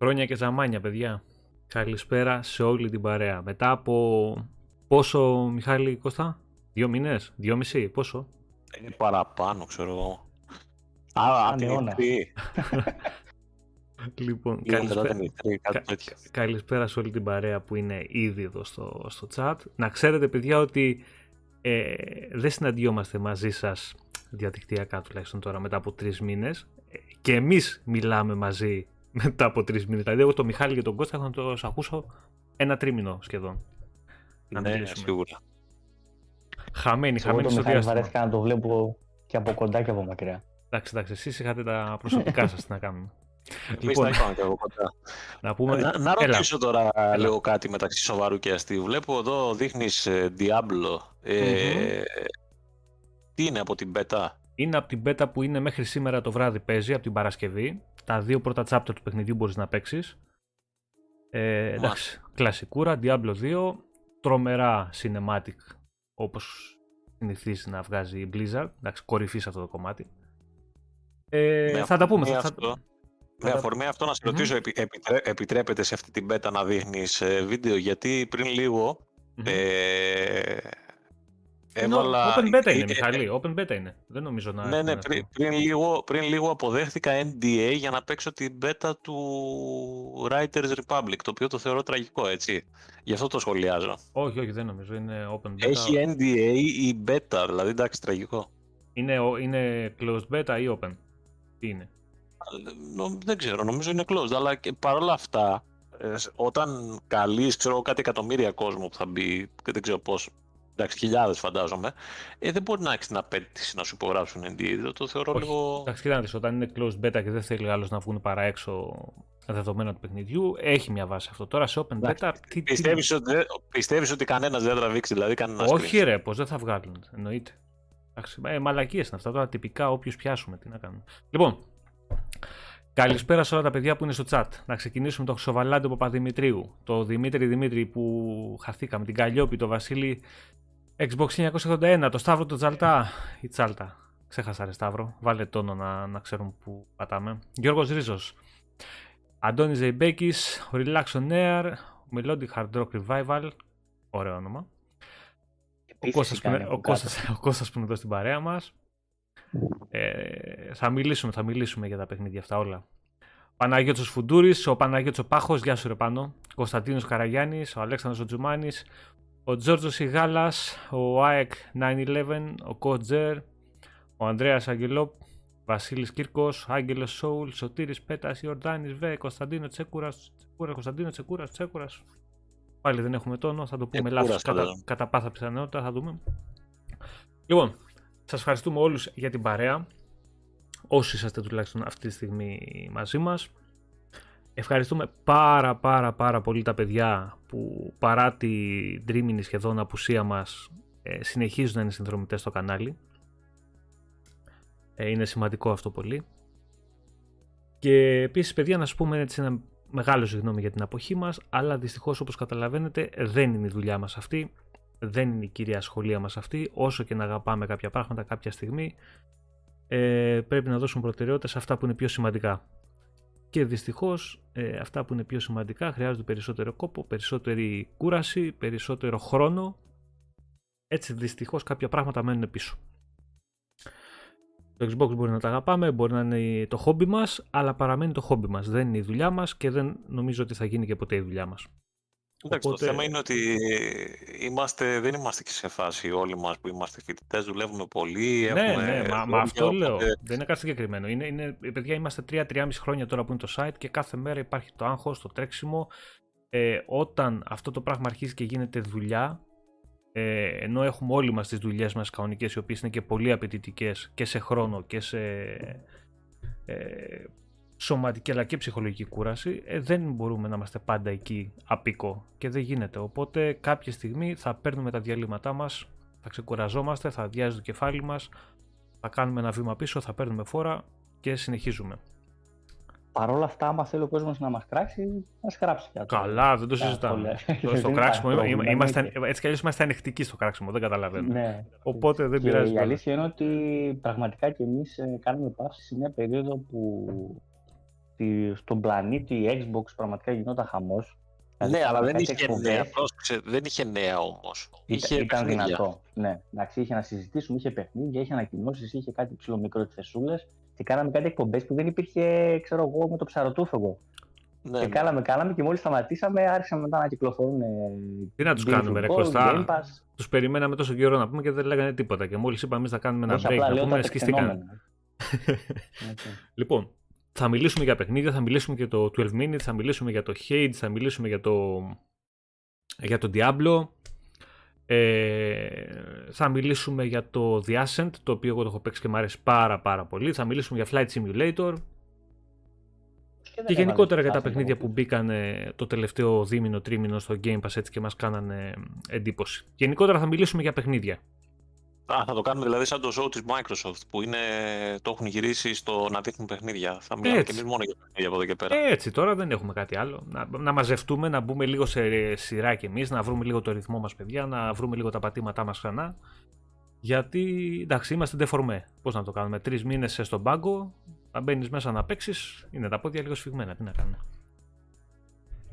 Χρόνια και ζαμάνια, παιδιά. Καλησπέρα σε όλη την παρέα. Μετά από πόσο, Μιχάλη Κώστα, δύο μήνες, δυόμιση, πόσο; Είναι παραπάνω, ξέρω εγώ. Α, από την νυχτή. Λοιπόν, καλησπέρα, καλησπέρα σε όλη την παρέα που είναι ήδη εδώ στο, στο chat. Να ξέρετε, παιδιά, ότι ε, δεν συναντιόμαστε μαζί σας διαδικτυακά τουλάχιστον τώρα μετά από τρεις μήνες ε, και εμείς μιλάμε μαζί μετά από τρεις μήνες. Δηλαδή, εγώ τον Μιχάλη και τον Κώστα θα το ακούσω ένα τρίμηνο σχεδόν. Ναι, σίγουρα. Χαμένη, χαμένη στο διάστημα. βαρέθηκα να το βλέπω και από κοντά και από μακριά. Εντάξει, εντάξει, εσείς είχατε τα προσωπικά σας να κάνουμε. Λοιπόν, τα και εγώ κοντά. Να, πούμε... να, να ρωτήσω τώρα Έλα. λίγο κάτι μεταξύ σοβαρού και αστείου. Βλέπω εδώ δείχνεις ε, Diablo. Ε, Τι είναι από την beta? Είναι από την beta που είναι μέχρι σήμερα το βράδυ παίζει, από την Παρασκευή. Τα δύο πρώτα chapter του παιχνιδιού μπορείς να παίξεις. Ε, εντάξει, κλασικούρα, Diablo 2, τρομερά cinematic όπως συνηθίζει να βγάζει η Blizzard, εντάξει, κορυφής σε αυτό το κομμάτι. Ε, θα τα πούμε. Θα, αυτό, με αφορμή αυτό να σε ρωτήσω, επιτρέπεται σε αυτή την beta να δείχνεις ε, βίντεο, γιατί πριν λίγο ε, Έβαλα... Open beta είναι, Μιχαλή. Open beta είναι. Δεν νομίζω να... Ναι, ναι. Πριν, πριν, λίγο, πριν λίγο αποδέχθηκα NDA για να παίξω την beta του Writers Republic, το οποίο το θεωρώ τραγικό, έτσι. Γι' αυτό το σχολιάζω. Όχι, όχι, δεν νομίζω. Είναι open beta. Έχει NDA ή beta, δηλαδή εντάξει, τραγικό. Είναι, είναι closed beta ή open; Τι είναι; Δεν ξέρω, νομίζω είναι closed, αλλά και παρόλα αυτά, ε, όταν καλείς, ξέρω, κάτι εκατομμύρια κόσμο που θα μπει, και δεν ξέρω πώς, εντάξει, χιλιάδες φαντάζομαι, ε, δεν μπορεί να έχεις την απέτηση να σου υπογράψουν NDA. Το θεωρώ Όχι. λίγο. Εντάξει, κοιτάξτε, όταν είναι closed beta και δεν θέλει άλλος να βγουν παρά έξω δεδομένα του παιχνιδιού, έχει μια βάση αυτό. Τώρα σε open beta. Πιστεύει τι... ότι, πιστεύεις ότι κανένας δεν θα τραβήξει, δηλαδή κανένας. Όχι, ρε, πώς δεν θα βγάλουν. Εννοείται. Ε, Μαλακίες είναι αυτά τώρα τυπικά, όποιου πιάσουμε. Τι να κάνουμε. Λοιπόν, Καλησπέρα σε όλα τα παιδιά που είναι στο chat. Να ξεκινήσουμε το Χρυσοβαλάντι Παπαδημητρίου, το Δημήτρη Δημήτρη που χαθήκαμε, την Καλλιόπη, το Βασίλη Xbox 981, το Σταύρο το Τζαλτά. Η Τσάλτα. Ξέχασα ρε Σταύρο. Βάλε τόνο να, να ξέρουμε που πατάμε. Γιώργος Ρίζος. Αντώνη Ζεϊμπέκης. Relax on Air. Melodic Hard Rock Revival. Ωραίο όνομα. Ο Κώστας, που είναι, ο, Κώστας, ο Κώστας που είναι εδώ στην παρέα μας. Ε, θα μιλήσουμε, θα μιλήσουμε για τα παιχνίδια αυτά όλα. Παναγιώτος Φουντούρης, ο Παναγιώτος ο Πάχος, γεια σου ρε πάνω. Κωνσταντίνος Καραγιάννης, ο Αλέξανδρος Οτζουμάνης, ο Τζόρτζος Σιγάλα, ο ΑΕΚ 911, ο Κότζερ, ο Ανδρέας Αγγελόπ, Βασίλης Κύρκος, Άγγελος Σόουλ, Σωτήρης Πέτας, Ιορδάνης Βέ, Κωνσταντίνο Τσέκουρας, Τσεκούρα, Κωνσταντίνο Τσεκούρας, Τσέκουρας. Πάλι δεν έχουμε τόνο, θα το πούμε λάθος κατά, κατά πάσα πιθανότητα, θα δούμε. Λοιπόν, σας ευχαριστούμε όλους για την παρέα, όσοι είσαστε τουλάχιστον αυτή τη στιγμή μαζί μας. Ευχαριστούμε πάρα πάρα πάρα πολύ τα παιδιά που παρά τη τρίμηνη σχεδόν απουσία μας ε, συνεχίζουν να είναι συνδρομητές στο κανάλι. Ε, είναι σημαντικό αυτό πολύ. Και επίσης παιδιά να σας πούμε έτσι ένα μεγάλο συγγνώμη για την αποχή μας, αλλά δυστυχώς όπως καταλαβαίνετε δεν είναι η δουλειά μας αυτή, δεν είναι η κυρία σχολεία μας αυτή, όσο και να αγαπάμε κάποια πράγματα κάποια στιγμή, ε, πρέπει να δώσουμε προτεραιότητα σε αυτά που είναι πιο σημαντικά. Και δυστυχώς ε, αυτά που είναι πιο σημαντικά χρειάζονται περισσότερο κόπο, περισσότερη κούραση, περισσότερο χρόνο. Έτσι δυστυχώς κάποια πράγματα μένουν πίσω. Το Xbox μπορεί να τα αγαπάμε, μπορεί να είναι το χόμπι μας, αλλά παραμένει το χόμπι μας. Δεν είναι η δουλειά μας και δεν νομίζω ότι θα γίνει και ποτέ η δουλειά μας. Εντάξει, Οπότε... το θέμα είναι ότι είμαστε, δεν είμαστε και σε φάση όλοι μας που είμαστε φοιτητές, δουλεύουμε πολύ. Ναι, έχουμε ναι, μα, μα αυτό λέω. Δεν είναι κάτι συγκεκριμένο. Είναι, είναι, παιδιά, είμαστε 3-3,5 χρόνια τώρα που είναι το site και κάθε μέρα υπάρχει το άγχος, το τρέξιμο. Ε, όταν αυτό το πράγμα αρχίζει και γίνεται δουλειά, ε, ενώ έχουμε όλοι μας τις δουλειές μας κανονικές οι οποίες είναι και πολύ απαιτητικές και σε χρόνο και σε ε, σωματική αλλά και ψυχολογική κούραση, ε, δεν μπορούμε να είμαστε πάντα εκεί απίκο και δεν γίνεται. Οπότε κάποια στιγμή θα παίρνουμε τα διαλύματά μας, θα ξεκουραζόμαστε, θα αδειάζει το κεφάλι μας, θα κάνουμε ένα βήμα πίσω, θα παίρνουμε φόρα και συνεχίζουμε. Παρ' όλα αυτά, άμα θέλει ο κόσμος να μας κράξει, να γράψει κάτι. Καλά, δεν το συζητάμε. στο, στο κράξιμο, είμαστε, έτσι κι αλλιώς είμαστε ανοιχτικοί στο κράξιμο, δεν καταλαβαίνω. Ναι. Οπότε δεν και πειράζει. Η αλήθεια είναι ότι πραγματικά κι εμείς ε, κάνουμε παύση σε μια περίοδο που στη, στον πλανήτη Xbox πραγματικά γινόταν χαμός. Ναι, Δηλαδή, αλλά δεν κάτι είχε εκπομπές νέα. Πρόσεξε, δεν είχε νέα όμως. Είχε Ήταν, ήταν παιχνίδια. δυνατό. Ναι, εντάξει, είχε να συζητήσουμε, είχε παιχνίδια, είχε ανακοινώσεις, είχε κάτι ψηλό μικρό θεσούλες και κάναμε κάτι εκπομπές που δεν υπήρχε, ξέρω εγώ, με το ψαρωτούφεγο. Ναι, και ναι. κάναμε, κάναμε και μόλις σταματήσαμε, άρχισαν μετά να κυκλοφορούν. ε, Τι να τους Game κάνουμε, ρε Football, Κώστα. Game Pass. Τους περιμέναμε τόσο καιρό να πούμε και δεν λέγανε τίποτα. Και μόλις είπαμε εμείς θα κάνουμε ένα Όχι, break απλά να λέω πούμε, τα σκιστήκαν. τεκτενόμενα. Έτσι. Λοιπόν, θα μιλήσουμε για παιχνίδια, θα μιλήσουμε για το 12 Minutes, θα μιλήσουμε για το Hades, θα μιλήσουμε για το, για το Diablo. Ε, θα μιλήσουμε για το The Ascent, το οποίο εγώ το έχω παίξει και μου αρέσει πάρα πάρα πολύ. Θα μιλήσουμε για Flight Simulator δεν και έβαλες γενικότερα για τα Assassin's παιχνίδια Creed. που μπήκαν ε, το τελευταίο δίμηνο, τρίμηνο στο Game Pass έτσι και μας κάνανε εντύπωση. Γενικότερα θα μιλήσουμε για παιχνίδια. Α, θα το κάνουμε δηλαδή σαν το show της Microsoft που είναι, το έχουν γυρίσει στο να δείχνουν παιχνίδια. Θα μιλάμε και Έτσι. εμείς μόνο για παιχνίδια από εδώ και πέρα. Ε, Έτσι, τώρα δεν έχουμε κάτι άλλο. Να, να μαζευτούμε, να μπούμε λίγο σε σειρά κι εμείς, να βρούμε λίγο το ρυθμό μας, παιδιά, να βρούμε λίγο τα πατήματά μας ξανά. Γιατί εντάξει, είμαστε ντεφορμέ. Πώς να το κάνουμε, τρεις μήνες στον πάγκο, να μπαίνεις μέσα να παίξεις, είναι τα πόδια λίγο σφιγμένα. Τι να κάνουμε.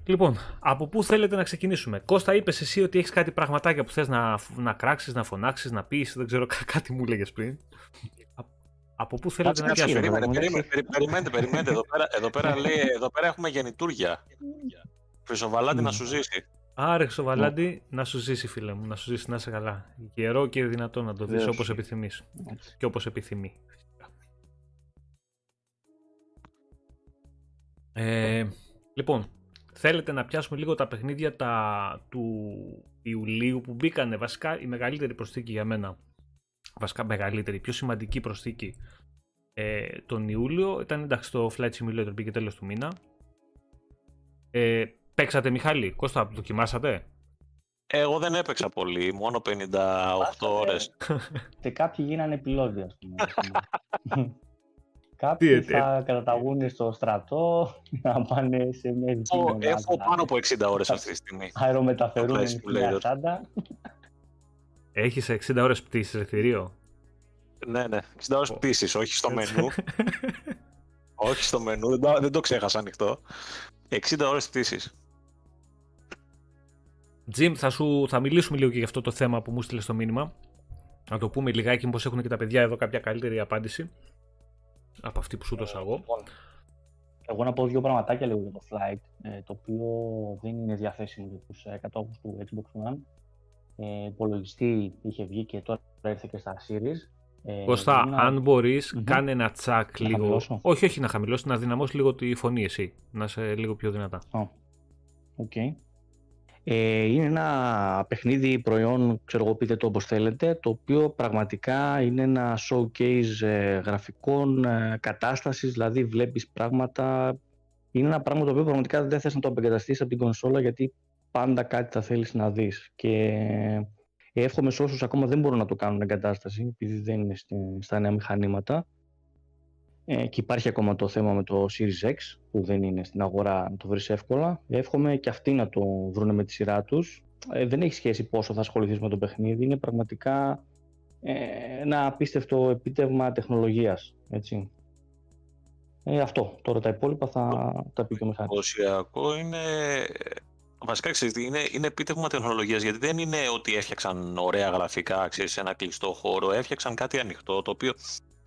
Λοιπόν, από πού θέλετε να ξεκινήσουμε; Κώστα, είπες εσύ ότι έχεις κάτι πραγματάκια που θες να, να κράξεις, να φωνάξεις, να πεις. Δεν ξέρω, κά- κάτι μου έλεγε πριν. Α- Από πού θέλετε Κάτσε, να κάτσε, πιάσουμε. περίμενε, εντάξει. περίμενε, περι- περιμένετε, περιμένετε. Εδώ πέρα, εδώ πέρα, λέει, εδώ πέρα έχουμε γεννητούρια. Χρυσοβαλάντη να Μμ. σου ζήσει. Άρε, Χρυσοβαλάντη, να σου ζήσει, φίλε μου, να σου ζήσει, να είσαι καλά. Καιρό και δυνατό να το δεις Βεβαίως. όπως επιθυμείς. Έτσι. Και όπως επιθυμεί. Ε, λοιπόν, θέλετε να πιάσουμε λίγο τα παιχνίδια τα, του Ιουλίου που μπήκανε. Βασικά η μεγαλύτερη προσθήκη για μένα, βασικά μεγαλύτερη, η πιο σημαντική προσθήκη ε, τον Ιούλιο ήταν εντάξει το Flight Simulator μπήκε τέλος του μήνα. Ε, παίξατε Μιχάλη, Κώστα, δοκιμάσατε; Εγώ δεν έπαιξα πολύ, μόνο 58 ώρες. Και κάποιοι γίνανε επιλόγοι, ας πούμε. Τι, Κάποιοι ε, θα καταταγούν στο στρατό να πάνε σε μια ειδική Έχω, μονάδα. έχω πάνω από 60 ώρες αυτή τη στιγμή. Αερομεταφερούμενοι Το στην Flight Simulator. Ασάντα. Έχεις 60 ώρες πτήσης ρε θηρίο; Ναι, ναι. 60 ώρες Ω. πτήσης, όχι στο μενού. όχι στο μενού, δεν το, δεν το ξέχασα ανοιχτό. 60 ώρες πτήσης. Jim, θα, σου, θα μιλήσουμε λίγο και για αυτό το θέμα που μου στείλες στο μήνυμα. Να το πούμε λιγάκι, μήπως έχουν και τα παιδιά εδώ κάποια καλύτερη απάντηση από αυτή που σου δώσα εγώ. Λοιπόν, Εγώ να πω δύο πραγματάκια λίγο για το Flight, ε, το οποίο δεν είναι διαθέσιμο για τους ε, κατόχους του Xbox One. Ε, υπολογιστή είχε βγει και τώρα ήρθε και στα Series. Ε, Κώστα, είναι αν μπορείς, Μμμ. κάνε ένα τσακ Να λίγο. χαμηλώσω; Όχι, όχι να χαμηλώσεις, να δυναμώσεις λίγο τη φωνή εσύ. Να είσαι λίγο πιο δυνατά. Οκ. Ε, είναι ένα παιχνίδι προϊόν, ξέρω εγώ πείτε το όπως θέλετε, το οποίο πραγματικά είναι ένα showcase ε, γραφικών ε, κατάστασης, δηλαδή βλέπεις πράγματα, είναι ένα πράγμα το οποίο πραγματικά δεν θες να το απεγκαταστήσεις από την κονσόλα γιατί πάντα κάτι θα θέλεις να δεις. Και εύχομαι σε όσους ακόμα δεν μπορούν να το κάνουν εγκατάσταση επειδή δεν είναι στη- στα νέα μηχανήματα ε, και υπάρχει ακόμα το θέμα με το Series X που δεν είναι στην αγορά να το βρεις εύκολα. Εύχομαι και αυτοί να το βρουν με τη σειρά τους. Ε, δεν έχει σχέση πόσο θα ασχοληθείς με το παιχνίδι. Είναι πραγματικά ε, ένα απίστευτο επίτευγμα τεχνολογίας. Έτσι. Ε, αυτό. Τώρα τα υπόλοιπα θα τα πει και ο Μιχάλης. εντυπωσιακό είναι. Βασικά ξέρεις, τι, είναι, είναι επίτευγμα τεχνολογίας γιατί δεν είναι ότι έφτιαξαν ωραία γραφικά ξέρεις, σε ένα κλειστό χώρο. Έφτιαξαν κάτι ανοιχτό το οποίο.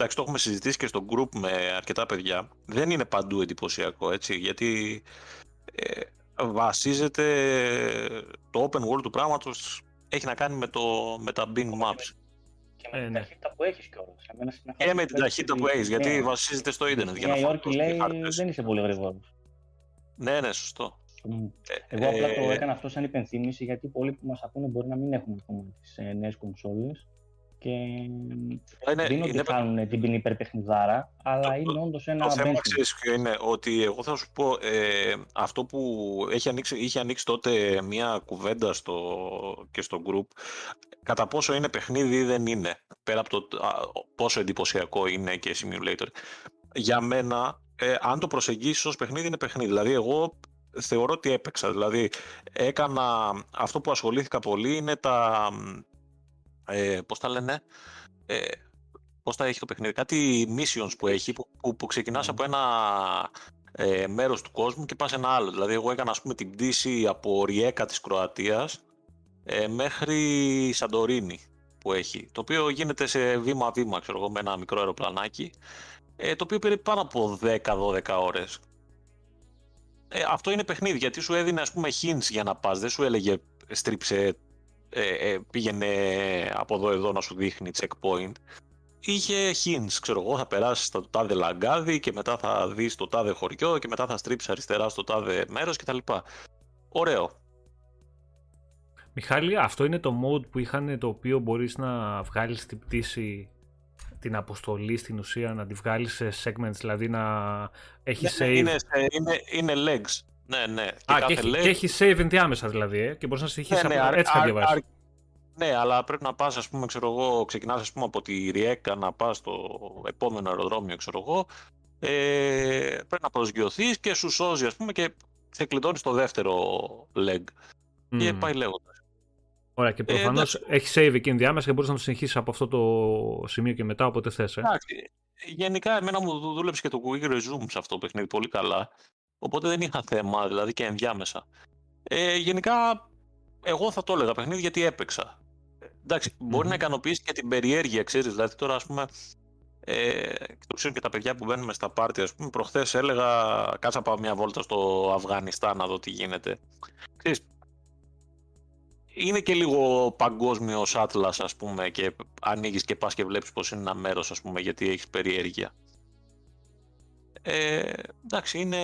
Εντάξει, το έχουμε συζητήσει και στο group με αρκετά παιδιά. Δεν είναι παντού εντυπωσιακό έτσι γιατί ε, βασίζεται το open world του πράγματος έχει να κάνει με, το, με τα Bing Maps. Και με την Ε, ναι. ταχύτητα που έχεις κιόλας. Και με την ταχύτητα που έχεις, γιατί βασίζεται στο ίντερνετ. Στη για να Νέα Υόρκη φορτώσει λέει χάρτες. δεν είσαι πολύ γρήγορος. Ναι, ναι, σωστό. Μμ. Ε, Εγώ απλά το ε, έκανα αυτό σαν υπενθύμηση γιατί πολλοί που μας ακούνε μπορεί να μην έχουν ακόμα τις ε, νέες κονσόλες και είναι, δεν είναι ότι είναι κάνουν την ποινή υπερπαιχνιδάρα, αλλά Το- είναι όντως ένα Το θέμα benchmark. ξέρεις ποιο είναι, ότι εγώ θα σου πω, ε, αυτό που έχει ανοίξει, είχε ανοίξει τότε μια κουβέντα στο, και στο group, κατά πόσο είναι παιχνίδι ή δεν είναι, πέρα από το α, πόσο εντυπωσιακό είναι και simulator. Για μένα, ε, αν το προσεγγίσεις ως παιχνίδι, είναι παιχνίδι. Δηλαδή, εγώ θεωρώ ότι έπαιξα. Δηλαδή, έκανα, αυτό που ασχολήθηκα πολύ είναι τα, ε, πώς τα λένε, ε, πώς τα έχει το παιχνίδι, κάτι missions που έχει, που, που, που ξεκινάς από ένα ε, μέρος του κόσμου και πας σε ένα άλλο. Δηλαδή εγώ έκανα ας πούμε την πτήση από Ριέκα της Κροατίας ε, μέχρι Σαντορίνη που έχει, το οποίο γίνεται σε βήμα-βήμα, ξέρω εγώ, με ένα μικρό αεροπλανάκι, ε, το οποίο πήρε πάνω από 10-12 ώρες. Ε, αυτό είναι παιχνίδι, γιατί σου έδινε ας πούμε hints για να πας, δεν σου έλεγε στρίψε, ε, ε, πήγαινε από εδώ εδώ να σου δείχνει checkpoint. Είχε hints, ξέρω εγώ, θα περάσεις στο τάδε λαγκάδι και μετά θα δεις το τάδε χωριό και μετά θα στρίψεις αριστερά στο τάδε μέρος κτλ. Ωραίο. Μιχάλη, αυτό είναι το mode που είχαν το οποίο μπορείς να βγάλεις την πτήση την αποστολή στην ουσία να τη βγάλεις σε segments, δηλαδή να έχεις ναι, save. Είναι, είναι, είναι legs. Ναι, ναι. Και, Α, και, έχει, leg... και έχει save ενδιάμεσα δηλαδή, ε, και μπορείς να συνεχίσεις ναι, ναι, από... έτσι θα διαβάσεις. Ναι, αλλά πρέπει να πας, ας πούμε, ξέρω εγώ, ξεκινάς ας πούμε, από τη Ριέκα να πας στο επόμενο αεροδρόμιο, ξέρω εγώ, ε, πρέπει να προσγειωθείς και σου σώζει, ας πούμε, και σε κλειδώνεις το δεύτερο leg. Mm. Και πάει λέγοντας. Ωραία, και προφανώς ε, έχεις save εκεί ενδιάμεσα και μπορείς να το συνεχίσεις από αυτό το σημείο και μετά, όποτε θες. Ε. Εντάξει. Γενικά, εμένα μου δούλεψε και το Quick Resume σε αυτό το παιχνίδι πολύ καλά. Οπότε δεν είχα θέμα, δηλαδή και ενδιάμεσα. Ε, γενικά, εγώ θα το έλεγα παιχνίδι γιατί έπαιξα. Εντάξει, μπορεί να ικανοποιήσει και την περιέργεια, ξέρεις. Δηλαδή, τώρα, ας πούμε, ε, το ξέρουν και τα παιδιά που μπαίνουμε στα πάρτι, ας πούμε, προχθές έλεγα κάτσα πάω μια βόλτα στο Αφγανιστάν να δω τι γίνεται. Ξέρεις, είναι και λίγο παγκόσμιος άτλας, ας πούμε, και ανοίγεις και πας και βλέπεις πώ είναι ένα μέρος, ας πούμε, γιατί έχεις περιέργεια. Ε, εντάξει, είναι.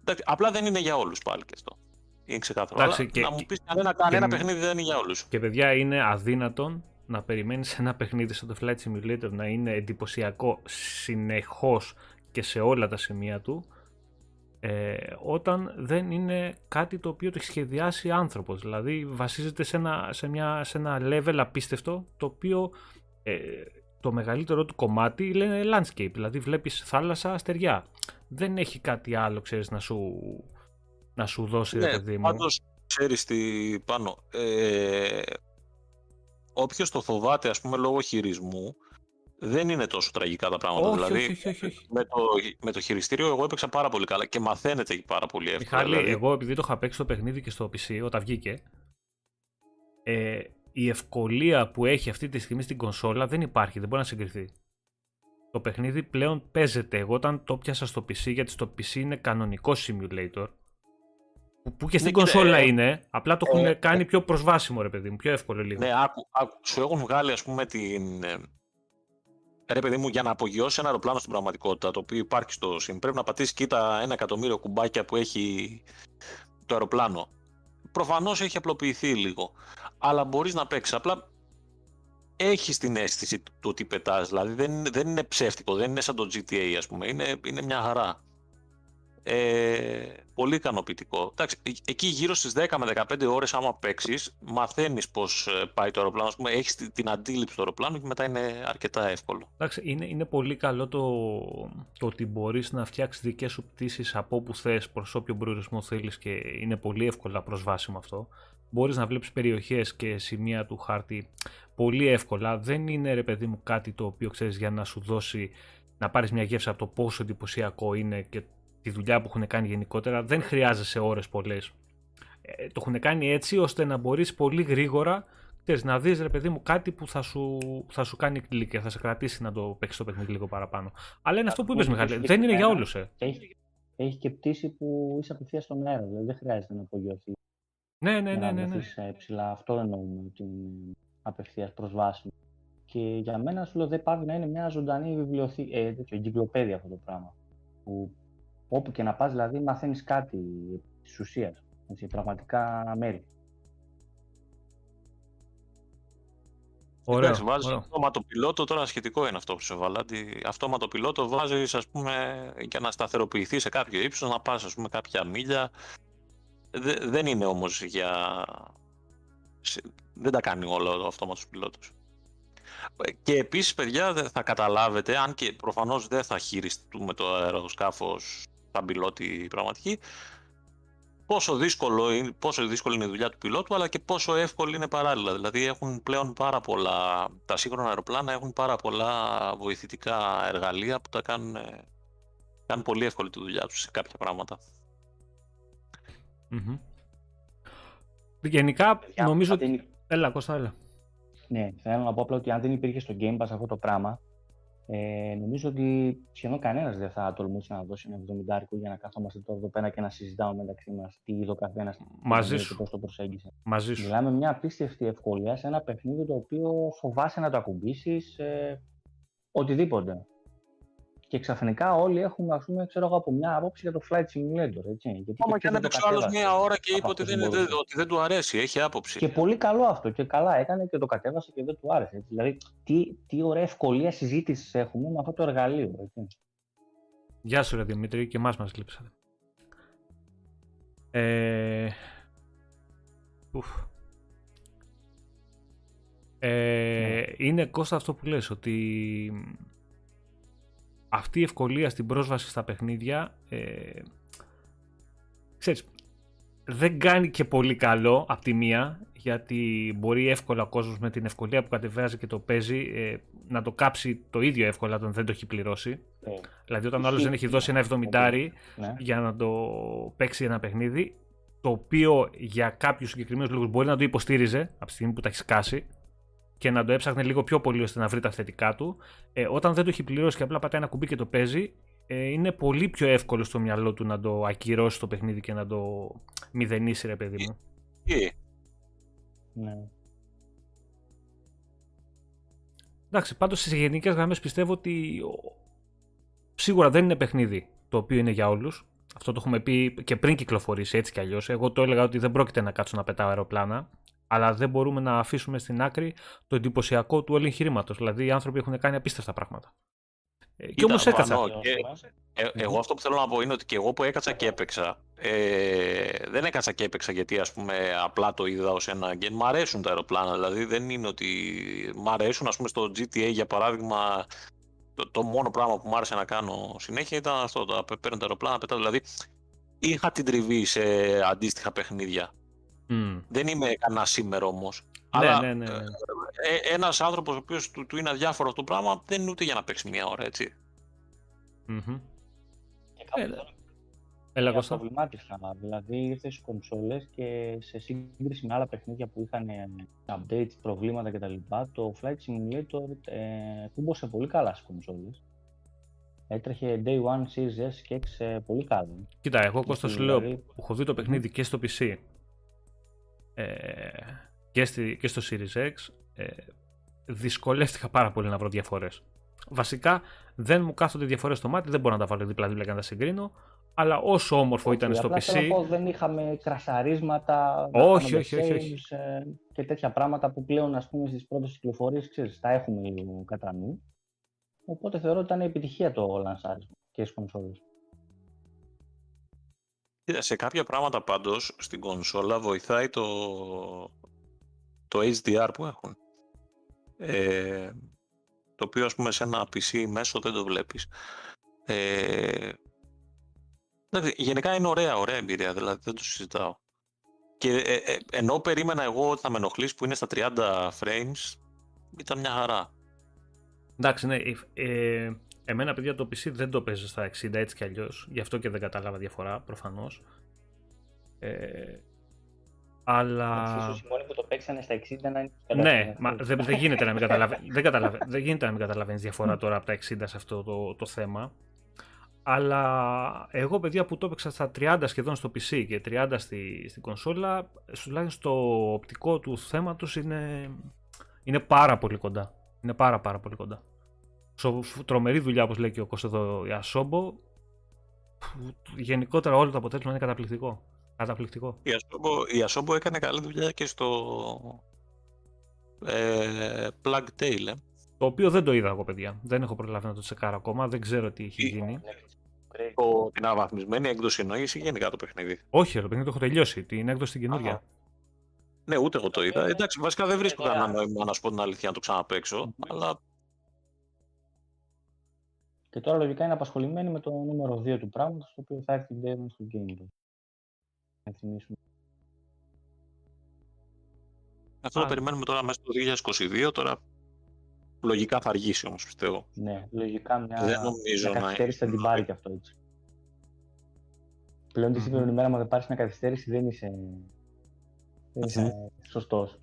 Εντάξει, απλά δεν είναι για όλους πάλι και αυτό. Είναι ξεκάθαρο. Εντάξει, και, να μου πεις κανένα, κανένα παιχνίδι δεν είναι για όλους. Και παιδιά, είναι αδύνατον να περιμένεις ένα παιχνίδι σαν το Flight Simulator να είναι εντυπωσιακό συνεχώς και σε όλα τα σημεία του ε, όταν δεν είναι κάτι το οποίο το έχει σχεδιάσει άνθρωπος. Δηλαδή βασίζεται σε ένα, σε μια, σε ένα level απίστευτο το οποίο ε, το μεγαλύτερο του κομμάτι λένε landscape, δηλαδή βλέπεις θάλασσα, αστεριά. Δεν έχει κάτι άλλο, ξέρεις, να σου, να σου δώσει, ναι, ρε παιδί μου. Πάντως, ξέρεις τι πάνω, ε, όποιος το φοβάται, ας πούμε, λόγω χειρισμού, δεν είναι τόσο τραγικά τα πράγματα. Όχι, δηλαδή, όχι, όχι, όχι. Με, το, με το χειριστήριο εγώ έπαιξα πάρα πολύ καλά και μαθαίνεται πάρα πολύ εύκολα. Μιχάλη, δηλαδή... εγώ επειδή το είχα παίξει το παιχνίδι και στο PC όταν βγήκε, ε, η ευκολία που έχει αυτή τη στιγμή στην κονσόλα δεν υπάρχει, δεν μπορεί να συγκριθεί. Το παιχνίδι πλέον παίζεται. Εγώ όταν το πιάσα στο PC, γιατί στο PC είναι κανονικό simulator, που και στην ναι, κονσόλα ε, είναι, απλά το έχουν ε, κάνει πιο προσβάσιμο ρε παιδί μου, πιο εύκολο λίγο. Ναι, άκου, άκου, σου έχουν βγάλει ας πούμε την, ε, ρε παιδί μου, για να απογειώσει ένα αεροπλάνο στην πραγματικότητα, το οποίο υπάρχει στο sim, πρέπει να πατήσεις κοίτα ένα εκατομμύριο κουμπάκια που έχει το αεροπλάνο. Προφανώς έχει απλοποιηθεί λίγο. Αλλά μπορείς να παίξεις. Απλά έχεις την αίσθηση του ότι πετάς. Δηλαδή δεν, δεν είναι ψεύτικο, δεν είναι σαν το GTA, ας πούμε. Είναι, είναι μια χαρά. Ε, πολύ ικανοποιητικό. Εντάξει, ε, εκεί γύρω στις 10 με 15 ώρες άμα παίξεις, μαθαίνεις πώς ε, πάει το αεροπλάνο. Ας πούμε, έχεις την αντίληψη του αεροπλάνου και μετά είναι αρκετά εύκολο. Εντάξει, είναι, είναι πολύ καλό το, το ότι μπορείς να φτιάξεις δικές σου πτήσεις από όπου θες προς όποιο προορισμό θέλεις και είναι πολύ εύκολα προσβάσιμο αυτό. Μπορείς να βλέπεις περιοχές και σημεία του χάρτη πολύ εύκολα. Δεν είναι ρε παιδί μου κάτι το οποίο ξέρεις για να σου δώσει να πάρεις μια γεύση από το πόσο εντυπωσιακό είναι και τη δουλειά που έχουν κάνει γενικότερα, δεν χρειάζεσαι ώρες πολλές. Ε, το έχουν κάνει έτσι ώστε να μπορείς πολύ γρήγορα ξέρεις, να δεις ρε παιδί μου κάτι που θα σου, θα σου κάνει κλικ και θα σε κρατήσει να το παίξεις το παιχνίδι λίγο παραπάνω. Αλλά είναι αυτό που είπες Μιχάλη, δεν είναι για όλους. Ε. Έχει, έχει και πτήση που είσαι απευθείας στον αέρα, δηλαδή δεν χρειάζεται να απογειωθείς. Ναι, ναι, ναι. ναι, ναι. Ε, ψηλά. Αυτό εννοούμε ότι είναι απευθείας προσβάσιμο. Και για μένα σου λέω δεν πάει να είναι μια ζωντανή βιβλιοθήκη, ε, εγκυκλοπαίδεια αυτό το πράγμα. Που Όπου και να πας, δηλαδή, μαθαίνεις κάτι της ουσίας, έτσι, πραγματικά μέρη. Ωραία, Εντάξει, βάζεις αυτόματο πιλότο, τώρα σχετικό είναι αυτό που σου βάλα. Αυτόματο πιλότο βάζεις, ας πούμε, για να σταθεροποιηθεί σε κάποιο ύψος, να πας, ας πούμε, κάποια μίλια. Δεν είναι όμως για... Δεν τα κάνει όλο ο αυτόματος πιλότος. Και επίσης, παιδιά, θα καταλάβετε, αν και προφανώς δεν θα χειριστούμε το αεροσκάφος σαν πιλότη πραγματική, πόσο, δύσκολο είναι, πόσο δύσκολη είναι η δουλειά του πιλότου, αλλά και πόσο εύκολη είναι παράλληλα. Δηλαδή έχουν πλέον πάρα πολλά, τα σύγχρονα αεροπλάνα έχουν πάρα πολλά βοηθητικά εργαλεία που τα κάνουν Κάνουν πολύ εύκολη τη δουλειά τους σε κάποια πράγματα. Μμμ. Γενικά, Παιδιά, νομίζω αν ότι... δεν- Έλα, Κώστα, έλα. Ναι, θέλω να πω απλά ότι αν δεν υπήρχε στο Game Pass αυτό το πράγμα, ε, νομίζω ότι σχεδόν κανένας δεν θα τολμούσε να δώσει ένα 70 για να κάθομαστε τώρα εδώ πέρα και να συζητάμε μεταξύ μας τι είδε ο καθένας Μαζί και σου. πώς το προσέγγισε. Μαζί σου. Μιλάμε μια απίστευτη ευκολία σε ένα παιχνίδι το οποίο φοβάσαι να το ακουμπήσεις ε, οτιδήποτε. Και ξαφνικά όλοι έχουμε, ας πούμε, ξέρω εγώ, από μια άποψη για το Flight Simulator. Έτσι, γιατί Ακόμα και και αν ποιος δεν το έπαιξε ο άλλος κατέβασε. μία ώρα και είπε από ότι αυτό δεν, που δεν- μπορούσε. ότι δεν του αρέσει, έχει άποψη. Και πολύ καλό αυτό. Και καλά έκανε και το κατέβασε και δεν του άρεσε. Έτσι. Δηλαδή, τι, τι ωραία ευκολία συζήτησης έχουμε με αυτό το εργαλείο. Έτσι. Γεια σου, ρε Δημήτρη, και εμάς μας λείψατε. Ε... ουφ. Ε, Είναι Κώστα αυτό που λες, ότι αυτή η ευκολία στην πρόσβαση στα παιχνίδια ε, ξέρεις, δεν κάνει και πολύ καλό από τη μία γιατί μπορεί εύκολα ο κόσμος με την ευκολία που κατεβάζει και το παίζει ε, να το κάψει το ίδιο εύκολα όταν δεν το έχει πληρώσει. Ε, Δηλαδή, όταν ο άλλος δεν έχει δώσει ένα 70 ναι. για να το παίξει ένα παιχνίδι, το οποίο για κάποιους συγκεκριμένους λόγους μπορεί να το υποστήριζε από τη στιγμή που τα έχει σκάσει και να το έψαχνε λίγο πιο πολύ ώστε να βρει τα θετικά του, ε, όταν δεν το έχει πληρώσει και απλά πατάει ένα κουμπί και το παίζει, ε, είναι πολύ πιο εύκολο στο μυαλό του να το ακυρώσει το παιχνίδι και να το μηδενίσει, ρε παιδί μου. Τι, ναι. Εντάξει, πάντως σε γενικές γραμμές πιστεύω ότι ο- σίγουρα δεν είναι παιχνίδι το οποίο είναι για όλους. Αυτό το έχουμε πει και πριν κυκλοφορήσει έτσι κι αλλιώς. Εγώ το έλεγα ότι δεν πρόκειται να κάτσω να πετάω αεροπλάνα, αλλά δεν μπορούμε να αφήσουμε στην άκρη το εντυπωσιακό του όλου εγχειρήματο. Δηλαδή οι άνθρωποι έχουν κάνει απίστευτα πράγματα. Ε, και Κοίτα, όμως έκατσα. πάνω και- Ε, εγώ αυτό που θέλω να πω είναι ότι και εγώ που έκατσα και έπαιξα, ε, δεν έκατσα και έπαιξα γιατί ας πούμε απλά το είδα ως ένα game. Μ' αρέσουν τα αεροπλάνα, δηλαδή δεν είναι ότι μ' αρέσουν ας πούμε στο GTA για παράδειγμα το, το μόνο πράγμα που μου άρεσε να κάνω συνέχεια ήταν αυτό, το να παίρνω τα αεροπλάνα, πετάω, δηλαδή είχα την τριβή σε αντίστοιχα παιχνίδια. Μμ. Δεν είμαι κανένα σήμερα όμως. Ναι, Αλλά ναι, ναι, ναι. ε, ένας άνθρωπος ο οποίος του, του είναι αδιάφορο αυτό το πράγμα δεν είναι ούτε για να παίξει μία ώρα, έτσι. Μμμ. Και κάπου Έλα. τώρα Έλα, τα Κώστα. προβλημάτισα. Δηλαδή ήρθες στις κονσόλες και σε σύγκριση με άλλα παιχνίδια που είχαν ε, updates, προβλήματα κτλ. Το Flight Simulator ε, κούμπωσε πολύ καλά στις κονσόλες. Έτρεχε Day One Series S και X ε, πολύ καλά. Κοίτα, εγώ Κώστας σου λέω Δηλαδή- που έχω δει το παιχνίδι και στο PC ε, και, στη, και στο Series X ε, δυσκολεύτηκα πάρα πολύ να βρω διαφορές. Βασικά δεν μου κάθονται διαφορές στο μάτι, δεν μπορώ να τα βάλω δίπλα-δίπλα και να τα συγκρίνω, αλλά όσο όμορφο ήταν Όχι, στο απλά θέλω PC, να πω, δεν είχαμε κρασαρίσματα, Όχι, δεν όχι, είχαμε όχι, όχι. saves, ε, και τέτοια πράγματα που πλέον ας πούμε στις πρώτες κυκλοφορίες ξέρεις, τα έχουμε λίγο κατά νου. Οπότε θεωρώ ότι ήταν επιτυχία το λανσάρισμα και στις κονσόλες. Κοίτα, σε κάποια πράγματα πάντως στην κονσόλα βοηθάει το, το HDR που έχουν. Ε, το οποίο ας πούμε σε ένα PC μέσο δεν το βλέπεις. Ε, εντάξει, γενικά είναι ωραία, ωραία εμπειρία, δηλαδή δεν το συζητάω. Και ε, ε, ενώ περίμενα εγώ ότι θα με ενοχλήσει που είναι στα 30 frames, ήταν μια χαρά. εντάξει, ναι, ε, εμένα παιδιά το PC δεν το παίζει στα 60 έτσι κι αλλιώς, γι' αυτό και δεν κατάλαβα διαφορά προφανώς. Ε, αλλά... Ίσως οι μόνοι που το παίξανε στα 60 να είναι Ναι, μα δεν, δεν γίνεται να μην καταλαβαίνει. δεν, καταλαβα- δεν γίνεται να μην καταλαβαίνεις διαφορά τώρα από τα 60 σε αυτό το, το θέμα. Αλλά εγώ, παιδιά που το έπαιξα στα 30 σχεδόν στο PC και 30 στη, στην κονσόλα, τουλάχιστον το οπτικό του θέματος είναι, είναι πάρα πολύ κοντά. Είναι πάρα πάρα πολύ κοντά. Σο, τρομερή δουλειά, όπως λέει και ο Κώστας εδώ, η Ασόμπο. Γενικότερα όλο το αποτέλεσμα είναι καταπληκτικό. Καταπληκτικό. Η Asobo, η Asobo έκανε καλή δουλειά και στο ε, Plug Tail, ε. Το οποίο δεν το είδα εγώ, παιδιά. Δεν έχω προλάβει να το τσεκάρω ακόμα. Δεν ξέρω τι έχει Τι- γίνει. Το, την αναβαθμισμένη έκδοση εννοείς ή γενικά το παιχνίδι. Όχι, ρε παιδί, το έχω τελειώσει. Την έκδοση την καινούργια. Αχα. Ναι, ούτε εγώ το είδα. Ε, Εντάξει, βασικά δεν βρίσκω ε, κανένα ε, νόημα να σου πω την αλήθεια να το ξαναπαίξω. Αλλά Και τώρα λογικά είναι απασχολημένοι με το νούμερο 2 του πράγματος, το οποίο θα έρθει Day One στο Game Pass. Να θυμίσουμε. αυτό το Α. περιμένουμε τώρα μέσα στο 2022. Τώρα λογικά θα αργήσει όμως πιστεύω. Ναι, λογικά μια, Δεν νομίζω μια να καθυστέρηση θα την πάρει και αυτό έτσι. Πλέον τη σύγχρονη ημέρα, άμα δεν πάρεις μια καθυστέρηση, δεν είσαι, δεν είσαι σωστός.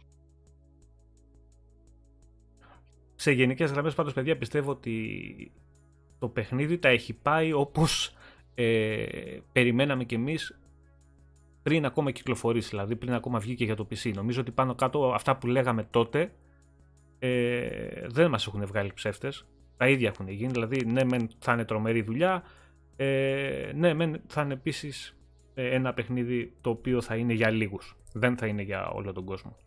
Σε γενικές γραμμές πάντως παιδιά πιστεύω ότι το παιχνίδι τα έχει πάει όπως ε, περιμέναμε κι εμείς πριν ακόμα κυκλοφορήσει, δηλαδή πριν ακόμα βγει και για το PC. Νομίζω ότι πάνω κάτω αυτά που λέγαμε τότε ε, δεν μας έχουν βγάλει ψεύτες. Τα ίδια έχουν γίνει, δηλαδή ναι μεν θα είναι τρομερή δουλειά, ε, ναι μεν θα είναι επίσης ε, ένα παιχνίδι το οποίο θα είναι για λίγους, δεν θα είναι για όλο τον κόσμο.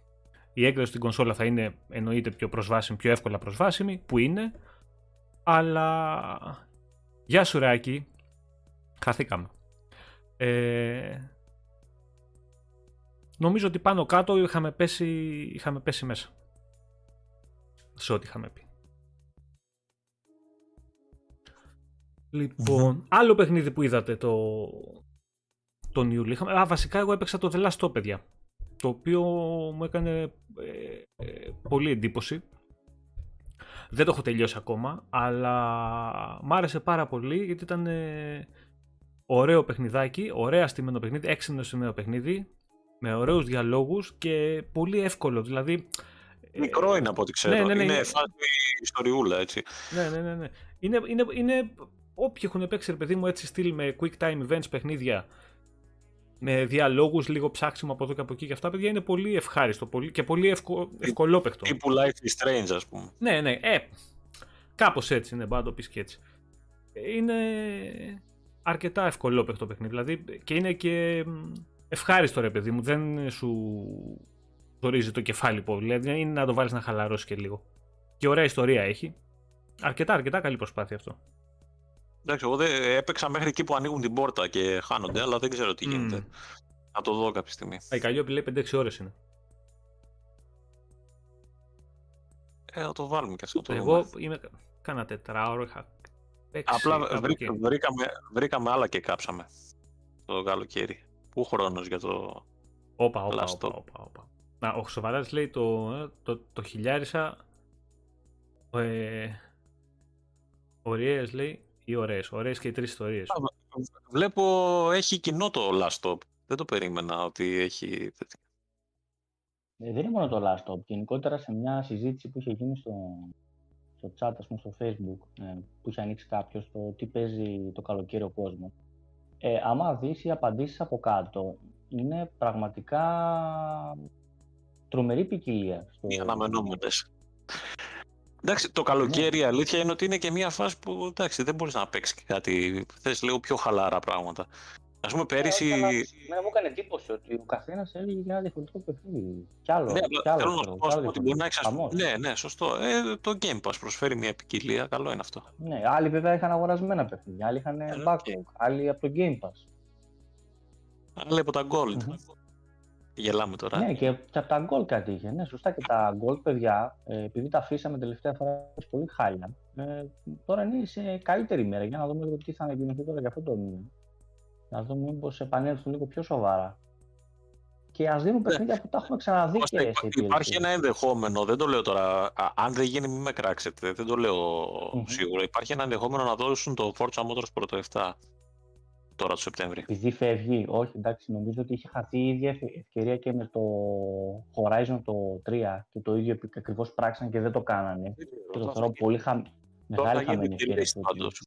Η έκδοση στην κονσόλα θα είναι εννοείται πιο προσβάσιμη, πιο εύκολα προσβάσιμη, που είναι, αλλά γεια σου Ράκη, χαθήκαμε. Ε, νομίζω ότι πάνω κάτω είχαμε πέσει, είχαμε πέσει μέσα. Σε ό,τι είχαμε πει. λοιπον άλλο παιχνίδι που είδατε το, τον Ιούλιο. Είχαμε, α, βασικά εγώ έπαιξα το The Last of, παιδιά. Το οποίο μου έκανε ε, ε, πολύ εντύπωση. Δεν το έχω τελειώσει ακόμα, αλλά μ' άρεσε πάρα πολύ γιατί ήταν ε, ωραίο παιχνιδάκι, ωραία στημένο παιχνίδι, έξυπνο στημένο παιχνίδι, με ωραίους διαλόγους και πολύ εύκολο. Δηλαδή, Μικρό είναι από ό,τι ξέρω. Ναι, ναι, ναι, είναι είναι- φάση ιστοριούλα, έτσι. Ναι, ναι, ναι. ναι. Είναι, είναι, είναι όποιοι έχουν παίξει, ρε παιδί μου, έτσι στυλ με quick time events παιχνίδια, με διαλόγους, λίγο ψάξιμο από εδώ και από εκεί και αυτά, παιδιά, είναι πολύ ευχάριστο πολύ, και πολύ ευκο, ευκολόπαικτο. Τύπου Life is Strange, ας πούμε. Ναι, ναι, ε, κάπως έτσι είναι, μπορεί να το πεις και έτσι. Είναι αρκετά ευκολόπαικτο παιχνίδι, δηλαδή, και είναι και μ, ευχάριστο, ρε παιδί μου, δεν σου ζορίζει το κεφάλι πολύ, δηλαδή είναι να το βάλεις να χαλαρώσεις και λίγο. Και ωραία ιστορία έχει. Αρκετά, αρκετά καλή προσπάθεια αυτό. Εντάξει, εγώ δεν έπαιξα μέχρι εκεί που ανοίγουν την πόρτα και χάνονται, αλλά δεν ξέρω τι γίνεται. Μμμ. Θα το δω κάποια στιγμή. Η Καλλιόπη λέει 5-6 ώρες είναι. Ε, θα το βάλουμε και αυτό. Το Εγώ δούμε. είμαι κάνα τετράωρο, είχα παίξει Απλά κάπου βρήκα- εκεί. βρήκαμε, βρήκαμε άλλα και κάψαμε το καλοκαίρι. Πού χρόνος για το... Όπα, όπα, Last όπα, Stop; όπα, όπα. Να, ο Χρυσοβαράτης λέει το, ε, το, το χιλιάρισα ε, ωραίες λέει ή ωραίες. Ωραίες και οι τρεις ιστορίες. Βλέπω έχει κοινό το Last Stop. Δεν το περίμενα ότι έχει... τέτοια. Ε, δεν είναι μόνο το last stop. Γενικότερα σε μια συζήτηση που είχε γίνει στο, στο chat, ας πούμε, στο facebook, ε, που είχε ανοίξει κάποιος το τι παίζει το καλοκαίρι ο κόσμος. Ε, άμα δεις οι απαντήσεις από κάτω, είναι πραγματικά τρομερή ποικιλία. Στο... οι αναμενόμενες. Εντάξει, το καλοκαίρι η αλήθεια είναι ότι είναι και μια φάση που εντάξει, δεν μπορείς να παίξεις κάτι. Θες λίγο πιο χαλαρά πράγματα. Ας πούμε πέρυσι. Ε, αλλά Εμένα μου έκανε εντύπωση ότι ο καθένας έλεγε για ένα διαφορετικό παιχνίδι. Κι άλλο. Ναι, κι απλά άλλο, θέλω να ξέρω, σου κι πω άλλο ότι μπορεί να διαφορετικό. έχεις... Χαμός. Ναι, ναι, σωστό. Ε, το Game Pass προσφέρει μια ποικιλία. Καλό είναι αυτό. Ναι, άλλοι βέβαια είχαν αγορασμένα παιχνίδια, άλλοι είχαν Ε, ok. backlog, άλλοι από το Game Pass. Αλλά από τα Gold. Μμμ. Γελάμε τώρα. Ναι, και, και από τα Gold κάτι είχε. Ναι, σωστά και τα Gold, παιδιά, ε, επειδή τα αφήσαμε τελευταία φορά πολύ χάλια, ε, τώρα είναι σε καλύτερη μέρα. Για να δούμε λίγο τι θα ανακοινωθεί τώρα για αυτό το μήνα. Να δούμε μήπως επανέλθουν λίγο πιο σοβαρά. Και ας δίνουν παιχνίδια που τα έχουμε ξαναδεί Κώστα, και υπά- σε υπάρχει PLC. ένα ενδεχόμενο, δεν το λέω τώρα, α, αν δεν γίνει μην με κράξετε, δεν το λέω Μμμ. σίγουρα. Υπάρχει ένα ενδεχόμενο να δώσουν το Forza Motorsport το 7 τώρα το Σεπτέμβρη. Επειδή φεύγει, όχι εντάξει, νομίζω ότι είχε χαθεί η ίδια ευ- ευκαιρία και με το Horizon το 3 και το ίδιο ακριβώς πράξαν και δεν το κάνανε. Και το θεωρώ πολύ χα... Τώρα μεγάλη θα γίνει χαμένη ευκαιρία. delay αυτό το πάντως.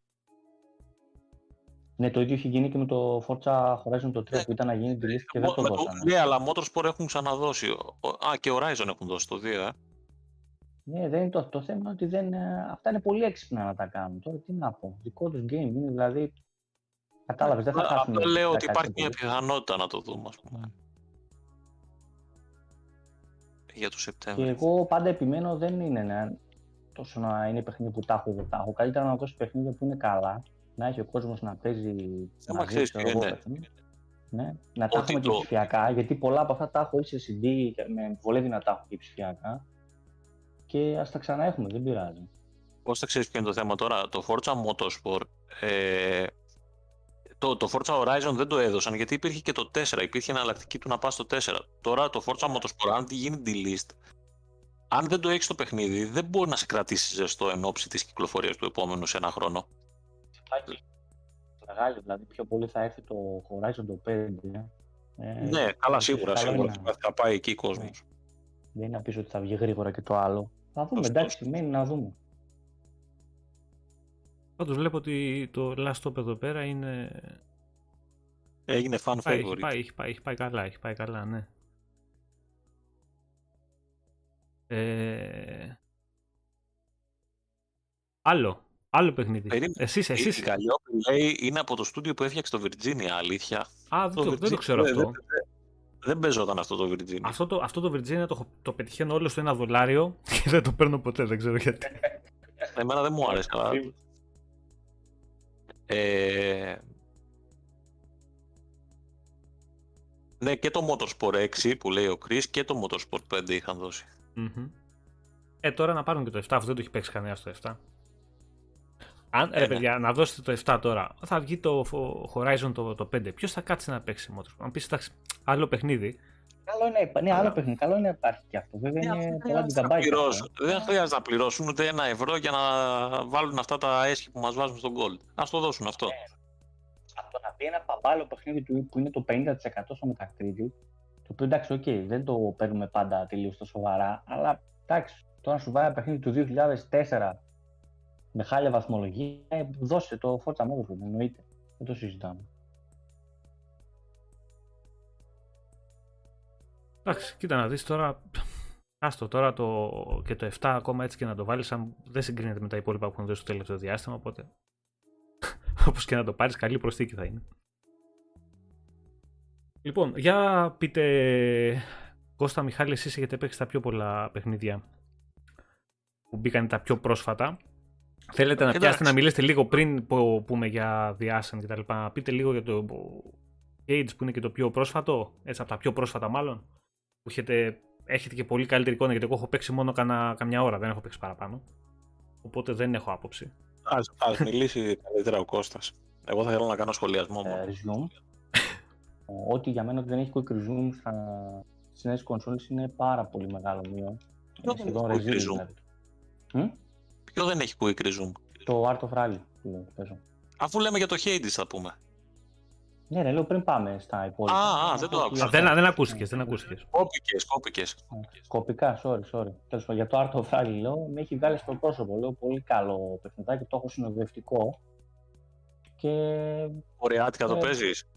Ναι, το ίδιο είχε γίνει και με το Forza Horizon το 3 Ναι. που ήταν να γίνει τη λύση και δεν Μο- το με το- δώσανε. Ναι, αλλά Motorsport έχουν ξαναδώσει. Ο- ο- Α, και Horizon έχουν δώσει το 2, ε. Ναι, δεν είναι το, το θέμα είναι ότι δεν, ε, αυτά είναι πολύ έξυπνα να τα κάνουν. Τώρα τι να πω. Δικό τους game είναι δηλαδή. Κατάλαβες, δεν θα Απλά- χάσουν. Απλά λέω ότι τα υπάρχει κάτι μια πολύ. πιθανότητα να το δούμε, ας πούμε. Για το Και Σεπτέμβριο. εγώ πάντα επιμένω δεν είναι να, τόσο να είναι παιχνίδια που τα έχω ή δεν τα έχω. Καλύτερα να δώσει παιχνίδια που είναι καλά, να έχει ο κόσμος να παίζει Θέμα μαζί, ξέρεις ξέρω ποιο εγώ, είναι. παιχνίδια. Ναι, να τα Ότι έχουμε και το- ψηφιακά, γιατί πολλά από αυτά τα έχω ή σε CD, και με βολεύει να τα έχω και ψηφιακά. Και ας τα ξαναέχουμε, δεν πειράζει. Πώς θα ξέρεις ποιο είναι το θέμα τώρα. Το Forza Motorsport, ε, το, το Forza Horizon δεν το έδωσαν γιατί υπήρχε και το 4. Υπήρχε εναλλακτική του να πας στο 4. Τώρα το Forza Motorsport, αν γίνει delist, αν δεν το έχεις το παιχνίδι, δεν μπορεί να σε κρατήσει ζεστό εν ώψη της κυκλοφορίας του επόμενου σε ένα χρόνο. Μεγάλη, δηλαδή πιο πολύ θα έρθει το Horizon το 5. Ε, ναι, καλά, σίγουρα. σίγουρα θα πάει εκεί ο κόσμος. Ναι. Δεν είναι να πεις ότι θα βγει γρήγορα και το άλλο. Θα δούμε, εντάξει, μένει να δούμε. Πάντως βλέπω ότι το Last Stop εδώ πέρα είναι... Έγινε fan favorite. Έχει πάει, έχει πάει, έχει πάει καλά, έχει πάει καλά, ναι. Ε... Άλλο, άλλο παιχνίδι. Περίμενε. Εσείς, εσείς. Η Καλλιόπη λέει είναι από το στούντιο που έφτιαξε το Virginia, αλήθεια. Α, το, δεν το ξέρω αυτό. Δεν, δεν, δεν παίζονταν αυτό το Virginia. Αυτό το, αυτό το Virginia το, το πετυχαίνω όλο στο ένα δολάριο και δεν το παίρνω ποτέ, δεν ξέρω γιατί. Εμένα δεν μου άρεσε, αλλά... Ε... Ναι, και το Motorsport 6 που λέει ο Chris και το Motorsport 5 είχαν δώσει. Mm-hmm. Ε, τώρα να πάρουν και το 7, αυτό δεν το έχει παίξει κανένα στο 7. Αν, ε, ρε ναι. παιδιά, να δώσετε το 7 τώρα, θα βγει το Horizon το, το 5. Ποιος θα κάτσει να παίξει Motorsport; Αν πεις εντάξει, άλλο παιχνίδι. Καλό είναι, ναι, άλλο παιχνίδι. Καλό είναι να υπάρχει και αυτό. Βέβαια ναι, είναι πολλά gigabyte. Δεν χρειάζεται να πληρώσουν ούτε ένα ευρώ για να βάλουν αυτά τα έσχη που μας βάζουν στον Gold. Α το δώσουν αυτό. Ναι. Από να πει ένα παμπάλο παιχνίδι του που είναι το 50% στο Metacritic, το οποίο εντάξει, okay, δεν το παίρνουμε πάντα τελείως στα σοβαρά, αλλά εντάξει, τώρα σου βάλει ένα παιχνίδι του 2004 με χάλια βαθμολογία, ε, δώσε το Forza Motorsport, εννοείται. Δεν το συζητάμε. Εντάξει, κοίτα να δεις τώρα, άστο τώρα το, και το 7 ακόμα έτσι και να το βάλεις, αν δεν συγκρίνεται με τα υπόλοιπα που έχουν δώσει στο τελευταίο διάστημα, οπότε όπως και να το πάρεις, καλή προσθήκη θα είναι. Λοιπόν, για πείτε, Κώστα Μιχάλη, εσείς έχετε παίξει τα πιο πολλά παιχνίδια που μπήκαν τα πιο πρόσφατα. Θέλετε να πιάσετε να μιλήσετε λίγο πριν που πούμε για διάσαν και τα λοιπά. Πείτε λίγο για το Cage που είναι και το πιο πρόσφατο, έτσι από τα πιο πρόσφατα μάλλον. Που έχετε, έχετε και πολύ καλύτερη εικόνα γιατί εγώ έχω παίξει μόνο κανα, καμιά ώρα, δεν έχω παίξει παραπάνω. Οπότε δεν έχω άποψη. Ας, ας μιλήσει καλύτερα ο Κώστας. Εγώ θα ήθελα να κάνω σχολιασμό μου. Ε, Ό,τι για μένα δεν έχει quick resume στα... στις νέες κονσόλες είναι πάρα πολύ μεγάλο μείον. Ποιο δεν έχει quick resume; Δηλαδή. Ποιο δεν έχει quick resume; Το Art of Rally που παίζω. Αφού λέμε για το Hades θα πούμε. Ναι, ναι, λέω πριν πάμε στα υπόλοιπα. Α, α δεν το άκουσα. Δεν, δεν ακούστηκες, δεν ακούστηκες. Κόπηκες, κόπηκες. Σκοπικά, sorry, sorry. Τέλος πάντων, για το Art of Rally λέω, με έχει βγάλει στο πρόσωπο. Λέω πολύ καλό παιχνιδάκι, το έχω συνοδευτικό. Και. Κορεάτικα το ε, παίζεις;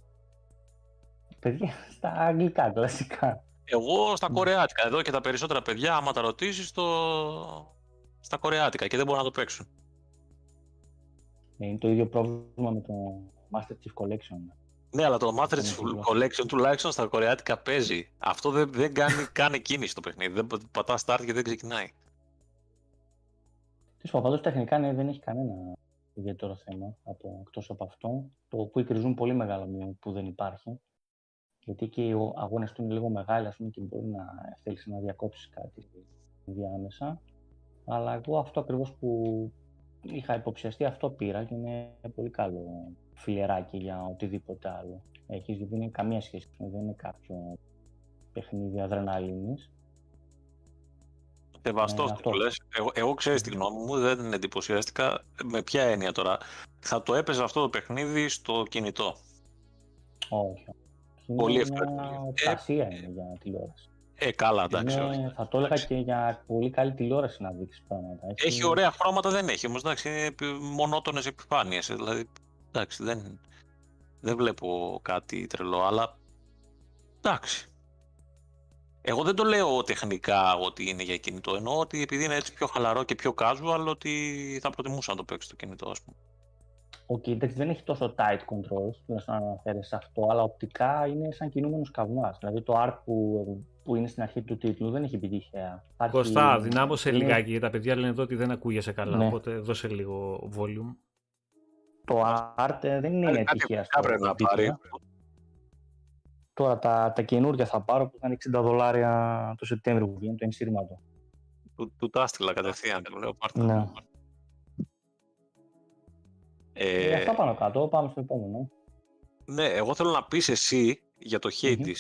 Παιδιά, στα αγγλικά κλασικά. Εγώ στα κορεάτικα. Εδώ και τα περισσότερα παιδιά, άμα τα ρωτήσεις, το... στα κορεάτικα και δεν μπορούν να το παίξουν. Ε, είναι το ίδιο πρόβλημα με το Master Chief Collection. Ναι, αλλά το Master Chief Collection τουλάχιστον στα κορεάτικα παίζει. Αυτό δεν, δεν κάνει καν κίνηση το παιχνίδι. Δεν πατά start και δεν ξεκινάει. Τι πω, πάντως τεχνικά ναι, δεν έχει κανένα ιδιαίτερο θέμα από, εκτός από αυτό. Το Quick Resume πολύ μεγάλο μείον που δεν υπάρχει γιατί και οι αγώνες του είναι λίγο μεγάλοι ας πούμε, και μπορεί να θέλεις να διακόψεις κάτι διάμεσα. Αλλά εγώ αυτό ακριβώς που είχα υποψιαστεί αυτό πήρα και είναι πολύ καλό φιλεράκι για οτιδήποτε άλλο. Έχεις γιατί δεν είναι καμία σχέση, δεν είναι κάποιο παιχνίδι αδρεναλίνης. Σεβαστός ε, το λες. Εγώ, εγώ ξέρεις τη γνώμη μου, δεν εντυπωσιάστηκα. Με ποια έννοια τώρα; Θα το έπαιζε αυτό το παιχνίδι στο κινητό. Όχι. Πολύ ευχαριστώ. Οπτασία ε, είναι για τηλεόραση. Ε, καλά, εντάξει. Είναι, θα το έλεγα και για πολύ καλή τηλεόραση να δείξεις πράγματα. Έχει, έχει ωραία χρώματα, δεν έχει όμως. Εντάξει, είναι μονότονες επιφάνειες. Δηλαδή, εντάξει, δεν, δεν βλέπω κάτι τρελό, αλλά εντάξει. Εγώ δεν το λέω τεχνικά ότι είναι για κινητό. Εννοώ ότι επειδή είναι έτσι πιο χαλαρό και πιο casual, ότι θα προτιμούσα να το παίξει το κινητό, ας πούμε. Ok, okay, δεν έχει τόσο tight controls, αν αναφέρεσαι σε αυτό, αλλά οπτικά είναι σαν κινούμενος καμβάς. Δηλαδή το art που, που είναι στην αρχή του τίτλου δεν έχει επιτυχία. Κωστά, δυνάμωσε είναι... λιγάκι, γιατί τα παιδιά λένε εδώ ότι δεν ακούγεσαι καλά, ναι. οπότε δώσε λίγο volume. Το art ε, δεν είναι επιτυχία στο πρέπει να πάρει. Τώρα τα, τα καινούργια θα πάρω που ήταν 60 δολάρια το Σεπτέμβριο που βγαίνει το ενσύρματο. Του, του τα έστειλα κατευθείαν, του λέω πάρτε. Ναι. Ε, ε, αυτά πάνω κάτω, πάμε στο επόμενο. Ναι, εγώ θέλω να πεις εσύ για το Hades.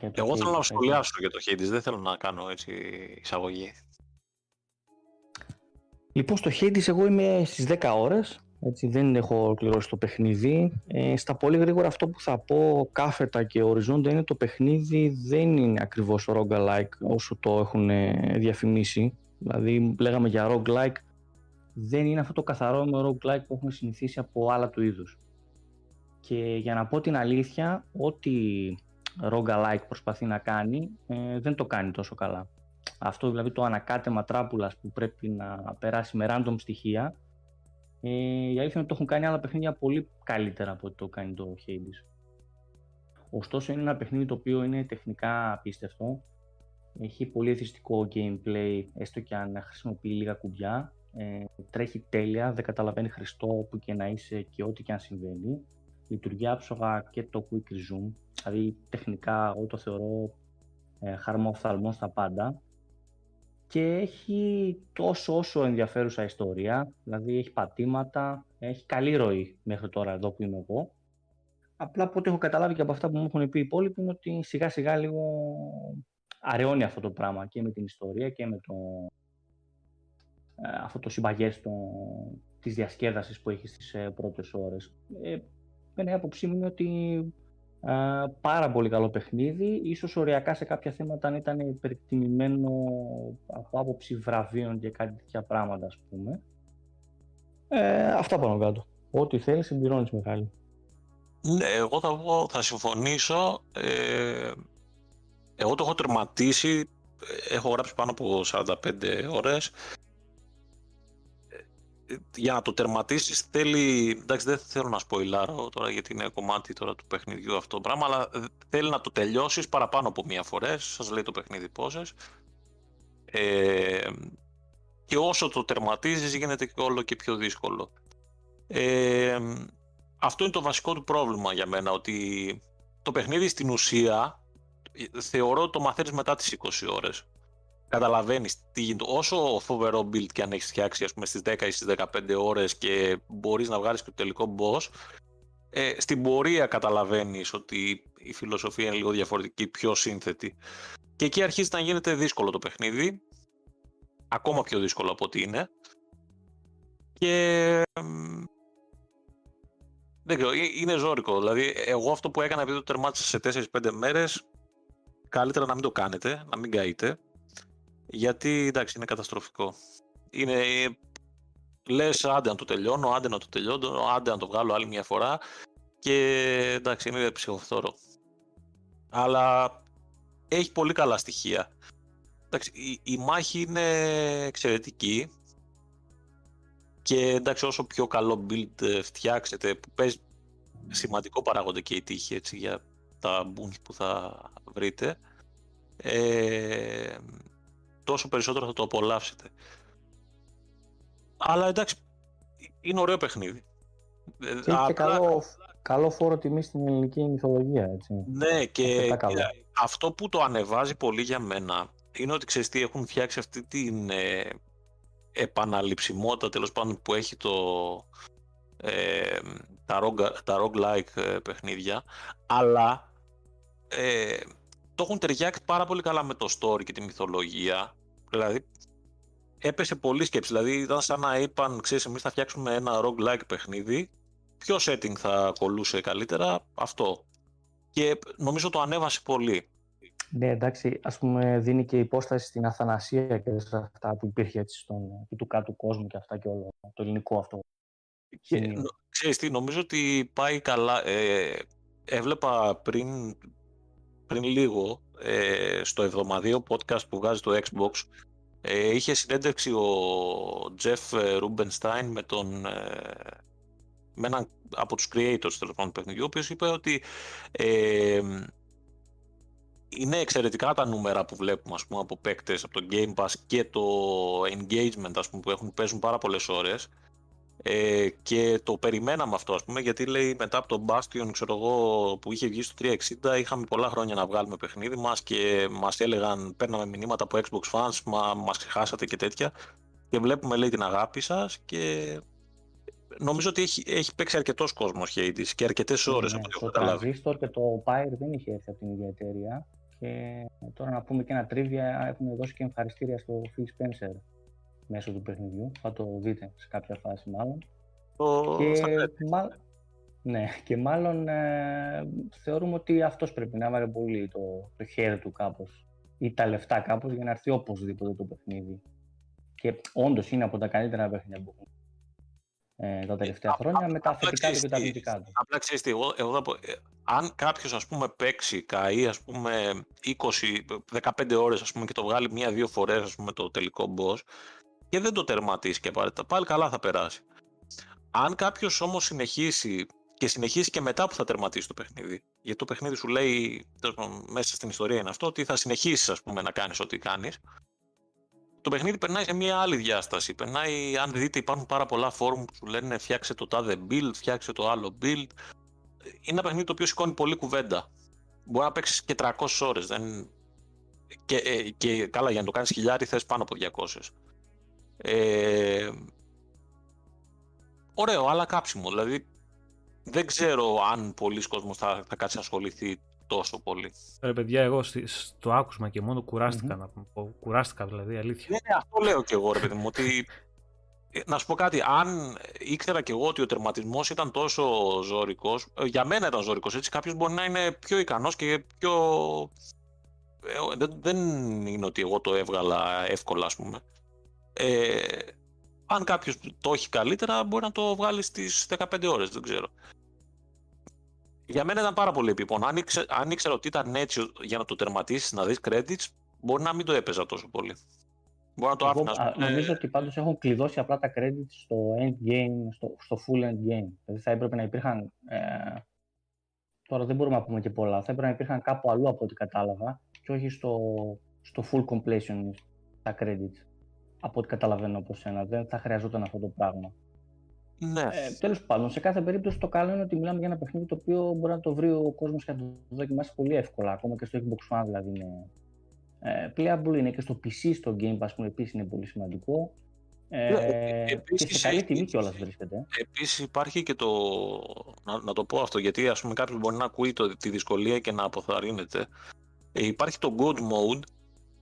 Εγώ θέλω να σχολιάσω για το Hades, δεν θέλω να κάνω έτσι εισαγωγή. Λοιπόν, στο Hades εγώ είμαι στις 10 ώρες, έτσι, δεν έχω ολοκληρώσει το παιχνίδι. Ε, στα πολύ γρήγορα αυτό που θα πω κάθετα και οριζόντα είναι το παιχνίδι δεν είναι ακριβώς roguelike όσο το έχουν ε, διαφημίσει. Δηλαδή λέγαμε για roguelike, δεν είναι αυτό το καθαρό με roguelike που έχουμε συνηθίσει από άλλα του είδους. Και για να πω την αλήθεια, ό,τι roguelike προσπαθεί να κάνει, ε, δεν το κάνει τόσο καλά. Αυτό δηλαδή το ανακάτεμα τράπουλας που πρέπει να περάσει με random στοιχεία, ε, η αλήθεια είναι ότι το έχουν κάνει άλλα παιχνίδια πολύ καλύτερα από ό,τι το κάνει το Hades. Ωστόσο είναι ένα παιχνίδι το οποίο είναι τεχνικά απίστευτο. Έχει πολύ εθιστικό gameplay, έστω και αν χρησιμοποιεί λίγα κουμπιά. Ε, τρέχει τέλεια, δεν καταλαβαίνει χρηστό όπου και να είσαι και ό,τι και αν συμβαίνει. Λειτουργεί άψογα και το quick zoom, δηλαδή τεχνικά εγώ το θεωρώ ε, χαρμό στα πάντα και έχει τόσο όσο ενδιαφέρουσα ιστορία, δηλαδή έχει πατήματα, έχει καλή ροή μέχρι τώρα εδώ που είμαι εγώ. Απλά από ό,τι έχω καταλάβει και από αυτά που μου έχουν πει οι υπόλοιποι είναι ότι σιγά σιγά λίγο αραιώνει αυτό το πράγμα και με την ιστορία και με το, ε, αυτό το συμπαγές το, της διασκέδασης που έχει στις ε, πρώτες ώρες. Ε, η άποψή μου είναι ότι πάρα πολύ καλό παιχνίδι. Ίσως οριακά σε κάποια θέματα αν ήταν υπερτιμημένο από άποψη βραβείων και κάτι τέτοια πράγματα ας πούμε. Ε, αυτά πάνω κάτω. Ό,τι θέλεις συμπληρώνεις Μιχάλη. Ναι, εγώ θα, θα συμφωνήσω. Ε, εγώ το έχω τερματίσει. Έχω γράψει πάνω από 45 ώρες για να το τερματίσεις θέλει, εντάξει δεν θέλω να σποϊλάρω τώρα γιατί είναι κομμάτι τώρα του παιχνιδιού αυτό το πράγμα, αλλά θέλει να το τελειώσεις παραπάνω από μία φορέ, σας λέει το παιχνίδι πόσες. Ε, και όσο το τερματίζεις γίνεται και όλο και πιο δύσκολο. Ε, αυτό είναι το βασικό του πρόβλημα για μένα, ότι το παιχνίδι στην ουσία θεωρώ το μαθαίνεις μετά τις 20 ώρες καταλαβαίνεις τι γίνεται. Όσο φοβερό build και αν έχεις φτιάξει ας πούμε, στις 10 ή στις 15 ώρες και μπορείς να βγάλεις και το τελικό boss, ε, στην πορεία καταλαβαίνεις ότι η φιλοσοφία είναι λίγο διαφορετική, πιο σύνθετη. Και εκεί αρχίζει να γίνεται δύσκολο το παιχνίδι, ακόμα πιο δύσκολο από ό,τι είναι. Και δεν ξέρω, ε, είναι ζώρικο. Δηλαδή, εγώ αυτό που έκανα επειδή το τερμάτισα σε 4-5 μέρες, καλύτερα να μην το κάνετε, να μην καείτε. Γιατί εντάξει είναι καταστροφικό. Είναι, λες άντε να το τελειώνω, άντε να το τελειώνω, άντε να το βγάλω άλλη μια φορά και εντάξει είναι ψυχοφθόρο. Αλλά έχει πολύ καλά στοιχεία. Εντάξει, η, η μάχη είναι εξαιρετική και εντάξει όσο πιο καλό build ε, φτιάξετε που παίζει σημαντικό παράγοντα και η τύχη έτσι, για τα μπουνκ που θα βρείτε ε, τόσο περισσότερο θα το απολαύσετε. Αλλά εντάξει, είναι ωραίο παιχνίδι. Και έχει και καλό, καλό φόρο τιμή στην ελληνική μυθολογία, έτσι. Ναι, και αυτό που το ανεβάζει πολύ για μένα είναι ότι ξέρεις τι έχουν φτιάξει αυτή την ε, επαναληψιμότητα τέλος πάντων που έχει το, ε, τα, rogue, τα roguelike ε, παιχνίδια, αλλά ε, το έχουν ταιριάξει πάρα πολύ καλά με το story και τη μυθολογία. Δηλαδή, έπεσε πολύ σκέψη. Δηλαδή, ήταν σαν να είπαν, ξέρεις, εμείς θα φτιάξουμε ένα roguelike παιχνίδι. Ποιο setting θα κολούσε καλύτερα, αυτό. Και νομίζω το ανέβασε πολύ. Ναι, εντάξει, ας πούμε δίνει και υπόσταση στην αθανασία και σε αυτά που υπήρχε έτσι στον του κάτω κόσμου και αυτά και όλο το ελληνικό αυτό. Και, ξέρεις τι, νομίζω ότι πάει καλά. Ε, έβλεπα πριν πριν λίγο ε, στο εβδομαδίο podcast που βγάζει το Xbox ε, είχε συνέντευξη ο Jeff Rubenstein με τον ε, με έναν από τους creators τέλος πάντων του παιχνιδιού ο οποίος είπε ότι ε, είναι εξαιρετικά τα νούμερα που βλέπουμε ας πούμε, από παίκτες από το Game Pass και το engagement ας πούμε, που έχουν, παίζουν πάρα πολλές ώρες ε, και το περιμέναμε αυτό, ας πούμε, γιατί λέει μετά από τον Bastion, ξέρω εγώ, που είχε βγει στο 360, είχαμε πολλά χρόνια να βγάλουμε παιχνίδι μας και μας έλεγαν, παίρναμε μηνύματα από Xbox fans, μα μας ξεχάσατε και τέτοια. Και βλέπουμε, λέει, την αγάπη σας και νομίζω ότι έχει, έχει παίξει αρκετός κόσμος Hades και αρκετές ώρες ναι, από ό,τι έχω καταλάβει. Το Transistor και το Pyre δεν είχε έρθει από την ίδια εταιρεία. Και τώρα να πούμε και ένα τρίβια, έχουν δώσει και ευχαριστήρια στο Phil Spencer μέσω του παιχνιδιού. Θα το δείτε σε κάποια φάση μάλλον. Το... Και, μα... ναι, και μάλλον ε, θεωρούμε ότι αυτός πρέπει να βάλει πολύ το, το χέρι του κάπως ή τα λεφτά κάπως για να έρθει οπωσδήποτε το παιχνίδι. Και όντως είναι από τα καλύτερα παιχνίδια που έχουν ε, τα τελευταία χρόνια με τα θετικά του και τα αρνητικά τους. Απλά ξέρεις τι, εγώ, εγώ θα πω, ε, αν κάποιος ας πούμε παίξει, καεί ας πούμε 20-15 ώρες ας πούμε και το βγάλει μία-δύο φορές ας πούμε το τελικό boss και δεν το τερματίσει και απαραίτητα, πάλι καλά θα περάσει. Αν κάποιος όμως συνεχίσει και συνεχίσει και μετά που θα τερματίσει το παιχνίδι. Γιατί το παιχνίδι σου λέει, μέσα στην ιστορία είναι αυτό, ότι θα συνεχίσεις να κάνεις ό,τι κάνεις το παιχνίδι περνάει σε μια άλλη διάσταση. Περνάει, αν δείτε, υπάρχουν πάρα πολλά φόρουμ που σου λένε φτιάξε το τάδε build, φτιάξε το άλλο build. Είναι ένα παιχνίδι το οποίο σηκώνει πολύ κουβέντα. Μπορεί να παίξεις και 300 ώρες. Δεν... Και, ε, και καλά, για να το κάνεις χιλιάρι θες πάνω από 200. Ε... Ωραίο, αλλά κάψιμο. Δηλαδή, δεν ξέρω αν πολλοί κόσμος θα, θα κάτσει να ασχοληθεί τόσο πολύ. Ρε παιδιά, εγώ στο άκουσμα και μόνο κουράστηκα να πω. Κουράστηκα δηλαδή, αλήθεια. Ναι, ναι, αυτό λέω και εγώ, ρε παιδί μου, ότι ε, να σου πω κάτι, αν ήξερα και εγώ ότι ο τερματισμός ήταν τόσο ζώρικος, ε, για μένα ήταν ζώρικος, έτσι κάποιος μπορεί να είναι πιο ικανός και πιο. Ε, δεν, δεν είναι ότι εγώ το έβγαλα εύκολα, ας πούμε. Ε, αν κάποιος το έχει καλύτερα, μπορεί να το βγάλει στις 15 ώρες, δεν ξέρω. Για μένα ήταν πάρα πολύ επίπονο. Αν, ήξε, αν ήξερα ότι ήταν έτσι για να το τερματίσεις, να δεις credits, μπορεί να μην το έπαιζα τόσο πολύ. Μπορεί να το άφηνας. Νομίζω ότι πάντως έχουν κλειδώσει απλά τα credits στο endgame, στο, στο full endgame. Δηλαδή θα έπρεπε να υπήρχαν. Ε, τώρα δεν μπορούμε να πούμε και πολλά. Θα έπρεπε να υπήρχαν κάπου αλλού από ό,τι κατάλαβα και όχι στο, στο full completion τα credits. Από ό,τι καταλαβαίνω από σένα. Δεν θα χρειαζόταν αυτό το πράγμα. Ναι. Ε, Τέλος πάντων, σε κάθε περίπτωση το καλό είναι ότι μιλάμε για ένα παιχνίδι το οποίο μπορεί να το βρει ο κόσμος και να το δοκιμάσει πολύ εύκολα. Ακόμα και στο Xbox One δηλαδή είναι. Ε, playable είναι και στο PC, στο Game Pass που επίσης είναι πολύ σημαντικό. Ε, ναι, ε επίσης, και σε καλή τιμή κιόλας βρίσκεται. Επίσης υπάρχει και το. Να, να, το πω αυτό, γιατί ας πούμε κάποιος μπορεί να ακούει το, τη δυσκολία και να αποθαρρύνεται. Ε, υπάρχει το Good Mode.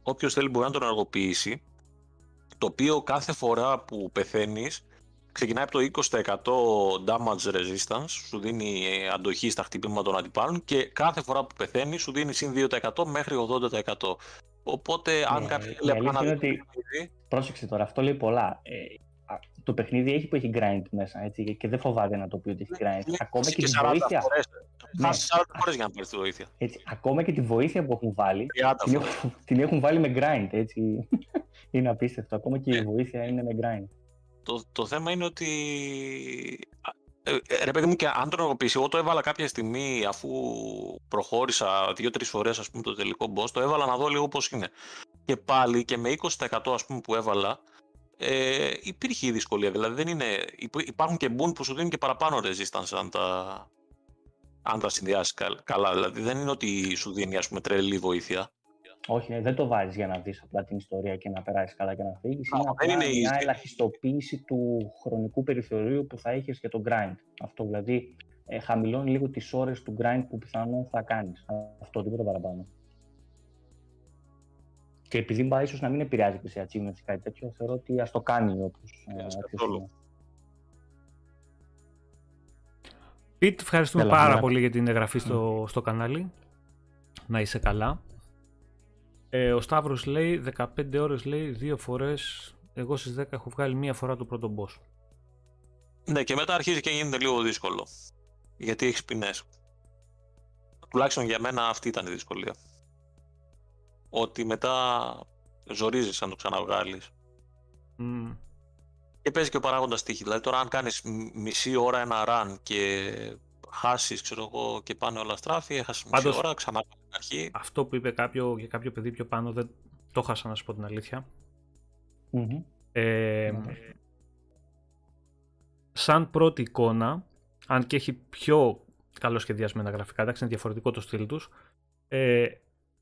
Όποιος θέλει μπορεί να τον ενεργοποιήσει. Το οποίο κάθε φορά που πεθαίνεις ξεκινάει από το 20% damage resistance, σου δίνει αντοχή στα χτυπήματα των αντιπάλων και κάθε φορά που πεθαίνεις σου δίνει συν 2% μέχρι 80%. Οπότε, αν ναι, κάποιος θέλει απλά να δει. Πρόσεξε τώρα, αυτό λέει πολλά. Ε, το παιχνίδι έχει που έχει grind μέσα έτσι, και δεν φοβάται να το πει ότι έχει ναι, grind. Ναι, ακόμα και, τη βοήθεια. Ναι. 40 φορές για να πάρεις τη βοήθεια. Έτσι, ακόμα και τη βοήθεια που έχουν βάλει την έχουν, την έχουν, βάλει με grind. Έτσι. Είναι απίστευτο. Ακόμα και η βοήθεια είναι με grind. Το, το θέμα είναι ότι. Ε, ε, ρε παιδί μου, και αν το ενεργοποιήσει, εγώ το έβαλα κάποια στιγμή αφού προχώρησα δύο-τρεις φορές το τελικό boss, το έβαλα να δω λίγο πώς είναι. Και πάλι και με 20% ας πούμε, που έβαλα, ε, υπήρχε η δυσκολία. Δηλαδή δεν είναι, υπάρχουν και boon που σου δίνουν και παραπάνω resistance αν τα, αν τα συνδυάσεις καλά. Δηλαδή δεν είναι ότι σου δίνει ας πούμε, τρελή βοήθεια. Όχι, δεν το βάζεις για να δεις απλά την ιστορία και να περάσεις καλά και να φύγεις. Είναι απλά μια ελαχιστοποίηση του χρονικού περιθωρίου που θα έχει για το grind. Αυτό δηλαδή ε, χαμηλώνει λίγο τις ώρες του grind που πιθανόν θα κάνεις. Αυτό, τίποτα παραπάνω. Και επειδή μπα ίσως να μην επηρεάζει και σε achievements ή κάτι τέτοιο, θεωρώ ότι ας το κάνει όπως. Πιτ, ευχαριστούμε πάρα πολύ για την εγγραφή στο, στο κανάλι. Να είσαι καλά. Ε, ο Σταύρος λέει 15 ώρες λέει δύο φορές, εγώ στις 10 έχω βγάλει μία φορά το πρώτο boss. Ναι και μετά αρχίζει και γίνεται λίγο δύσκολο, γιατί έχεις ποινές. Τουλάχιστον για μένα αυτή ήταν η δυσκολία. Ότι μετά ζορίζεις αν το ξαναβγάλεις. Mm. Και παίζει και ο παράγοντας τύχη. Δηλαδή, τώρα, αν κάνεις μισή ώρα ένα run και χάσεις, ξέρω εγώ, και πάνε όλα στράφη, έχασες μισή ώρα, ξανά αρχή. Αυτό που είπε κάποιο, για κάποιο παιδί πιο πάνω δεν το χάσα να σου πω την αληθεια Ε, Σαν πρώτη εικόνα, αν και έχει πιο καλοσχεδιασμένα γραφικά, εντάξει είναι διαφορετικό το στυλ τους, ε,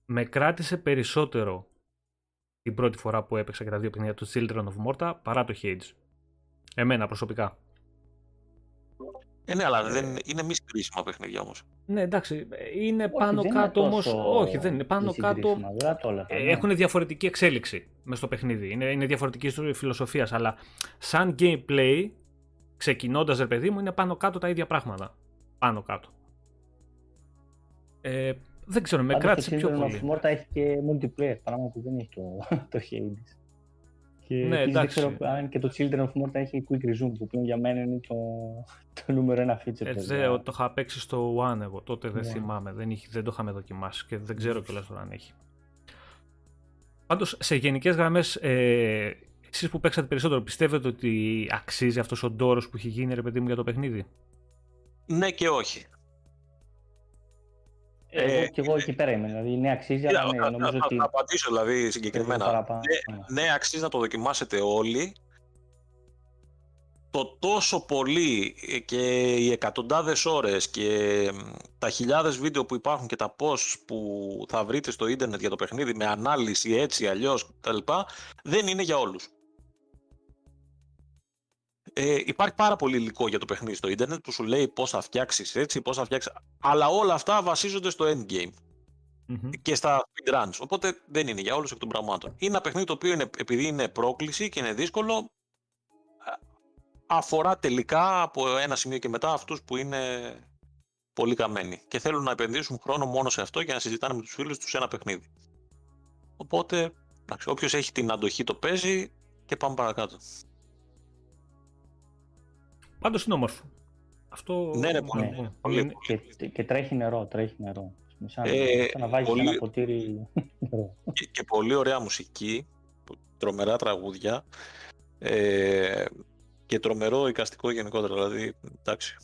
με κράτησε περισσότερο την πρώτη φορά που έπαιξα και τα δύο παιχνίδια του Children of Morta παρά το Hades. Εμένα προσωπικά. Ε, ναι, αλλά δεν είναι μη συγκρίσιμα παιχνίδια όμως. Ναι, εντάξει. Είναι Όχι, πάνω δεν κάτω είναι όμω. τόσο Όχι, δεν είναι. Πάνω κάτω. συγκρίσιμα, βέβαια, το όλα αυτά, ε, ναι. Έχουν διαφορετική εξέλιξη μες στο παιχνίδι. Είναι, είναι διαφορετική φιλοσοφίας. Αλλά σαν gameplay, ξεκινώντας ρε παιδί μου, είναι πάνω κάτω τα ίδια πράγματα. Πάνω κάτω. Ε, δεν ξέρω, με Πάντως κράτησε το πιο Children πολύ. of Morta έχει και multiplayer, πράγμα που δεν έχει το, το Hades. Και Ναι, επίσης δεν εντάξει. ξέρω αν και το Children of Morta έχει quick resume, που πλέον για μένα είναι το, το νούμερο ένα feature. Ε, παιδιά. δε, το είχα παίξει στο One εγώ, τότε δεν Ναι. θυμάμαι, δεν, είχε, δεν το είχαμε δοκιμάσει και δεν ξέρω κιόλας τώρα αν έχει. Πάντως, σε γενικές γραμμές, ε, εσείς που παίξατε περισσότερο, πιστεύετε ότι αξίζει αυτός ο ντόρος που έχει γίνει, ρε παιδί μου, για το παιχνίδι; Ναι και όχι. Εγώ ε, και εγώ εκεί πέρα είμαι, δηλαδή ναι αξίζει, αλλά ναι, θα, νομίζω θα- ότι... θα απαντήσω δηλαδή θέλω συγκεκριμένα. παραπάνω. Ναι, ναι, αξίζει να το δοκιμάσετε όλοι. Το τόσο πολύ ε, και οι εκατοντάδες ώρες και μ, τα χιλιάδες βίντεο που υπάρχουν και τα posts που θα βρείτε στο ίντερνετ για το παιχνίδι με ανάλυση έτσι, αλλιώς κτλ. δεν είναι για όλους. Ε, υπάρχει πάρα πολύ υλικό για το παιχνίδι στο ίντερνετ που σου λέει πώς θα φτιάξεις έτσι, πώς θα φτιάξεις... Αλλά όλα αυτά βασίζονται στο endgame Μμμ. και στα speedruns. Οπότε δεν είναι για όλους εκ των πραγμάτων. Είναι ένα παιχνίδι το οποίο είναι, επειδή είναι πρόκληση και είναι δύσκολο, α- αφορά τελικά από ένα σημείο και μετά αυτούς που είναι πολύ καμένοι και θέλουν να επενδύσουν χρόνο μόνο σε αυτό για να συζητάνε με τους φίλους τους ένα παιχνίδι. Οπότε, εντάξει, όποιος έχει την αντοχή το παίζει και πάμε παρακάτω. Πάντως είναι όμορφο. Αυτό... Ναι, ναι, πολύ, ναι, πολύ, είναι- Και, και τρέχει νερό, τρέχει νερό. Σαν, Ε, σαν να βάζεις πολύ- ένα ποτήρι νερό. και, και πολύ ωραία μουσική, τρομερά τραγούδια ε, και τρομερό εικαστικό γενικότερα, δηλαδή, εντάξει.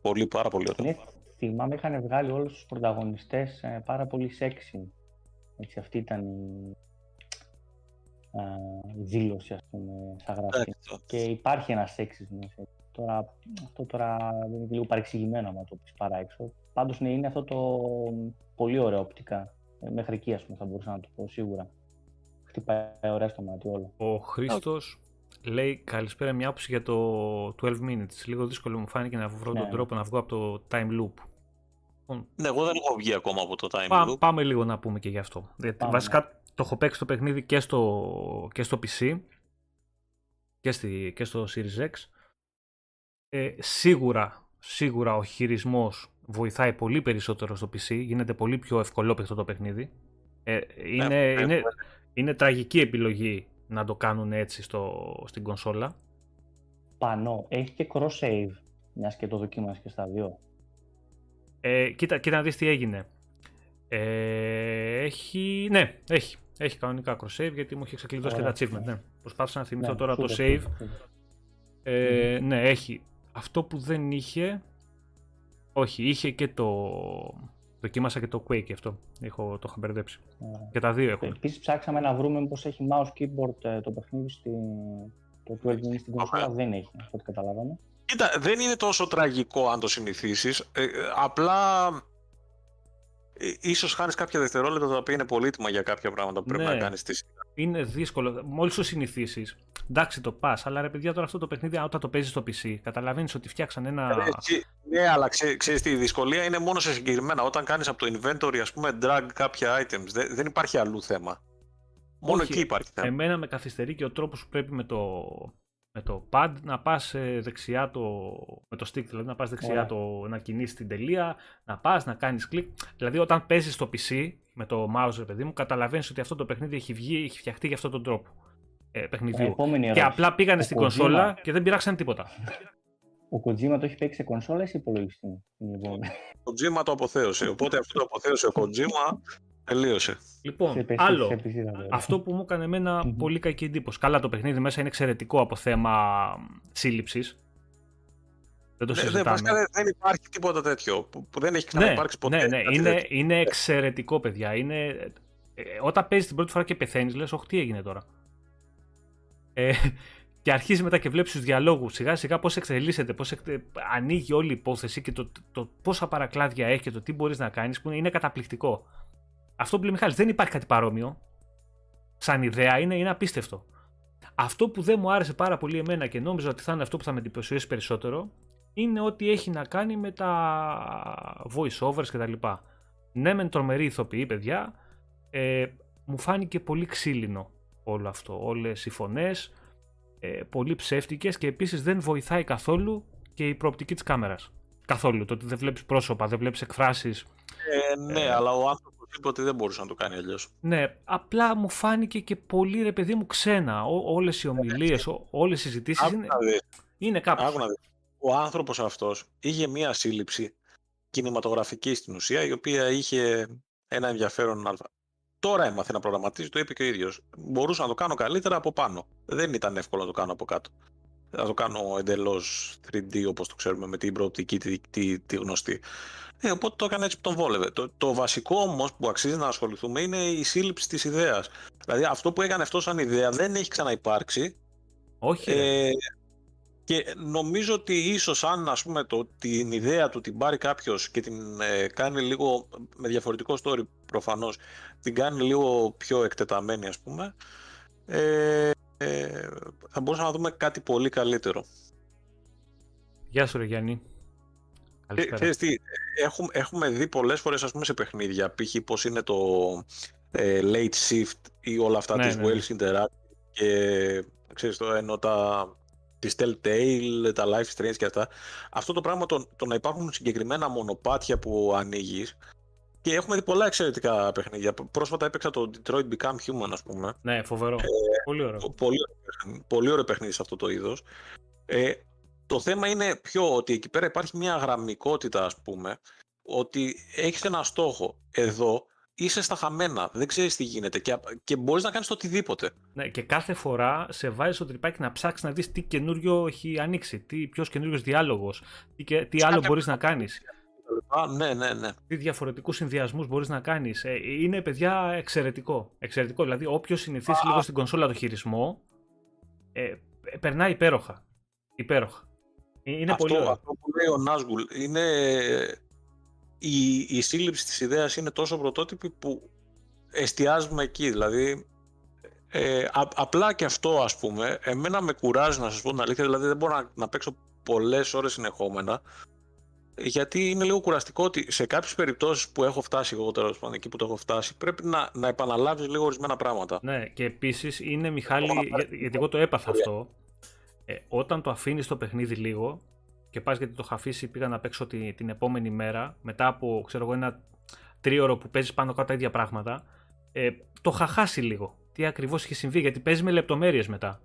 Πολύ, πάρα πολύ ωραίο. Ναι, θυμάμαι είχαν βγάλει όλους τους πρωταγωνιστές ε, πάρα πολύ σεξι. Έτσι, αυτή ήταν η, α, η δήλωση, ας πούμε, σαν γραφή. Εντάξει, Και υπάρχει ένας σεξι μέσα. Τώρα, αυτό τώρα είναι λίγο παρεξηγημένο άμα το πεις παρά έξω. Πάντως ναι, είναι αυτό το πολύ ωραίο οπτικά. Ε, Μέχρι εκεί, ας πούμε, θα μπορούσα να το πω σίγουρα. Χτυπάει ωραία στο μάτι όλο. Ο Χρήστος λέει καλησπέρα μια άποψη για το 12 minutes. Λίγο δύσκολο μου φάνηκε να βρω Ναι. τον τρόπο να βγω από το time loop. Λοιπόν, Ναι, εγώ δεν έχω βγει ακόμα από το time πά- loop. πάμε λίγο να πούμε και γι' αυτό. Γιατί Πάμε. βασικά το έχω παίξει το παιχνίδι και στο, και στο PC και, στη, και στο Series X. Ε, σίγουρα, σίγουρα ο χειρισμός βοηθάει πολύ περισσότερο στο PC. Γίνεται πολύ πιο ευκολόπαικτο το παιχνίδι. Ε, είναι, ναι, είναι, ναι. είναι τραγική επιλογή να το κάνουν έτσι στο, στην κονσόλα. Πανώ, έχει και cross save, μιας και το δοκίμασες και στα δύο. Ε, κοίτα, κοίτα να δεις τι έγινε. Ε, έχει, ναι, έχει. Έχει κανονικά cross-save γιατί μου έχει ξεκλειδώσει και τα Ωραία, achievement. ναι. Ναι. Προσπάθησα να θυμηθώ Ναι, τώρα το super, save. super. Ε, Ναι, έχει. Αυτό που δεν είχε. Όχι, είχε και το. Δοκίμασα και το Quake αυτό. Έχω, το είχα μπερδέψει. Ωραία. Και τα δύο έχουν. Επίσης ψάξαμε να βρούμε πως έχει mouse keyboard ε, το παιχνίδι στη, το 12 mini στην κονσόλα. Δεν έχει, από ό,τι καταλάβαμε. Κοίτα, δεν είναι τόσο τραγικό αν το συνηθίσεις. Ε, ε, απλά ε, ίσως χάνεις κάποια δευτερόλεπτα τα οποία είναι πολύτιμα για κάποια πράγματα που πρέπει Ναι. να κάνεις στη σειρά. Είναι δύσκολο. Μόλις το συνηθίσεις, εντάξει το πας. Αλλά ρε παιδιά, τώρα αυτό το παιχνίδι, όταν το παίζεις στο PC, καταλαβαίνεις ότι φτιάξαν ένα. Ε, τσι- Ναι, αλλά ξέ, ξέρεις τι, η δυσκολία είναι μόνο σε συγκεκριμένα. Όταν κάνεις από το inventory, ας πούμε, drag κάποια items, δεν, δεν υπάρχει αλλού θέμα. Μόνο Όχι, εκεί υπάρχει θέμα. Εμένα με καθυστερεί και ο τρόπος που πρέπει με το, με το pad να πας δεξιά το. με το stick, δηλαδή να πας δεξιά Ωραία. το, να κινήσει την τελεία, να πας να κάνεις κλικ. Δηλαδή, όταν παίζεις στο PC με το mouse, ρε παιδί μου, καταλαβαίνεις ότι αυτό το παιχνίδι έχει βγει, έχει φτιαχτεί για αυτόν τον τρόπο. Ε, παιχνιδιού. Επόμενη και ερώτηση. απλά πήγανε Ο στην Kojima- κονσόλα και δεν πειράξαν τίποτα. Ο Kojima το έχει παίξει σε κονσόλα ή σε υπολογιστή; την επόμενη. Ο Kojima το αποθέωσε. Οπότε αυτό το αποθέωσε ο Kojima, τελείωσε. Σε Λοιπόν, PC, άλλο. σε PC θα το Αυτό που μου έκανε εμένα Μμμ. πολύ κακή εντύπωση. Καλά, το παιχνίδι μέσα είναι εξαιρετικό από θέμα σύλληψης. Δεν το Ναι, δεν, συζητάμε. βασικά δεν- δεν υπάρχει τίποτα τέτοιο που, που δεν έχει ναι, ξαναυπάρξει ποτέ. ναι, ναι, κάτι είναι, τέτοιο. είναι εξαιρετικό, παιδιά. Είναι, ε, όταν παίζεις την πρώτη φορά και πεθαίνεις, λες: Όχι, τι έγινε τώρα. Ε, και αρχίζεις μετά και βλέπεις τους διαλόγους σιγά σιγά πώς εξελίσσεται, πώς ανοίγει όλη η υπόθεση και το, το πόσα παρακλάδια έχει και το τι μπορείς να κάνεις, που είναι καταπληκτικό. Αυτό που λέει ο Μιχάλης, δεν υπάρχει κάτι παρόμοιο. Σαν ιδέα είναι, είναι απίστευτο. Αυτό που δεν μου άρεσε πάρα πολύ εμένα και νόμιζα ότι θα είναι αυτό που θα με εντυπωσιάσει περισσότερο είναι ό,τι έχει να κάνει με τα voice overs κτλ. Ναι, μεν τρομερή ηθοποιή, παιδιά. Ε, μου φάνηκε πολύ ξύλινο όλο αυτό. Όλες οι φωνές, ε, πολύ ψεύτικες και επίσης δεν βοηθάει καθόλου και η προοπτική της κάμερας. Καθόλου. Το ότι δεν βλέπεις πρόσωπα, δεν βλέπεις εκφράσεις. Ε, ναι, ε, αλλά ο άνθρωπος είπε ότι δεν μπορούσε να το κάνει αλλιώς. Ναι, απλά μου φάνηκε και πολύ ρε παιδί μου ξένα. Ό, όλες οι ομιλίες, ό, όλες οι συζητήσεις είναι, είναι κάπως. Ο άνθρωπος αυτός είχε μία σύλληψη κινηματογραφική στην ουσία, η οποία είχε ένα ενδιαφέρον αλφα. Τώρα έμαθε να προγραμματίζει, το είπε και ο ίδιος. Μπορούσα να το κάνω καλύτερα από πάνω. Δεν ήταν εύκολο να το κάνω από κάτω. Να το κάνω εντελώς 3D όπως το ξέρουμε με την προοπτική τη, τη, τη γνωστή. Ε, οπότε το έκανε έτσι που τον βόλευε. Το, το βασικό όμως που αξίζει να ασχοληθούμε είναι η σύλληψη της ιδέας. Δηλαδή αυτό που έκανε αυτός σαν ιδέα δεν έχει ξαναυπάρξει. Όχι. Ε, και νομίζω ότι ίσως αν ας πούμε το, την ιδέα του την πάρει κάποιος και την ε, κάνει λίγο με διαφορετικό story προφανώς την κάνει λίγο πιο εκτεταμένη ας πούμε ε, ε, θα μπορούσαμε να δούμε κάτι πολύ καλύτερο. Γεια σου ρε Γιάννη. Ξέρεις τι, έχουμε, έχουμε δει πολλές φορές ας πούμε σε παιχνίδια π.χ. πως είναι το ε, late shift ή όλα αυτά ναι, της ναι, ναι. Wells Interactive και ξέρεις το ενώ τα της Telltale, τα live streams και αυτά. Αυτό το πράγμα το, το να υπάρχουν συγκεκριμένα μονοπάτια που ανοίγεις. Και έχουμε δει πολλά εξαιρετικά παιχνίδια. Πρόσφατα έπαιξα το Detroit Become Human, ας πούμε. Ναι, φοβερό. Ε, πολύ ωραίο. Πολύ, πολύ ωραίο παιχνίδι σε αυτό το είδος. Ε, το θέμα είναι πιο ότι εκεί πέρα υπάρχει μια γραμμικότητα, ας πούμε, ότι έχεις ένα στόχο. Εδώ είσαι στα χαμένα. Δεν ξέρεις τι γίνεται και, και μπορείς να κάνεις το οτιδήποτε. Ναι, και κάθε φορά σε βάζεις στο τρυπάκι να ψάξεις να δεις τι καινούριο έχει ανοίξει, τι, ποιος καινούριος διάλογος, τι, τι άλλο μπορείς να κάνεις. Ναι, ναι, ναι. Τι διαφορετικούς συνδυασμούς μπορείς να κάνεις. Ε, είναι παιδιά εξαιρετικό. εξαιρετικό. Δηλαδή, όποιος συνηθίσει λίγο στην κονσόλα το χειρισμό, ε, περνάει υπέροχα. Υπέροχα. Ε, είναι αυτό, πολύ Αυτό που λέει ο Νάσγουλ είναι η, η σύλληψη της ιδέας είναι τόσο πρωτότυπη που εστιάζουμε εκεί. Δηλαδή, ε, απλά και αυτό ας πούμε, εμένα με κουράζει να σας πω την αλήθεια, δηλαδή δεν μπορώ να, να παίξω πολλές ώρες συνεχόμενα, γιατί είναι λίγο κουραστικό ότι σε κάποιες περιπτώσεις που έχω φτάσει εγώ τώρα, πάντων, εκεί που το έχω φτάσει, πρέπει να, να επαναλάβεις λίγο ορισμένα πράγματα. Ναι, και επίσης είναι, Μιχάλη, γιατί εγώ το έπαθα αυτό, ε, όταν το αφήνεις το παιχνίδι λίγο, και πας γιατί το είχα αφήσει, πήγα να παίξω την, την επόμενη μέρα, μετά από ξέρω εγώ, ένα τρίωρο που παίζεις πάνω κάτω τα ίδια πράγματα, ε, το είχα χάσει λίγο. Τι ακριβώς είχε συμβεί, γιατί παίζει με λεπτομέρειες μετά.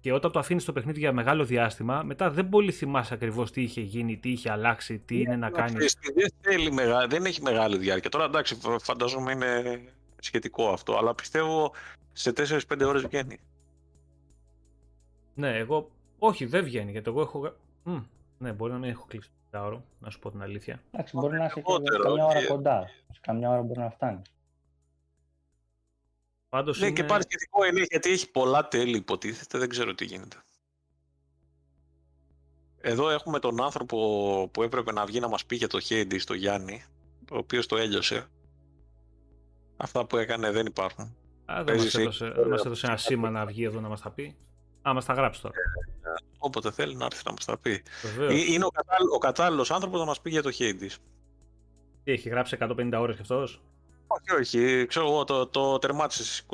Και όταν το αφήνεις το παιχνίδι για μεγάλο διάστημα, μετά δεν πολύ θυμάσαι ακριβώς τι είχε γίνει, τι είχε αλλάξει, τι είναι να κάνεις. Δεν, δεν έχει μεγάλη διάρκεια. Τώρα εντάξει, φαντάζομαι είναι σχετικό αυτό, αλλά πιστεύω σε 4-5 ώρες βγαίνει. Ναι, εγώ. Όχι, δεν βγαίνει, γιατί εγώ έχω. Ναι, μπορεί να μην έχω κλείσει το ώρα, να σου πω την αλήθεια. Εντάξει, μπορεί να είσαι και καμιά ώρα κοντά. Σε καμιά ώρα μπορεί να φτάνει. Πάντως ναι, είναι... και πάρει σχετικό είναι γιατί έχει πολλά τέλη υποτίθεται, δεν ξέρω τι γίνεται. Εδώ έχουμε τον άνθρωπο που έπρεπε να βγει να μας πει για το Hades, στο Γιάννη, ο οποίος το έλειωσε. Αυτά που έκανε δεν υπάρχουν. Α, δεν μας έδωσε, έδωσε ένα σήμα να βγει εδώ να μας τα πει. Α, μας τα γράψει τώρα. Όποτε θέλει να έρθει να μας τα πει. Ε, είναι ο, κατάλληλο, ο κατάλληλος άνθρωπος να μας πει για το Hades. Τι, έχει γράψει 150 ώρες κι αυτός; Όχι, όχι. Ξέρω εγώ, το, το τερμάτισε στις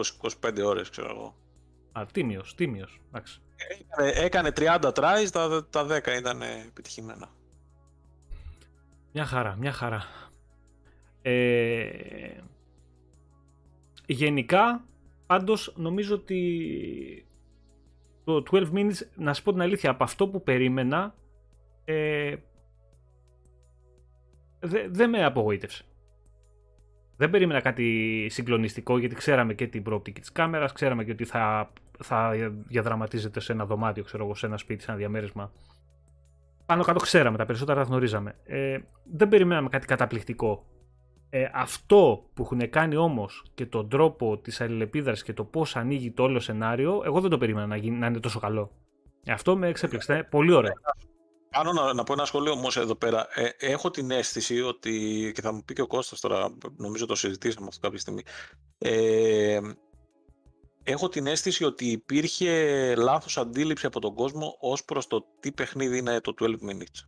25 ώρες, ξέρω εγώ. Α, τίμιος, τίμιος. Έκανε, έκανε 30 tries, τα, τα 10 ήταν επιτυχημένα. Μια χαρά, μια χαρά. Ε, γενικά, πάντως νομίζω ότι το 12 minutes, να σου πω την αλήθεια, από αυτό που περίμενα, ε, δεν δε με απογοήτευσε. Δεν περίμενα κάτι συγκλονιστικό γιατί ξέραμε και την προοπτική της κάμερας, ξέραμε και ότι θα, θα διαδραματίζεται σε ένα δωμάτιο, ξέρω εγώ, σε ένα σπίτι, σε ένα διαμέρισμα. Πάνω κάτω ξέραμε, τα περισσότερα τα γνωρίζαμε. Ε, δεν περιμέναμε κάτι καταπληκτικό. Ε, αυτό που έχουν κάνει όμως και τον τρόπο της αλληλεπίδρασης και το πώς ανοίγει το όλο σενάριο, εγώ δεν το περίμενα να, γίνει, να είναι τόσο καλό. Ε, αυτό με εξέπληξε. Πολύ ωραίο. Κάνω να, να πω ένα σχόλιο όμως εδώ πέρα. Ε, έχω την αίσθηση ότι, και θα μου πει και ο Κώστας τώρα, νομίζω το συζητήσαμε αυτό κάποια στιγμή, ε, έχω την αίσθηση ότι υπήρχε λάθος αντίληψη από τον κόσμο ως προς το τι παιχνίδι είναι το 12 minutes.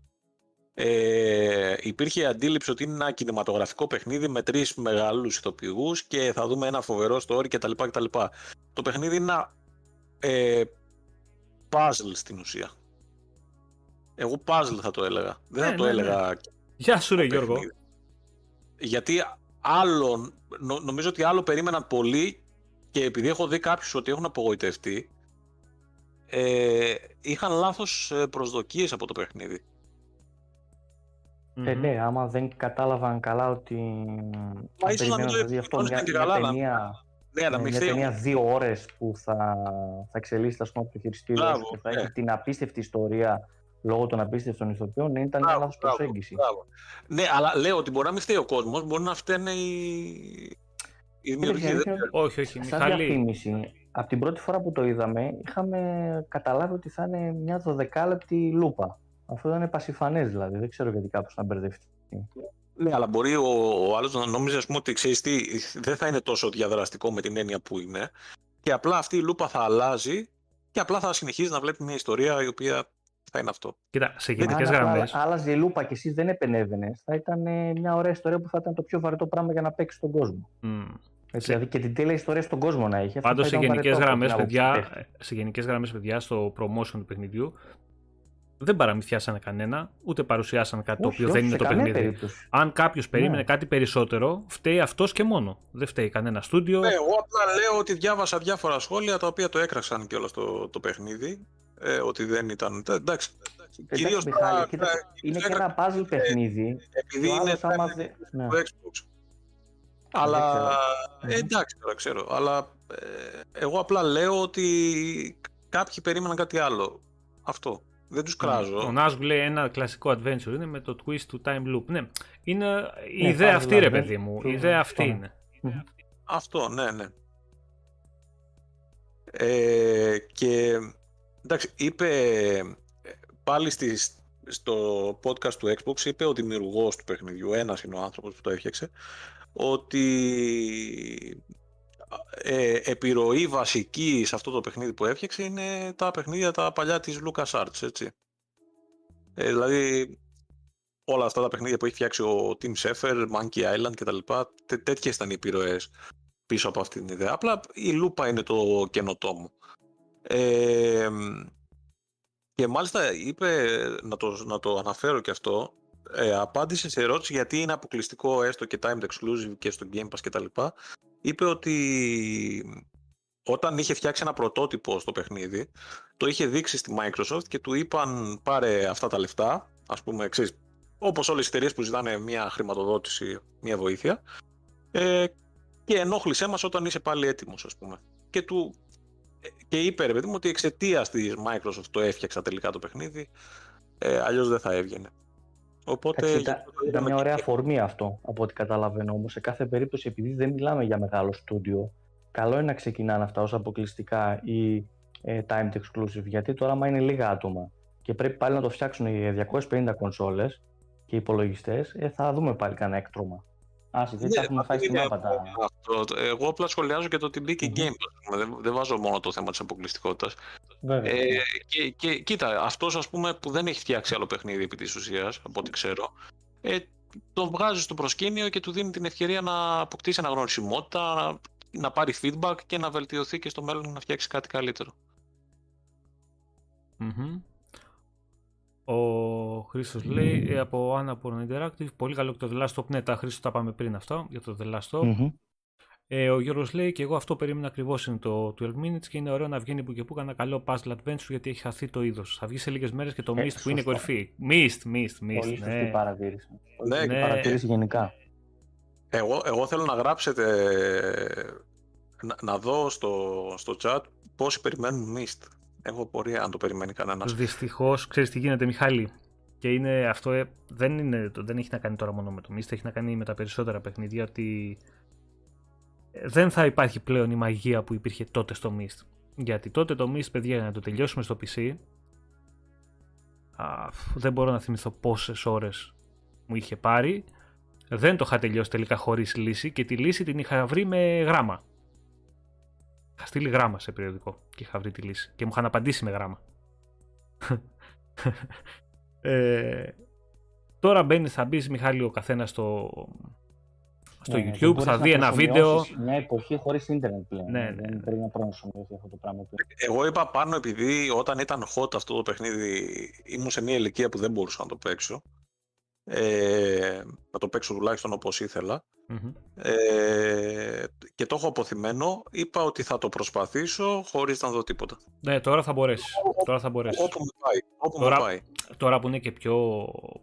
Ε, υπήρχε αντίληψη ότι είναι ένα κινηματογραφικό παιχνίδι με τρεις μεγάλους ηθοποιούς και θα δούμε ένα φοβερό story κτλ. κτλ. Το παιχνίδι είναι ένα ε, puzzle στην ουσία. Εγώ puzzle θα το έλεγα. Δεν Ναι, θα το ναι, ναι. έλεγα Γεια σου ρε Γιώργο. παιχνίδι. Γιατί άλλο, νο- νομίζω ότι άλλο περίμεναν πολύ και επειδή έχω δει κάποιους ότι έχουν απογοητευτεί, ε, είχαν λάθος ε, προσδοκίες από το παιχνίδι. Ε, Μμμ. ναι, άμα δεν κατάλαβαν καλά ότι. Μα αν ίσως να μην περιμέναν το δηλαδή αυτό εκτιμούσαν μια, και μια καλά, να- ταινία, Ναι, να ναι, μην μια φταίει ο- ταινία δύο ώρες που θα, θα εξελίσσεται ας πούμε, από το χειριστήριο Μπράβο, και θα ναι. έχει την απίστευτη ιστορία λόγω των απίστευτων ηθοποιών, ναι, ήταν μια Μπράβο, λάθος μπράβο, προσέγγιση. μπράβο. Ναι, αλλά λέω ότι μπορεί να μην φταίει ο κόσμος, μπορεί να φταίνε οι, οι δημιουργοί. αλήθεια δεν είναι ξέρω. Όχι, όχι, Σαν Μιχάλη. διαφήμιση, από την πρώτη φορά που το είδαμε, είχαμε καταλάβει ότι θα είναι μια δωδεκάλεπτη λούπα. Αυτό ήταν πασιφανές δηλαδή, δεν ξέρω γιατί κάποιος να μπερδευτεί. Ναι, αλλά μπορεί ο, ο άλλος να νόμιζε ας πούμε, ότι ξέρεις τι, δεν θα είναι τόσο διαδραστικό με την έννοια που είναι. Και απλά αυτή η λούπα θα αλλάζει και απλά θα συνεχίζει να βλέπει μια ιστορία η οποία θα είναι αυτό. Κοίτα, σε Αν γενικές απλά γραμμέ. άλλαζε η λούπα και εσύ δεν επενέβαινε, θα ήταν ε, μια ωραία ιστορία που θα ήταν το πιο βαρετό πράγμα για να παίξει στον κόσμο. Έτσι, Σε- Δηλαδή και την τέλεια ιστορία στον κόσμο να έχει. αυτό Πάντως θα σε ήταν γενικές βαρετό από γραμμές, την άποψη παιδιά, του παίχτη. σε γενικές γραμμές, παιδιά, στο promotion του παιχνιδιού δεν παραμυθιάσανε κανένα, ούτε παρουσιάσαν κάτι το Όχι, οποίο όχι, δεν είναι σε το καμία παιχνίδι. περίπτωση. Αν κάποιος περίμενε Ναι. κάτι περισσότερο, φταίει αυτός και μόνο. Δεν φταίει κανένα στούντιο. Ναι, εγώ απλά λέω ότι διάβασα διάφορα σχόλια τα οποία το έκραξαν και όλο το, το παιχνίδι. Ε, ότι δεν ήταν. Ε, Εντάξει. Εντάξει, Κυρίως Μιχάλη, τώρα, κοίτα, ε, είναι και έκραξαν, ένα puzzle παιχνίδι. Επειδή Ο είναι άλλος άμα time δεν- ναι. του Xbox. Αλλά ξέρω. ε, εντάξει τώρα ξέρω. Αλλά ε, εγώ απλά λέω ότι κάποιοι περίμεναν κάτι άλλο. Αυτό. Δεν τους κράζω. Ο Νάσγκ λέει ένα κλασικό adventure είναι με το twist του time loop. Ναι, είναι η Ναι, ιδέα puzzle αυτή, ρε adventure παιδί μου. του- Η ιδέα αυτή αυτό. είναι. Αυτό, ναι, ναι. Ε, και εντάξει, είπε πάλι στις, στο podcast του Xbox, είπε ο δημιουργός του παιχνιδιού, ένας είναι ο άνθρωπος που το έφτιαξε, ότι ε, επιρροή βασική σε αυτό το παιχνίδι που έφτιαξε είναι τα παιχνίδια τα παλιά της LucasArts, έτσι. Ε, δηλαδή όλα αυτά τα παιχνίδια που έχει φτιάξει ο Tim Schafer, Monkey Island κτλ. Τέ, τέτοιες ήταν οι επιρροές πίσω από αυτή την ιδέα. Απλά η λούπα είναι το καινοτόμο. Ε, και μάλιστα είπε, να το, να το αναφέρω και αυτό, ε, απάντησε σε ερώτηση γιατί είναι αποκλειστικό έστω και timed exclusive και στο Game Pass κτλ. Είπε ότι όταν είχε φτιάξει ένα πρωτότυπο στο παιχνίδι, το είχε δείξει στη Microsoft και του είπαν πάρε αυτά τα λεφτά, ας πούμε, ξέρεις, όπως όλες οι εταιρείες που ζητάνε μια χρηματοδότηση, μια βοήθεια, ε, και ενόχλησέ μας όταν είσαι πάλι έτοιμος, ας πούμε. Και, του, ε, και είπε, ρε παιδί μου, ότι εξαιτίας της Microsoft το έφτιαξα τελικά το παιχνίδι, ε, αλλιώς δεν θα έβγαινε. Οπότε... Εντάξει, ήταν, γι' αυτό ήταν είδαμε μια και- ωραία αφορμή αυτό, από ό,τι καταλαβαίνω όμως. Σε κάθε περίπτωση, επειδή δεν μιλάμε για μεγάλο στούντιο, καλό είναι να ξεκινάνε αυτά ως αποκλειστικά ή ε, timed exclusive. Γιατί τώρα, άμα είναι λίγα άτομα και πρέπει πάλι να το φτιάξουν οι 250 κονσόλες και υπολογιστές, ε, θα δούμε πάλι κανένα έκτρωμα. Άσε, γιατί τα Ναι, έχουμε αυτό φάει στην είναι άπατα. αυτό. Εγώ απλά σχολιάζω και το ότι μπήκε Μμμ. Game Pass. ας πούμε. Δεν, δεν βάζω μόνο το θέμα της αποκλειστικότητας. Βέβαια. Ε, και, και κοίτα, αυτός ας πούμε που δεν έχει φτιάξει άλλο παιχνίδι επί της ουσίας, από ό,τι ξέρω, ε, τον βγάζει στο προσκήνιο και του δίνει την ευκαιρία να αποκτήσει αναγνωρισιμότητα, να, να πάρει feedback και να βελτιωθεί και στο μέλλον να φτιάξει κάτι καλύτερο. Μμμ. Ο Χρήστος λέει ε, από Annapurna Interactive. Πολύ καλό και το The Last of Ναι, τα Χρήστο τα πάμε πριν αυτό για το The Last of. Μμμ. Ε, ο Γιώργος λέει και εγώ αυτό περίμενα ακριβώς είναι το 12 Minutes και είναι ωραίο να βγαίνει που και που ένα καλό puzzle adventure γιατί έχει χαθεί το είδος. Θα βγει σε λίγες μέρες και το Ε, Mist που είναι σωστά. κορυφή. Mist, Mist, Πολύ Mist. σωστή Ναι. παρατήρηση. Πολύ Ναι, σωστή ναι. παρατήρηση γενικά. Εγώ, εγώ θέλω να γράψετε, να, να δω στο, στο chat πόσοι περιμένουν Mist. Έχω πορεία αν το περιμένει κανένας. Δυστυχώς, ξέρεις τι γίνεται, Μιχάλη. Και είναι αυτό, ε, δεν, είναι, το- δεν έχει να κάνει τώρα μόνο με το Mist, έχει να κάνει με τα περισσότερα παιχνίδια ότι ε, δεν θα υπάρχει πλέον η μαγεία που υπήρχε τότε στο Mist. Γιατί τότε το Mist, παιδιά, για να το τελειώσουμε στο PC, α, δεν μπορώ να θυμηθώ πόσες ώρες μου είχε πάρει. Δεν το είχα τελειώσει τελικά χωρίς λύση και τη λύση την είχα βρει με γράμμα. Είχα στείλει γράμμα σε περιοδικό και είχα βρει τη λύση και μου είχαν απαντήσει με γράμμα. ε, Τώρα μπαίνει, θα μπεις Μιχάλη ο καθένας στο, στο Ναι, YouTube, δεν μπορείς θα να δει ένα βίντεο. προσωμιώσεις Μια εποχή χωρίς ίντερνετ πλέον. Ναι, ναι, Δεν ναι. πρέπει να προσωμιώσει αυτό το πράγμα. πλέον. Εγώ είπα πάνω επειδή όταν ήταν hot αυτό το παιχνίδι ήμουν σε μια ηλικία που δεν μπορούσα να το παίξω. Ε, να το παίξω τουλάχιστον όπως ήθελα. Μμμ. Ε, και το έχω αποθυμένο. Είπα ότι θα το προσπαθήσω χωρίς να δω τίποτα. Ναι, τώρα θα μπορέσεις. Τώρα θα μπορέσεις. Όπου με πάει. Όπου Τώρα- με πάει. Τώρα που είναι και πιο,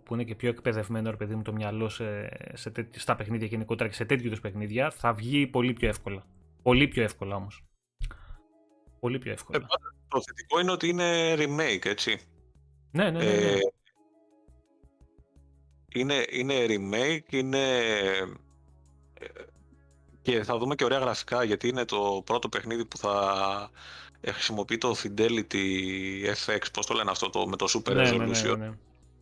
που είναι και πιο εκπαιδευμένο ρε παιδί μου το μυαλό σε, σε τέτοι- στα παιχνίδια γενικότερα και σε τέτοιου είδους παιχνίδια, θα βγει πολύ πιο εύκολα. Πολύ πιο εύκολα όμως. Πολύ πιο εύκολα. Ε, πάντα το θετικό είναι ότι είναι remake, έτσι. ναι, ναι, ναι. ναι. Ε, είναι, είναι remake, είναι... ε, Και θα δούμε και ωραία γραφικά, γιατί είναι το πρώτο παιχνίδι που θα ε, χρησιμοποιεί το Fidelity FX, πώς το λένε αυτό, το, με το Super ναι, ναι, Resolution ναι, ναι.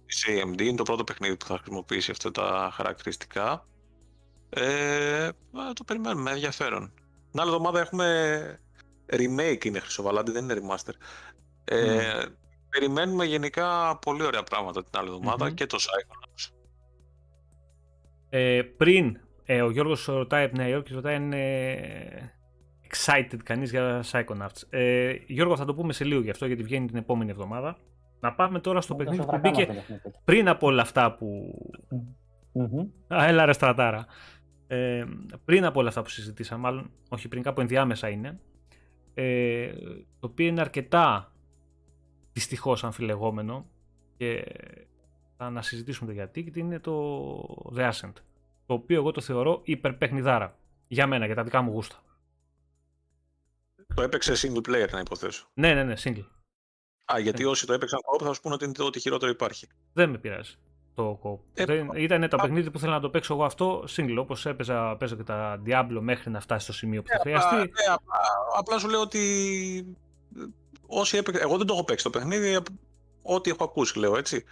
της AMD. Είναι το πρώτο παιχνίδι που θα χρησιμοποιήσει αυτά τα χαρακτηριστικά. Ε, α, το περιμένουμε με ενδιαφέρον. Την άλλη εβδομάδα έχουμε remake είναι Χρυσοβαλάντη, δεν είναι remaster. Ε, Περιμένουμε γενικά πολύ ωραία πράγματα την άλλη εβδομάδα Μμμ. και το Psychonauts. Ε, πριν, ε, ο Γιώργος ρωτάει από Νέα Υόρκη, ρωτάει αν είναι excited κανείς για Psychonauts. Ε, Γιώργο θα το πούμε σε λίγο γι' αυτό γιατί βγαίνει την επόμενη εβδομάδα. Να πάμε τώρα στο Τόσο παιχνίδι που βρακάμα μπήκε το παιχνίδι. πριν από όλα αυτά που Μμμ. Α, έλα ρε στρατάρα. Ε, πριν από όλα αυτά που συζητήσαμε, μάλλον όχι πριν, κάπου ενδιάμεσα είναι, ε, το οποίο είναι αρκετά δυστυχώς αμφιλεγόμενο και θα ανασυζητήσουμε το γιατί, γιατί είναι το The Ascent, το οποίο εγώ το θεωρώ υπερπαιχνιδάρα, για μένα, για τα δικά μου γούστα. Το έπαιξε single player να υποθέσω. Ναι, ναι, ναι, single. Α, γιατί Ναι. όσοι το έπαιξαν co-op θα σου πούνε ότι είναι το ό,τι χειρότερο υπάρχει. Δεν με πειράζει το co Ε, Δεν, ήταν το α- παιχνίδι που θέλω να το παίξω εγώ αυτό single, όπως έπαιζα, παίζω και τα Diablo μέχρι να φτάσει στο σημείο που θα Απλά, χρειαστεί. ναι, απλά, απλά σου λέω ότι ε, όσοι έπαιξαν, εγώ δεν το έχω παίξει το παιχνίδι, απ- ό,τι έχω ακούσει λέω έτσι.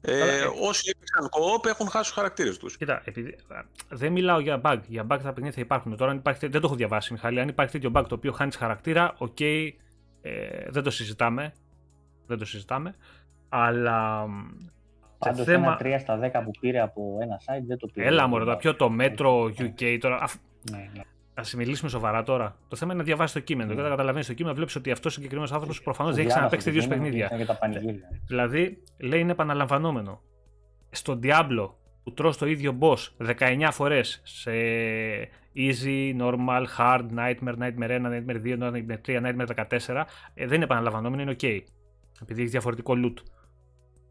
Ε, Αλλά, ε, όσοι έπαιξαν co-op έχουν χάσει τους χαρακτήρες τους. Κοίτα, επειδή, α, δεν μιλάω για bug. Για bug τα παιχνίδια θα υπάρχουν. Τώρα, αν υπάρχει, δεν το έχω διαβάσει, Μιχάλη. Αν υπάρχει τέτοιο bug το οποίο χάνεις χαρακτήρα, οκ, ε, δεν το συζητάμε. Δεν το συζητάμε. Αλλά μ, σε Πάντως θέμα. ένα 3 στα 10 που πήρε από ένα site δεν το πήρε. Έλα μωρέ, τώρα ποιο το μέτρο UK τώρα. αφ- Ναι, ναι. Α μιλήσουμε σοβαρά τώρα. Το θέμα είναι να διαβάσεις το κείμενο. Ναι. Και όταν καταλαβαίνεις το κείμενο, βλέπεις ότι αυτός ο συγκεκριμένος άνθρωπος προφανώς δεν έχει Διάβασα ξαναπέξει το τέτοιου κείμενο, παιχνίδια. ήρθαν και τα πανηγύρια. Δηλαδή, λέει είναι επαναλαμβανόμενο. Στο Diablo που τρως το ίδιο boss 19 φορές σε easy, normal, hard, nightmare, nightmare 1, nightmare 2, nightmare 3, nightmare 14 ε, δεν είναι επαναλαμβανόμενο, είναι ok. Επειδή έχει διαφορετικό loot.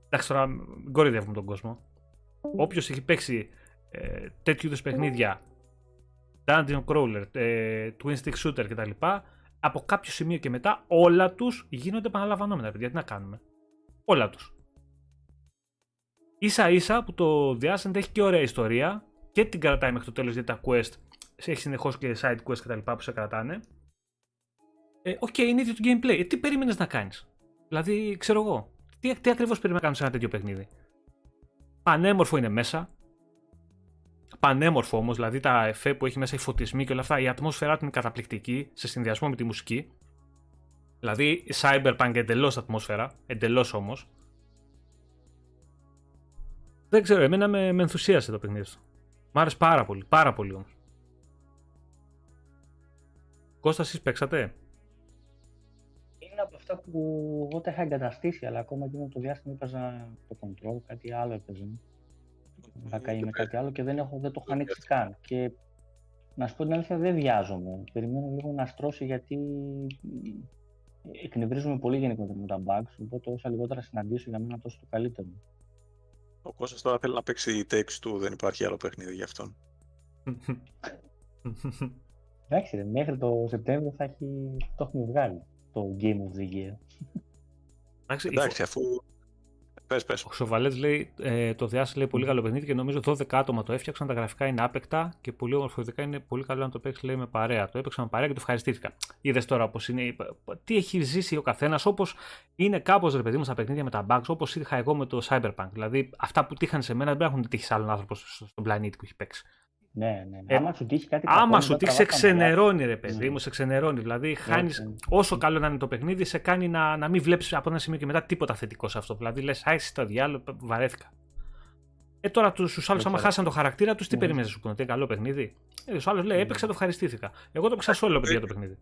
Εντάξει τώρα, μην κοροϊδεύουμε τον κόσμο. Όποιος έχει παίξει ε, τέτοιου είδους παιχνίδια, dungeon crawler, ε, twin stick shooter κτλ. Από κάποιο σημείο και μετά όλα τους γίνονται επαναλαμβανόμενα, παιδιά. Τι να κάνουμε; Όλα τους. Ίσα ίσα που το The Ascent έχει και ωραία ιστορία και την κρατάει μέχρι το τέλος γιατί τα quest έχει συνεχώς και side quest κτλ. που σε κρατάνε. Ε, Οκ, είναι ίδιο το gameplay. Ε, τι περίμενες να κάνεις; Δηλαδή, ξέρω εγώ. Τι, τι ακριβώς περίμενες να κάνεις σε ένα τέτοιο παιχνίδι; Πανέμορφο είναι μέσα. Πανέμορφο όμως, δηλαδή τα εφέ που έχει μέσα, οι φωτισμοί και όλα αυτά, η ατμόσφαιρά του είναι καταπληκτική σε συνδυασμό με τη μουσική. Δηλαδή, cyberpunk εντελώς ατμόσφαιρα, εντελώς όμως. Δεν ξέρω, εμένα με, με ενθουσίασε το παιχνίδι αυτό. Μ' άρεσε πάρα πολύ, πάρα πολύ όμως. Κώστα, εσείς παίξατε; Είναι από αυτά που εγώ τα είχα εγκαταστήσει, αλλά ακόμα εκείνο το διάστημα έπαιζα το control, κάτι άλλο έπαιζα. Θα κάνει με κάτι άλλο και δεν, έχω, δεν το έχω ανοίξει καν. Και να σου πω την αλήθεια, δεν βιάζομαι. Περιμένω λίγο να στρώσει γιατί μ, εκνευρίζομαι πολύ γενικότερα με τα bugs. Οπότε όσα λιγότερα συναντήσω για μένα τόσο το καλύτερο. Ο Κώστας τώρα θέλει να παίξει Takes Two, δεν υπάρχει άλλο παιχνίδι για αυτόν. Εντάξει, ρε, μέχρι το Σεπτέμβριο θα έχει, το έχουμε βγάλει το Game of the Year. Εντάξει, η Εντάξει, αφού... Πες, πες. Ο Σοβαλέτς λέει ε, το Διάσ λέει πολύ καλό παιχνίδι και νομίζω 12 άτομα το έφτιαξαν. Τα γραφικά είναι άπεκτα και πολύ όμορφο. Ειδικά είναι πολύ καλό να το παίξεις λέει με παρέα. Το έπαιξα με παρέα και το ευχαριστήθηκα. Είδες τώρα πώ είναι. Τι έχει ζήσει ο καθένας όπως είναι κάπως ρε παιδί μου στα παιχνίδια με τα bugs όπως είχα εγώ με το Cyberpunk. Δηλαδή αυτά που τύχαν σε μένα δεν πρέπει να έχουν τύχει σε άλλον άνθρωπο στον πλανήτη που έχει παίξει. Ναι, ναι. Ε, άμα σου τύχει κάτι κακό, Άμα δεν σου θα τύχει, σε τραβάς τα μαλλιά. ξενερώνει ρε παιδί Ναι. μου, σε ξενερώνει. Δηλαδή χάνεις. ναι. Όσο καλό να είναι το παιχνίδι, σε κάνει να, να μην βλέπεις από ένα σημείο και μετά τίποτα θετικό σε αυτό. Δηλαδή λες, άισε το διάλογο, βαρέθηκα. Ε, τώρα τους άλλους, άμα Ωραία. χάσαν το χαρακτήρα τους, τι Ναι. περίμενες να σου πούνε, ότι είναι καλό παιχνίδι; Ε, ο άλλο λέει, έπαιξα, το ευχαριστήθηκα. Εγώ το έπαιξα σε όλο, παιδιά, το παιχνίδι.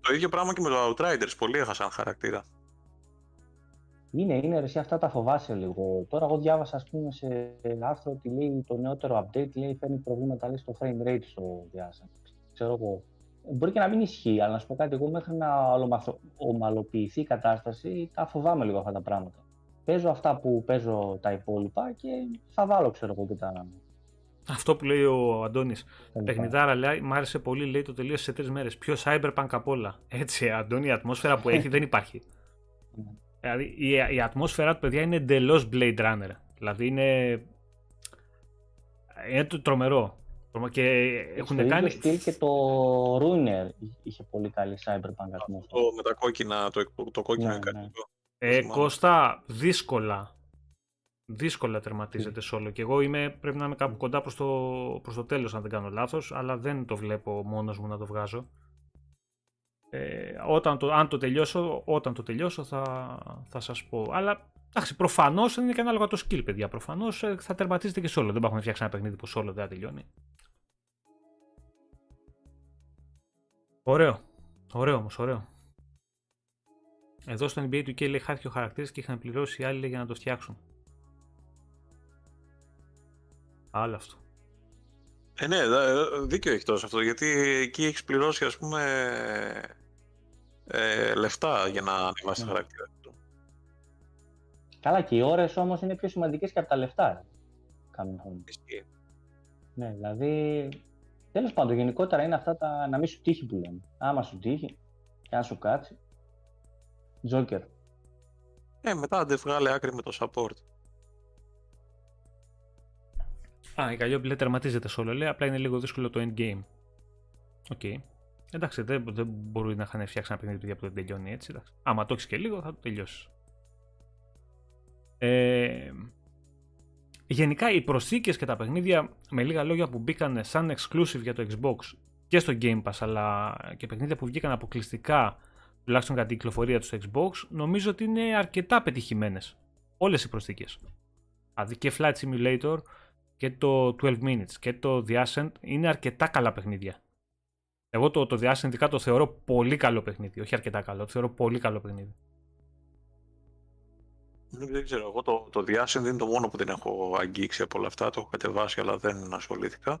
Το ίδιο πράγμα και με το Outriders. Πολλοί έχασαν χαρακτήρα. Είναι, είναι ρε, εσύ αυτά τα φοβάσαι λίγο. Τώρα εγώ διάβασα ας πούμε σε άρθρο ότι λέει το νεότερο update λέει φέρνει προβλήματα λέει, στο frame rate στο διάστημα. Ξέρω εγώ. Μπορεί και να μην ισχύει, αλλά να σου πω κάτι, εγώ μέχρι να ολομαθω- ομαλοποιηθεί η κατάσταση, τα φοβάμαι λίγο αυτά τα πράγματα. Παίζω αυτά που παίζω τα υπόλοιπα και θα βάλω, ξέρω εγώ, και τα. Αυτό που λέει ο Αντώνης. τα λοιπά. Παιχνιδάρα λέει, μ' άρεσε πολύ, λέει το τελείωσε σε τρεις μέρες. Πιο cyberpunk απ' όλα. Έτσι, Αντώνη, η ατμόσφαιρα που έχει δεν υπάρχει. Ναι. Δηλαδή, η, η ατμόσφαιρα του παιδιά είναι εντελώς Blade Runner. Δηλαδή είναι. Είναι το τρομερό. Τρομο- Και έχουν Στο ίδιο κάνει. στυλ και το Ruiner είχε πολύ καλή cyberpunk ατμόσφαιρα. Το, με τα κόκκινα, το, το κόκκινο Ναι, εικαστικό. Ε, θυμάμαι. Κώστα, δύσκολα. Δύσκολα τερματίζεται solo. Και εγώ είμαι, πρέπει να είμαι κάπου κοντά προς το, προς το τέλος, αν δεν κάνω λάθος, αλλά δεν το βλέπω μόνος μου να το βγάζω. Ε, όταν το, αν το τελειώσω, όταν το τελειώσω θα, θα σας πω. Αλλά εντάξει, προφανώς είναι και ανάλογα το skill, παιδιά. Προφανώς ε, θα τερματίζεται και solo. Δεν έχουμε φτιάξει ένα παιχνίδι που solo δεν θα τελειώνει. Ωραίο. Ωραίο όμως, ωραίο. Εδώ στο NBA του k λέει χάθηκε ο χαρακτήρας και είχαν πληρώσει οι άλλοι λέει, για να το φτιάξουν. Άλλο αυτό. Ε, ναι, δα- δίκιο έχεις τόσο αυτό, γιατί εκεί έχεις πληρώσει, ας πούμε, ε, λεφτά για να ανεβάσεις Ναι. τα χαρακτήρα. του. Καλά, και οι ώρες όμως είναι πιο σημαντικές και από τα λεφτά. ρε. Καμιά φορά. Ισχύει. Ναι, δηλαδή. Τέλος πάντων, γενικότερα είναι αυτά τα να μην σου τύχει που λέμε. Άμα σου τύχει και αν σου κάτσει. Τζόκερ. Ε, μετά δεν βγάλε άκρη με το support. Α, η Καλλιόπη τερματίζεται solo, λέει, απλά είναι λίγο δύσκολο το endgame. Ok. Εντάξει, δεν, δεν μπορεί να είχαν φτιάξει ένα παιχνίδι παιδιά, που δεν τελειώνει έτσι. Εντάξει. Άμα το έχεις και λίγο, θα το τελειώσεις. Ε, γενικά, οι προσθήκες και τα παιχνίδια, με λίγα λόγια, που μπήκαν σαν exclusive για το Xbox και στο Game Pass, αλλά και παιχνίδια που βγήκαν αποκλειστικά, τουλάχιστον κατά την κυκλοφορία τους στο Xbox, νομίζω ότι είναι αρκετά πετυχημένες. Όλες οι προσθήκες. Δηλαδή και Flight Simulator και το 12 Minutes και το The Ascent είναι αρκετά καλά παιχνίδια. Εγώ το, το The Ascent ειδικά το θεωρώ πολύ καλό παιχνίδι. Όχι αρκετά καλό, το θεωρώ πολύ καλό παιχνίδι. Δεν, δεν ξέρω, εγώ το, το The Ascent είναι το μόνο που δεν έχω αγγίξει από όλα αυτά, το έχω κατεβάσει αλλά δεν ασχολήθηκα.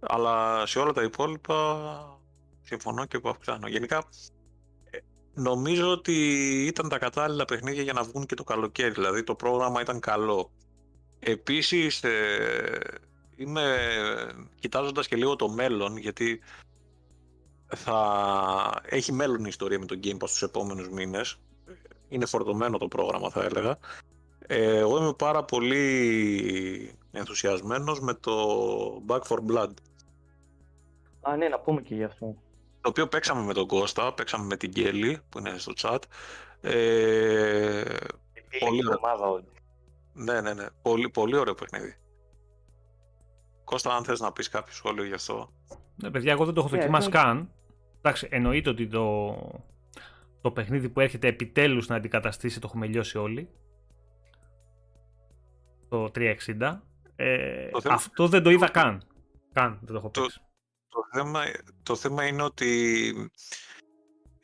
Αλλά σε όλα τα υπόλοιπα συμφωνώ και που αυξάνω. Γενικά, ε, νομίζω ότι ήταν τα κατάλληλα παιχνίδια για να βγουν και το καλοκαίρι, δηλαδή το πρόγραμμα ήταν καλό. Επίσης, ε, είμαι κοιτάζοντας και λίγο το μέλλον, γιατί θα έχει μέλλον η ιστορία με το Game Pass στους επόμενους μήνες. Είναι φορτωμένο το πρόγραμμα θα έλεγα. Ε, εγώ είμαι πάρα πολύ ενθουσιασμένος με το Back for Blood. Α, ναι, να πούμε και γι' αυτό. Το οποίο παίξαμε με τον Κώστα, παίξαμε με την Γκέλη που είναι στο chat. Ε, Πολύ ωραίο. ομάδα όλη. Ναι, ναι, ναι. Πολύ, πολύ ωραίο παιχνίδι. Κώστα, αν θες να πεις κάποιο σχόλιο γι' αυτό. Ναι, παιδιά, εγώ δεν το έχω Ναι, δοκιμάσει το- καν. Εντάξει, εννοείται ότι το, το παιχνίδι που έρχεται επιτέλους να αντικαταστήσει το έχουμε λιώσει όλοι. Το 360. Ε, Το θέμα- Αυτό δεν το είδα καν. Καν δεν το έχω Το- παίξει. Το θέμα, το θέμα είναι ότι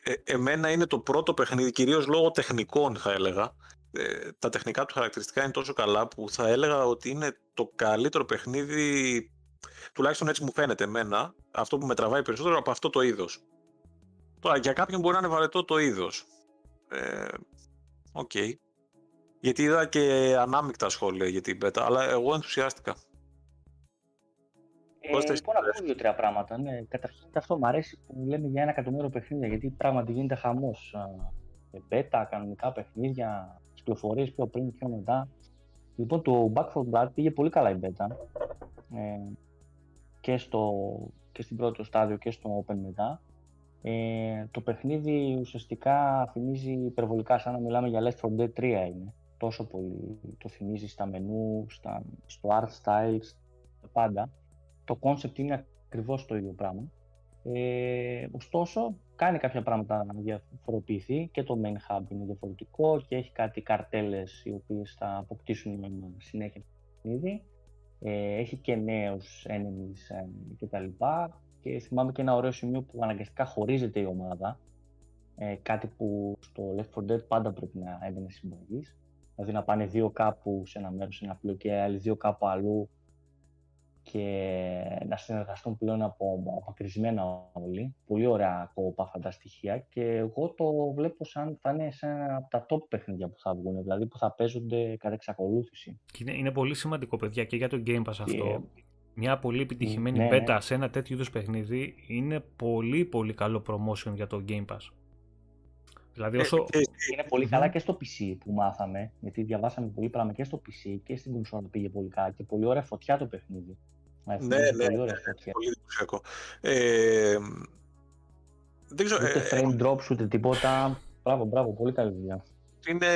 ε, εμένα είναι το πρώτο παιχνίδι, κυρίως λόγω τεχνικών θα έλεγα. Ε, τα τεχνικά του χαρακτηριστικά είναι τόσο καλά που θα έλεγα ότι είναι το καλύτερο παιχνίδι, τουλάχιστον έτσι μου φαίνεται εμένα, αυτό που με τραβάει περισσότερο από αυτό το είδος. Τώρα για κάποιον μπορεί να είναι βαρετό το είδος. Ε, Οκ. Γιατί είδα και ανάμεικτα σχόλια για την beta, αλλά εγώ ενθουσιάστηκα. Κώστα, Ε, εσύ λοιπόν, να τι πω δύο-τρία πράγματα. Ναι. Καταρχήν και αυτό μου αρέσει που λέμε για ένα εκατομμύριο παιχνίδια, γιατί πράγματι γίνεται χαμός. Beta, κανονικά παιχνίδια, κυκλοφορίες πιο πριν, πιο μετά. Λοιπόν, το Back 4 Blood πήγε πολύ καλά η beta. Ε, και, στο, και στην πρώτο στάδιο και στο Open μετά. Ε, το παιχνίδι ουσιαστικά θυμίζει υπερβολικά σαν να μιλάμε για Left 4 Dead 3 είναι. Τόσο πολύ το θυμίζει στα μενού, στα, στο art styles, τα πάντα το concept είναι ακριβώς το ίδιο πράγμα. Ε, ωστόσο, κάνει κάποια πράγματα να διαφοροποιηθεί και το main hub είναι διαφορετικό και έχει κάτι καρτέλες οι οποίες θα αποκτήσουν συνέχεια παιχνίδι. Ε, έχει και νέους enemies ε, κτλ. Και θυμάμαι και ένα ωραίο σημείο που αναγκαστικά χωρίζεται η ομάδα. Ε, κάτι που στο Left 4 Dead πάντα πρέπει να έμπαινε συμπαγής. Δηλαδή να πάνε δύο κάπου σε ένα μέρος, σε ένα πλοίο και άλλοι δύο κάπου αλλού και να συνεργαστούν πλέον από απακρισμένα όλοι. Πολύ ωραία κόπα αυτά τα στοιχεία και εγώ το βλέπω σαν θα είναι σε ένα από τα top παιχνίδια που θα βγουν, δηλαδή που θα παίζονται κατά εξακολούθηση. Είναι, είναι πολύ σημαντικό παιδιά και για το Game Pass αυτό. Μια πολύ επιτυχημένη ναι, beta ναι. σε ένα τέτοιο είδους παιχνίδι είναι πολύ πολύ καλό promotion για το Game Pass. Δηλαδή όσο... Ε, Είναι πολύ καλά και στο PC που μάθαμε, γιατί διαβάσαμε πολύ πράγμα και στο PC και στην κονσόλα πήγε πολύ καλά και πολύ ωραία φωτιά το παιχνίδι. Ναι, Ναι, ναι, πολύ ναι, ωραία φωτιά. πολύ εντυπωσιακό. Ε, δεν ξέρω, Ούτε ε, frame drops ούτε τίποτα. Μπράβο, μπράβο, πολύ καλή δουλειά. είναι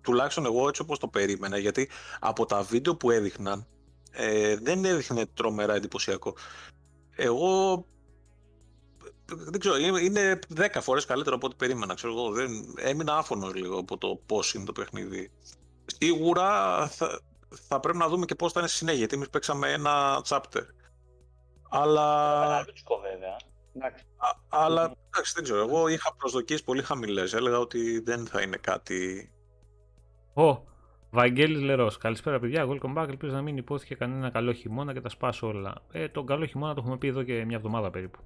τουλάχιστον εγώ έτσι όπως το περίμενα γιατί από τα βίντεο που έδειχναν ε, δεν έδειχνε τρομερά εντυπωσιακό. Εγώ δεν ξέρω, είναι- είναι 10 φορές καλύτερο από ό,τι περίμενα. Ξέρω εγώ, δεν, έμεινα άφωνος λίγο από το πώς είναι το παιχνίδι. Σίγουρα θα, θα πρέπει να δούμε και πώς θα είναι στη συνέχεια, γιατί εμείς παίξαμε ένα chapter. Αλλά, Μεγαλούτσικο βέβαια. Εντάξει. α- αλλά εντάξει, δεν ξέρω, εγώ είχα προσδοκίες πολύ χαμηλές. Έλεγα ότι δεν θα είναι κάτι Ω, Βαγγέλης Λερός. Καλησπέρα παιδιά, welcome back. Ελπίζω να μην υπόθηκε κανένα καλό χειμώνα και τα σπάσω όλα. Ε, τον καλό χειμώνα το έχουμε πει εδώ και μια εβδομάδα περίπου.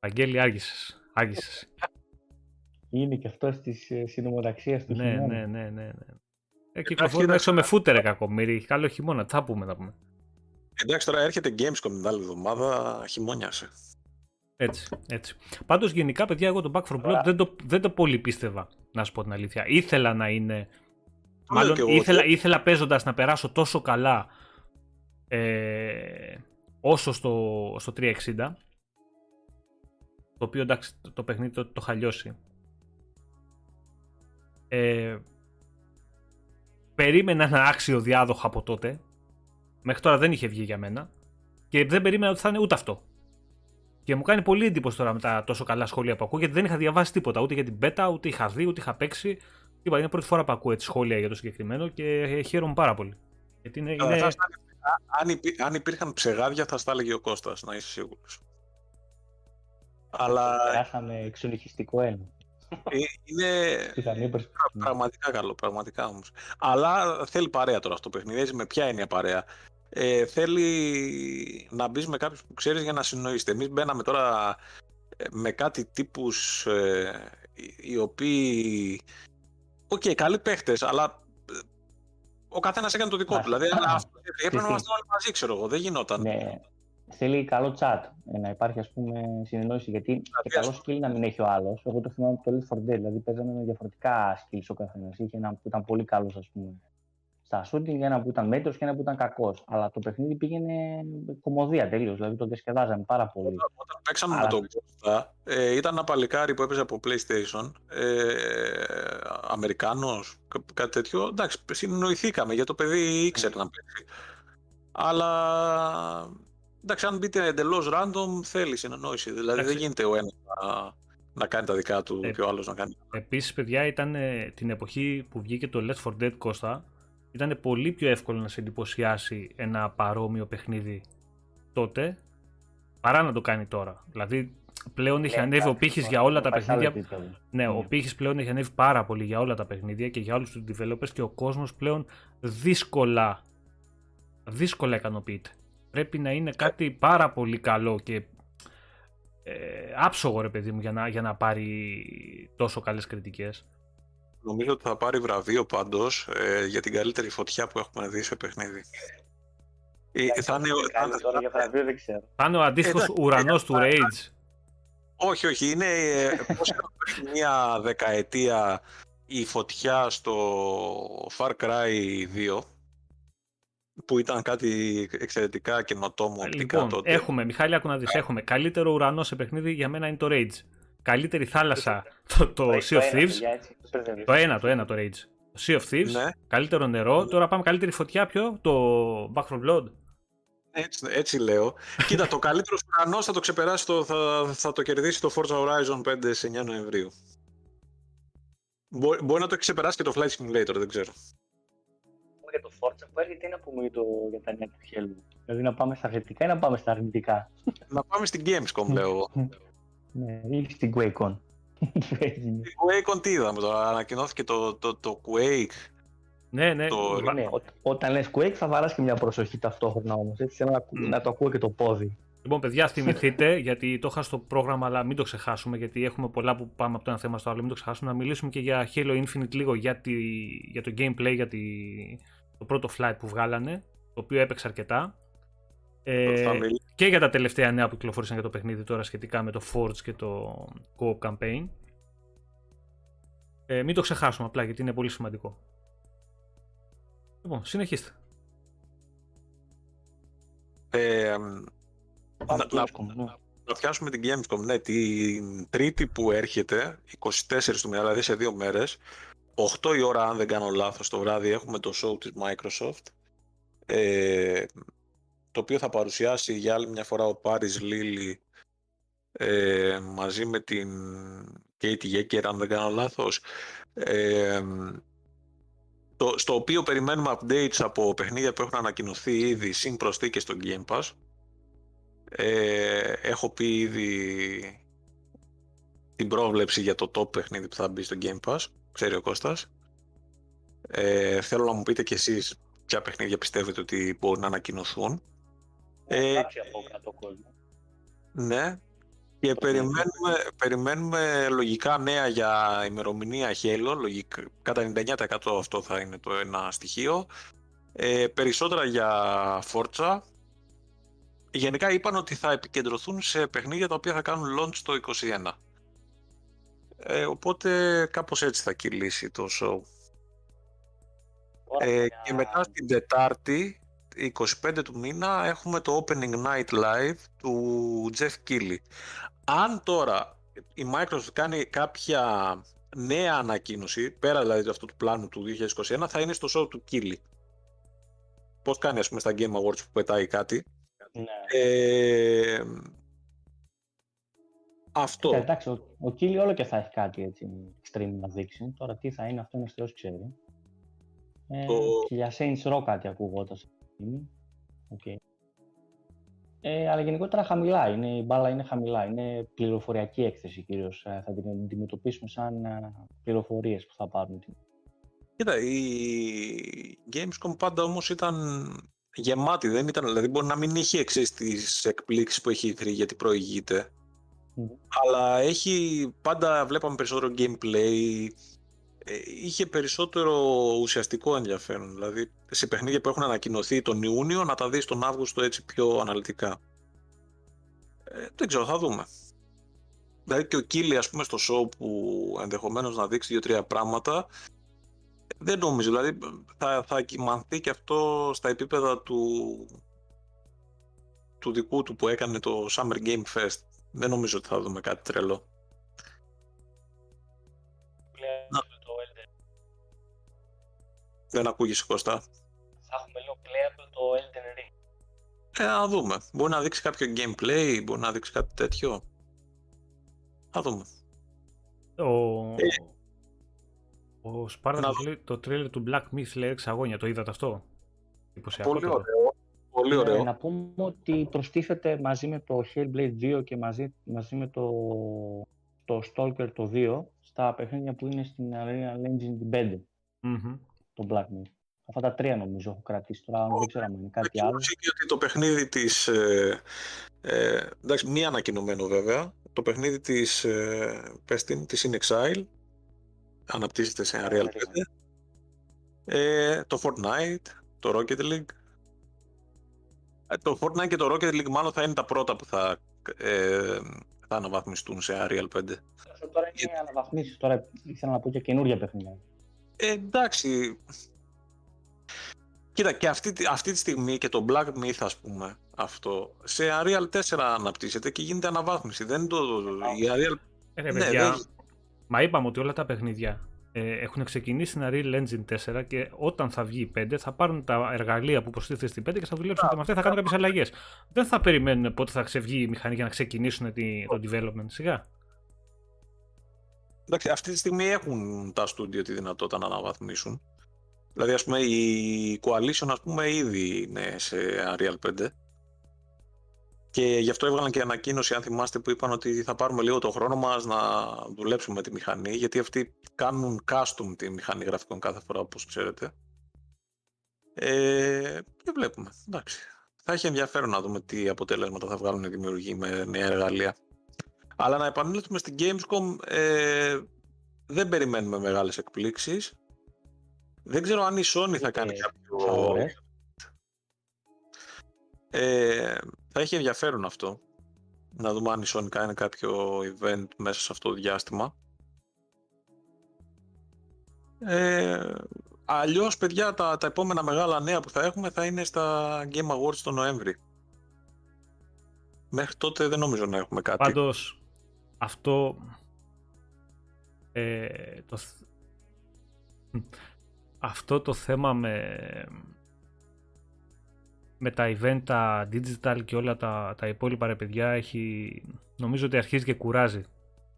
Βαγγέλη, άργησες. Άργησες. Είναι και αυτό της συνομοταξίας του ναι, χειμώνα. ναι, ναι, ναι, ναι. Ε, κυκλοφορούμε κοίταξε, έξω με φούτερ κακομύρι. Καλό χειμώνα, τι θα πούμε να πούμε. Εντάξει, τώρα έρχεται Gamescom την άλλη εβδομάδα, χειμώνιασε. Έτσι, έτσι. Πάντως γενικά, παιδιά, εγώ το Back from Blood Τώρα- δεν το, δεν το πολύ πίστευα, να σου πω την αλήθεια. Ήθελα να είναι. Το Μάλλον λέω κι εγώ, ήθελα, ότι- ήθελα παίζοντας να περάσω τόσο καλά ε, όσο στο, στο 360. Το οποίο εντάξει, το, το παιχνίδι το, το είχα λιώσει. Ε, περίμενα ένα άξιο διάδοχο από τότε. Μέχρι τώρα δεν είχε βγει για μένα. Και δεν περίμενα ότι θα είναι ούτε αυτό. Και μου κάνει πολύ εντύπωση τώρα με τα τόσο καλά σχόλια που ακούω, γιατί δεν είχα διαβάσει τίποτα. Ούτε για την beta, ούτε είχα δει, ούτε είχα παίξει. Είπα, είναι πρώτη φορά που ακούω έτσι σχόλια για το συγκεκριμένο και ε, χαίρομαι πάρα πολύ. Γιατί είναι, Καλά, είναι... θα στα- αν, υπή- αν υπήρχαν ψεγάδια θα στα έλεγε ο Κώστας, να είσαι σίγουρος. Αλλά Περάσαμε εξονυχιστικό ένα. Ε, είναι Πιθανή προ- πραγματικά καλό, πραγματικά όμως. Αλλά θέλει παρέα τώρα αυτό το παιχνίδι, έτσι με ποια είναι η παρέα. Ε, θέλει να μπεις με κάποιους που ξέρεις για να συνεννοηθείτε. Εμείς μπαίναμε τώρα ε, με κάτι τύπους ε, οι- οι οποίοι... Οκ, καλοί παίχτες, αλλά ε, ο καθένας έκανε το δικό του. Μας- Δηλαδή, ένα- αυτό- έπρεπε να τι. είμαστε όλοι μαζί, ξέρω εγώ. Δεν γινόταν. Ναι. Θέλει καλό chat, ε, να υπάρχει ας πούμε συνεννόηση, γιατί και ας καλό skill να μην έχει ο άλλος. Εγώ το θυμάμαι από το Left 4 Dead, δηλαδή παίζαμε με διαφορετικά skills ο καθένας. Είχε ένα που ήταν πολύ καλός ας πούμε στα shooting, ένα που ήταν μέτρος και ένα που ήταν κακός. Αλλά το παιχνίδι πήγαινε κομμωδία τελείως, δηλαδή το διασκεδάζαμε πάρα πολύ. Όταν, όταν παίξαμε Άρα- με τον Κώστα, ε, ήταν ένα παλικάρι που έπαιζε από PlayStation, ε, Αμερικάνος, κά- κάτι τέτοιο. Εντάξει, συνεννοηθήκαμε γιατί το παιδί ήξερε να παίξει. Αλλά εντάξει, αν μπείτε εντελώς random, θέλεις συνεννόηση. Δηλαδή δεν Εντάξει. γίνεται ο ένας να, να κάνει τα δικά του Ε, και ο άλλος να κάνει. Επίσης, παιδιά, ήταν ε, την εποχή που βγήκε το Left 4 Dead Costa, ήταν πολύ πιο εύκολο να σε εντυπωσιάσει ένα παρόμοιο παιχνίδι τότε, παρά να το κάνει τώρα. Δηλαδή, πλέον έχει Ναι, ανέβει ο εντάξει, πύχης τώρα για όλα τα πάει σε άλλο παιχνίδια. επίπεδο. Ναι, ο Ναι. πύχης πλέον έχει ανέβει πάρα πολύ για όλα τα παιχνίδια και για όλους τους developers και ο κόσμος πλέον δύσκολα, δύσκολα ικανοποιείται. Πρέπει να είναι κάτι πάρα πολύ καλό και ε, άψογο ρε παιδί μου για να, για να πάρει τόσο καλές κριτικές. Νομίζω ότι θα πάρει βραβείο πάντως ε, για την καλύτερη φωτιά που έχουμε δει σε παιχνίδι. Ε, θα είναι, θα- θα- Τώρα για βραβείο δεν ξέρω. Θα είναι ο αντίστοιχος Εντάξει, ουρανός του Rage. Όχι, όχι. Είναι ε, πώς ήταν πριν μια δεκαετία η φωτιά στο Far Cry 2 που ήταν κάτι εξαιρετικά καινοτόμο οπτικά Λοιπόν, τότε. έχουμε, Μιχάλη, άκου να δεις, έχουμε καλύτερο ουρανό σε παιχνίδι για μένα είναι το Rage. Καλύτερη θάλασσα το, το Sea of Thieves. Το ένα, το ένα το Rage. Το Sea of Thieves. Ναι, Καλύτερο νερό. Τώρα πάμε καλύτερη φωτιά ποιο. Το Back 4 Blood. έτσι, έτσι λέω. Κοίτα, το καλύτερο ουρανό θα το ξεπεράσει, το, θα, θα το κερδίσει το Forza Horizon 5 σε 9 Νοεμβρίου. Μπο- μπορεί να το έχει ξεπεράσει και το Flight Simulator, δεν ξέρω. Για το Forza που έρχεται, τι να πούμε για, το, για τα νέα του Halo. Δηλαδή να πάμε στα θετικά ή να πάμε στα αρνητικά; Να πάμε στην Gamescom, λέω εγώ. ναι, ή στην QuakeCon. Στην QuakeCon τι είδαμε τώρα, ανακοινώθηκε το, το, το Quake. Ναι, ναι. Το... ναι ό, όταν λες Quake θα βαράς και μια προσοχή ταυτόχρονα όμως, έτσι, να, mm. να το ακούω και το πόδι. Λοιπόν, παιδιά, θυμηθείτε, γιατί το είχα στο πρόγραμμα, αλλά μην το ξεχάσουμε, γιατί έχουμε πολλά που πάμε από το ένα θέμα στο άλλο. Μην το ξεχάσουμε να μιλήσουμε και για Halo Infinite λίγο για, τη, για το gameplay, για τη, το πρώτο flight που βγάλανε, το οποίο έπαιξε αρκετά. Ε, και για τα τελευταία νέα που κυκλοφόρησαν για το παιχνίδι τώρα σχετικά με το Forge και το Co-op Campaign. Ε, μην το ξεχάσουμε απλά γιατί είναι πολύ σημαντικό. Λοιπόν, συνεχίστε. Ε, να, να, ναι. να πιάσουμε την Gamescom, ναι, την τρίτη που έρχεται, 24 του μήνα, δηλαδή σε δύο μέρες, 8 η ώρα αν δεν κάνω λάθος το βράδυ έχουμε το show της Microsoft, ε, το οποίο θα παρουσιάσει για άλλη μια φορά ο Πάρις Λίλι ε, μαζί με την Katie Yecker, αν δεν κάνω λάθος, ε, το, στο οποίο περιμένουμε updates από παιχνίδια που έχουν ανακοινωθεί ήδη συν προσθήκες στο Game Pass. Ε, έχω πει ήδη την πρόβλεψη για το top παιχνίδι που θα μπει στο Game Pass, ξέρει ο Κώστας. Ε, θέλω να μου πείτε κι εσείς ποια παιχνίδια πιστεύετε ότι μπορούν να ανακοινωθούν. Ε, από κάτω κόσμο. Ναι. Και περιμένουμε, περιμένουμε λογικά νέα για ημερομηνία Halo, λογικά, κατά 99% αυτό θα είναι το ένα στοιχείο. Ε, περισσότερα για Forza, γενικά είπαν ότι θα επικεντρωθούν σε παιχνίδια τα οποία θα κάνουν launch το 2021. Ε, οπότε κάπως έτσι θα κυλήσει το show. Ε, και μετά στην Τετάρτη, 25 του μήνα, έχουμε το Opening Night Live του Jeff Keighley. Αν τώρα η Microsoft κάνει κάποια νέα ανακοίνωση, πέρα δηλαδή αυτού του πλάνου του 2021, θα είναι στο show του Keighley. Πώς κάνει ας πούμε στα Game Awards που πετάει κάτι, ναι. Ε, αυτό. εντάξει, ο, ο Κίλι όλο και θα έχει κάτι έτσι extreme να δείξει. Τώρα τι θα είναι αυτό είναι Θεός ξέρει. Ε, το... Και για Saints Row κάτι ακούγοντα. Okay. Ε, αλλά γενικότερα χαμηλά είναι, η μπάλα είναι χαμηλά. Είναι πληροφοριακή έκθεση κυρίως. Ε, θα την αντιμετωπίσουμε σαν ε, πληροφορίες που θα πάρουν. Κοίτα, η Gamescom πάντα όμως ήταν γεμάτη, δεν ήταν, δηλαδή μπορεί να μην είχε εξής τις εκπλήξεις που έχει η γιατί προηγείται. Αλλά έχει, πάντα βλέπαμε περισσότερο gameplay, ε, είχε περισσότερο ουσιαστικό ενδιαφέρον. Δηλαδή σε παιχνίδια που έχουν ανακοινωθεί τον Ιούνιο να τα δεις τον Αύγουστο έτσι πιο αναλυτικά. Ε, δεν ξέρω, θα δούμε. Δηλαδή και ο Κίλι ας πούμε στο show που ενδεχομένως να δείξει δύο-τρία πράγματα δεν νομίζω, δηλαδή θα, θα κοιμανθεί και αυτό στα επίπεδα του, του δικού του που έκανε το Summer Game Fest. Δεν νομίζω ότι θα δούμε κάτι τρελό. Το Elden. Δεν ακούγεις Κώστα. Θα έχουμε λίγο playable το Elden Ring. Ε, να δούμε. Μπορεί να δείξει κάποιο gameplay, μπορεί να δείξει κάτι τέτοιο. Θα δούμε. Ο... Ε, ο Σπάρτα το τρέλερ του Black Myth λέει εξαγώνια. Το είδατε αυτό; Πολύ ωραίο. Πολύ ωραίο. Ε, να πούμε ότι προστίθεται μαζί με το Hellblade 2 και μαζί, μαζί με το, το Stalker το 2 στα παιχνίδια που είναι στην Unreal Engine 5. Mm-hmm. Το Black Myth. Αυτά τα τρία νομίζω έχω κρατήσει τώρα, δεν ξέρω αν είναι κάτι άλλο. ότι το παιχνίδι της, ε, ε, εντάξει, μη ανακοινωμένο βέβαια, το παιχνίδι της, ε, πες την, της In Exile, αναπτύσσεται σε Unreal 5. Ε, το Fortnite, το Rocket League. Ε, το Fortnite και το Rocket League μάλλον θα είναι τα πρώτα που θα, ε, θα αναβαθμιστούν σε Unreal 5. Αυτό τώρα είναι αναβαθμίσεις, τώρα ήθελα να πω και καινούργια παιχνίδια. Ε, εντάξει. Κοίτα, και αυτή, αυτή τη στιγμή και το Black Myth, ας πούμε, αυτό, σε Unreal 4 αναπτύσσεται και γίνεται αναβάθμιση. Δεν το... Η Unreal... Ε, ναι, παιδιά, Μα είπαμε ότι όλα τα παιχνίδια ε, έχουν ξεκινήσει στην Unreal Engine 4 και όταν θα βγει η 5 θα πάρουν τα εργαλεία που προστίθεται στην 5 και θα δουλέψουν με αυτά θα κάνουν κάποιες αλλαγές. Δεν θα περιμένουν πότε θα ξεβγεί η μηχανή για να ξεκινήσουν το development σιγά. Εντάξει, αυτή τη στιγμή έχουν τα στούντιο τη δυνατότητα να αναβαθμίσουν. Δηλαδή, ας πούμε, η Coalition, ας πούμε, ήδη είναι σε Unreal 5. Και γι' αυτό έβγαλαν και ανακοίνωση, αν θυμάστε, που είπαν ότι θα πάρουμε λίγο το χρόνο μας να δουλέψουμε τη μηχανή, γιατί αυτοί κάνουν custom τη μηχανή γραφικών κάθε φορά, όπως ξέρετε. Ε, και βλέπουμε, εντάξει. Θα έχει ενδιαφέρον να δούμε τι αποτελέσματα θα βγάλουν οι δημιουργοί με νέα εργαλεία. Αλλά να επανέλθουμε στην Gamescom, ε, δεν περιμένουμε μεγάλες εκπλήξεις. Δεν ξέρω αν η Sony θα κάνει κάποιο... Ε, θα έχει ενδιαφέρον αυτό. Να δούμε αν η Sony κάνει κάποιο event μέσα σε αυτό το διάστημα. Ε, αλλιώς, παιδιά, τα, τα επόμενα μεγάλα νέα που θα έχουμε θα είναι στα Game Awards το Νοέμβρη. Μέχρι τότε δεν νομίζω να έχουμε κάτι. Πάντως, αυτό... Ε, το, αυτό το θέμα με, με τα event, τα digital και όλα τα, τα υπόλοιπα ρε παιδιά έχει, νομίζω ότι αρχίζει και κουράζει.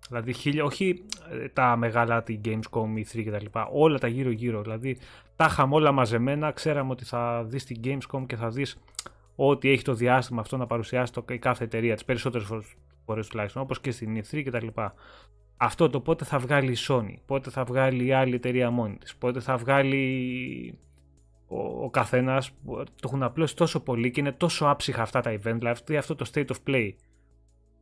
Δηλαδή χίλια, όχι ε, τα μεγάλα, τη Gamescom, η 3 κτλ. Όλα τα γύρω γύρω. Δηλαδή τα είχαμε όλα μαζεμένα, ξέραμε ότι θα δεις την Gamescom και θα δεις ό,τι έχει το διάστημα αυτό να παρουσιάσει το, η κάθε εταιρεία, τις περισσότερες φορές τουλάχιστον, όπως και στην E3 κτλ αυτό το πότε θα βγάλει η Sony, πότε θα βγάλει η άλλη εταιρεία μόνη της, πότε θα βγάλει ο, ο καθένας, το έχουν απλώσει τόσο πολύ και είναι τόσο άψυχα αυτά τα event, δηλαδή αυτό το state of play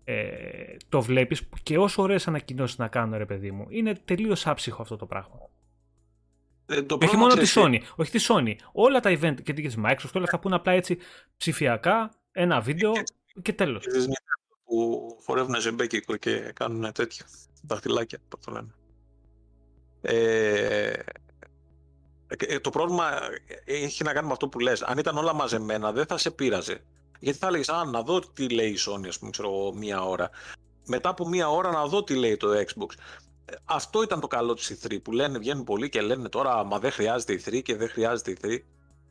ε, το βλέπεις και όσο ωραίες ανακοινώσεις να κάνω ρε παιδί μου, είναι τελείως άψυχο αυτό το πράγμα. Ε, το όχι μόνο τη Sony, όχι τη Sony. Όλα τα event και τη Microsoft, όλα αυτά που είναι απλά έτσι ψηφιακά, ένα βίντεο και τέλος. Που φορεύουν ζεμπέκικο και κάνουν τέτοιο δαχτυλάκια, πώς το λένε. Ε, ε, το πρόβλημα έχει να κάνει με αυτό που λες. Αν ήταν όλα μαζεμένα, δεν θα σε πείραζε. Γιατί θα έλεγες, Α, να δω τι λέει η Sony, ας πούμε, ξέρω μία ώρα. Μετά από μία ώρα να δω τι λέει το Xbox. Ε, αυτό ήταν το καλό της E3 που λένε, βγαίνουν πολλοί και λένε τώρα, Μα δεν χρειάζεται η E3 και δεν χρειάζεται η E3.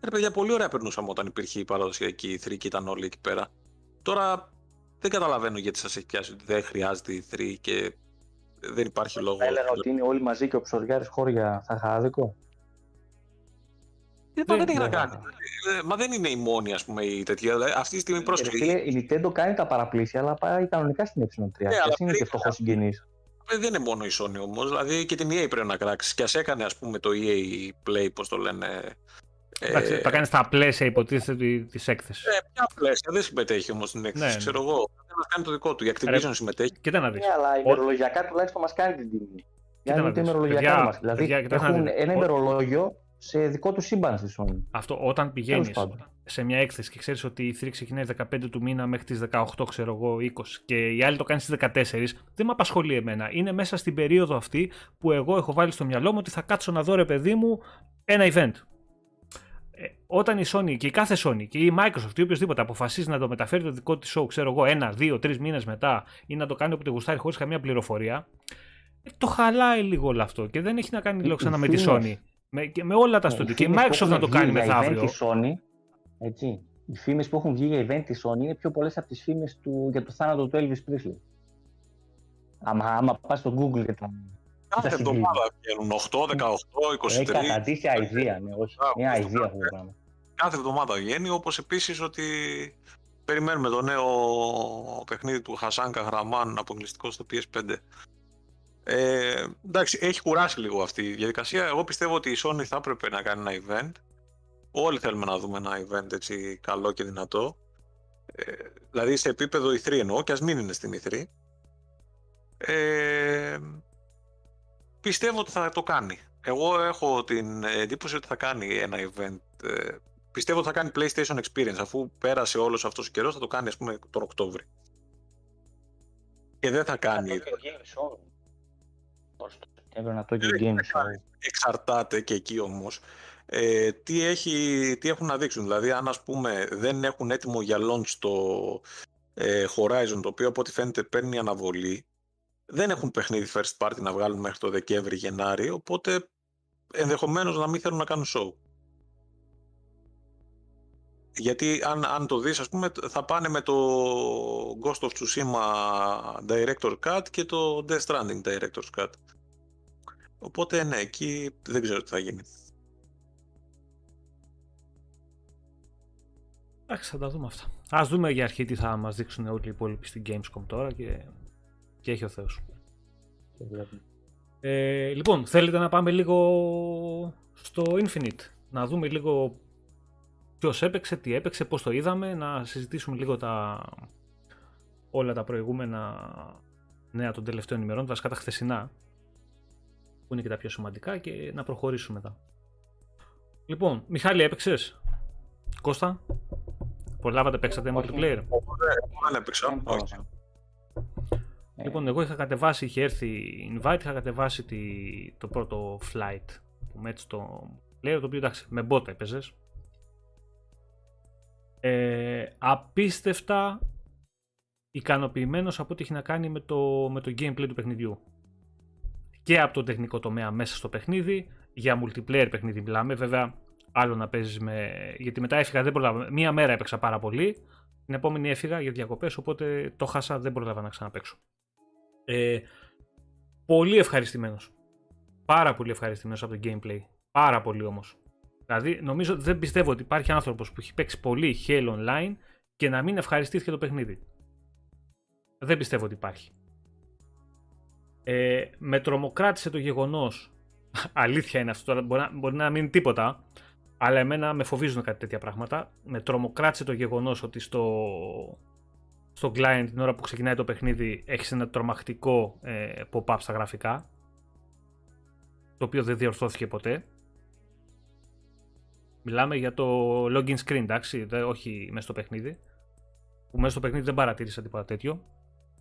Ρε παιδιά, πολύ ωραία περνούσαμε όταν υπήρχε η παραδοσιακή E3 και ήταν όλοι εκεί πέρα. Τώρα δεν καταλαβαίνω γιατί σας έχει πιάσει ότι δεν χρειάζεται η E3 και δεν υπάρχει λόγο. Θα έλεγα ότι είναι όλοι μαζί και ο Ψωριάρης χώρια θα είχα άδικο. Ε, μα δεν έχει να κάνει. Ε, μα δεν είναι η μόνη, ας πούμε, η τέτοια. Δηλαδή, αυτή τη στιγμή ε, πρόσφυγε. Η Nintendo κάνει τα παραπλήσια, αλλά πάει κανονικά στην E3. Ναι, αλλά είναι και φτωχός συγγενής. Δεν είναι μόνο η Sony όμως. Δηλαδή και την EA πρέπει να κράξει. Και ας έκανε, ας πούμε, το EA Play, πώς το λένε. Εντάξει, ε... τα κάνεις στα πλαίσια, υποτίθεται, τη έκθεσης. Ε, ποια πλαίσια, δεν συμμετέχει όμως στην έκθεση, ναι, ξέρω εγώ μας κάνει το δικό του. Η Activision Ρε, συμμετέχει. Κοίτα να δεις. Ναι, αλλά ημερολογιακά τουλάχιστον μας κάνει την τιμή. Για να δείτε ημερολογιακά μας. Δηλαδή παιδιά, έχουν ένα ημερολόγιο σε δικό του σύμπαν στη Sony. Αυτό όταν πηγαίνεις σε μια έκθεση και ξέρεις ότι η 3 ξεκινάει 15 του μήνα μέχρι τις 18, ξέρω εγώ, 20 και η άλλη το κάνεις στις 14, δεν με απασχολεί εμένα. Είναι μέσα στην περίοδο αυτή που εγώ έχω βάλει στο μυαλό μου ότι θα κάτσω να δω ρε παιδί μου ένα event. Ε, όταν η Sony και η κάθε Sony και η Microsoft ή οποιοδήποτε αποφασίζει να το μεταφέρει το δικό της show, ξέρω εγώ, ένα, δύο, τρεις μήνες μετά ή να το κάνει όποτε γουστάρει χωρίς καμία πληροφορία, ε, το χαλάει λίγο όλο αυτό και δεν έχει να κάνει λίγο ξανά με τη Sony. Με, και με όλα τα ναι, στούντιο. Και η Microsoft να το κάνει μεθαύριο. Sony, έτσι, οι φήμες που έχουν βγει για event της Sony είναι πιο πολλές από τις φήμες για το θάνατο του Elvis Presley. Άμα, άμα πας στο Google και το Κάθε εβδομάδα βγαίνουν 8, 18, 23. Έχει καταντήσει αηδία, ναι, όχι. Είναι αηδία αυτό το πράγμα. Κάθε εβδομάδα βγαίνει, όπως επίσης ότι περιμένουμε το νέο παιχνίδι του Χασάν Καγραμάν αποκλειστικό στο PS5. Ε, εντάξει, έχει κουράσει λίγο αυτή η διαδικασία. Εγώ πιστεύω ότι η Sony θα έπρεπε να κάνει ένα event. Όλοι θέλουμε να δούμε ένα event έτσι καλό και δυνατό. Ε, δηλαδή σε επίπεδο E3 εννοώ και ας μην είναι στην E3. Ε, πιστεύω ότι θα το κάνει. Εγώ έχω την εντύπωση ότι θα κάνει ένα event. Ε, πιστεύω ότι θα κάνει PlayStation Experience. Αφού πέρασε όλος αυτός ο καιρός, θα το κάνει, ας πούμε, τον Οκτώβρη. Και δεν θα κάνει. Εξαρτάται και εκεί όμως. Ε, τι, έχει, τι έχουν να δείξουν. Δηλαδή, αν ας πούμε δεν έχουν έτοιμο για launch το ε, Horizon, το οποίο από ό,τι φαίνεται παίρνει αναβολή, δεν έχουν παιχνίδι first party να βγάλουν μέχρι το Δεκέμβρη-Γενάρη, οπότε ενδεχομένως να μην θέλουν να κάνουν show. Γιατί αν, αν το δεις, ας πούμε, θα πάνε με το Ghost of Tsushima Director Cut και το Death Stranding Director Cut. Οπότε, ναι, εκεί δεν ξέρω τι θα γίνει. Εντάξει, θα τα δούμε αυτά. Ας δούμε για αρχή τι θα μας δείξουν όλοι οι υπόλοιποι στην Gamescom τώρα και, και έχει ο Θεός. Ε, λοιπόν, θέλετε να πάμε λίγο στο Infinite, να δούμε λίγο ποιος έπαιξε, τι έπαιξε, πώς το είδαμε. Να συζητήσουμε λίγο τα, όλα τα προηγούμενα νέα των τελευταίων ημερών, βασικά τα χθεσινά, που είναι και τα πιο σημαντικά και να προχωρήσουμε μετά. Λοιπόν, Μιχάλη έπαιξες, Κώστα, προλάβατε, παίξατε multiplayer; Δεν έπαιξα, όχι. Λοιπόν, εγώ είχα κατεβάσει, είχε έρθει invite, είχα κατεβάσει τη, το πρώτο flight που με έτσι το player, το οποίο εντάξει, με bot έπαιζες. Ε, απίστευτα ικανοποιημένος από ό,τι έχει να κάνει με το, με το gameplay του παιχνιδιού. Και από το τεχνικό τομέα μέσα στο παιχνίδι, για multiplayer παιχνίδι μιλάμε, βέβαια άλλο να παίζεις με... γιατί μετά έφυγα, δεν προλάβα, μία μέρα έπαιξα πάρα πολύ, την επόμενη έφυγα για διακοπές, οπότε το χάσα, δεν προλάβα να ξαναπαίξω. Ε, πολύ ευχαριστημένος. Πάρα πολύ ευχαριστημένος από το gameplay. Πάρα πολύ όμως. Δηλαδή, νομίζω δεν πιστεύω ότι υπάρχει άνθρωπος που έχει παίξει πολύ Halo Online και να μην ευχαριστήθηκε το παιχνίδι. Δεν πιστεύω ότι υπάρχει. Ε, με τρομοκράτησε το γεγονός, αλήθεια είναι αυτό τώρα, μπορεί να, μπορεί να μην είναι τίποτα, αλλά εμένα με φοβίζουν κάτι τέτοια πράγματα. Με τρομοκράτησε το γεγονός ότι στο, στο client την ώρα που ξεκινάει το παιχνίδι έχεις ένα τρομακτικό ε, pop-up στα γραφικά το οποίο δεν διορθώθηκε ποτέ. Μιλάμε για το login screen, εντάξει, όχι μέσα στο παιχνίδι. Που μέσα στο παιχνίδι δεν παρατήρησα τίποτα τέτοιο.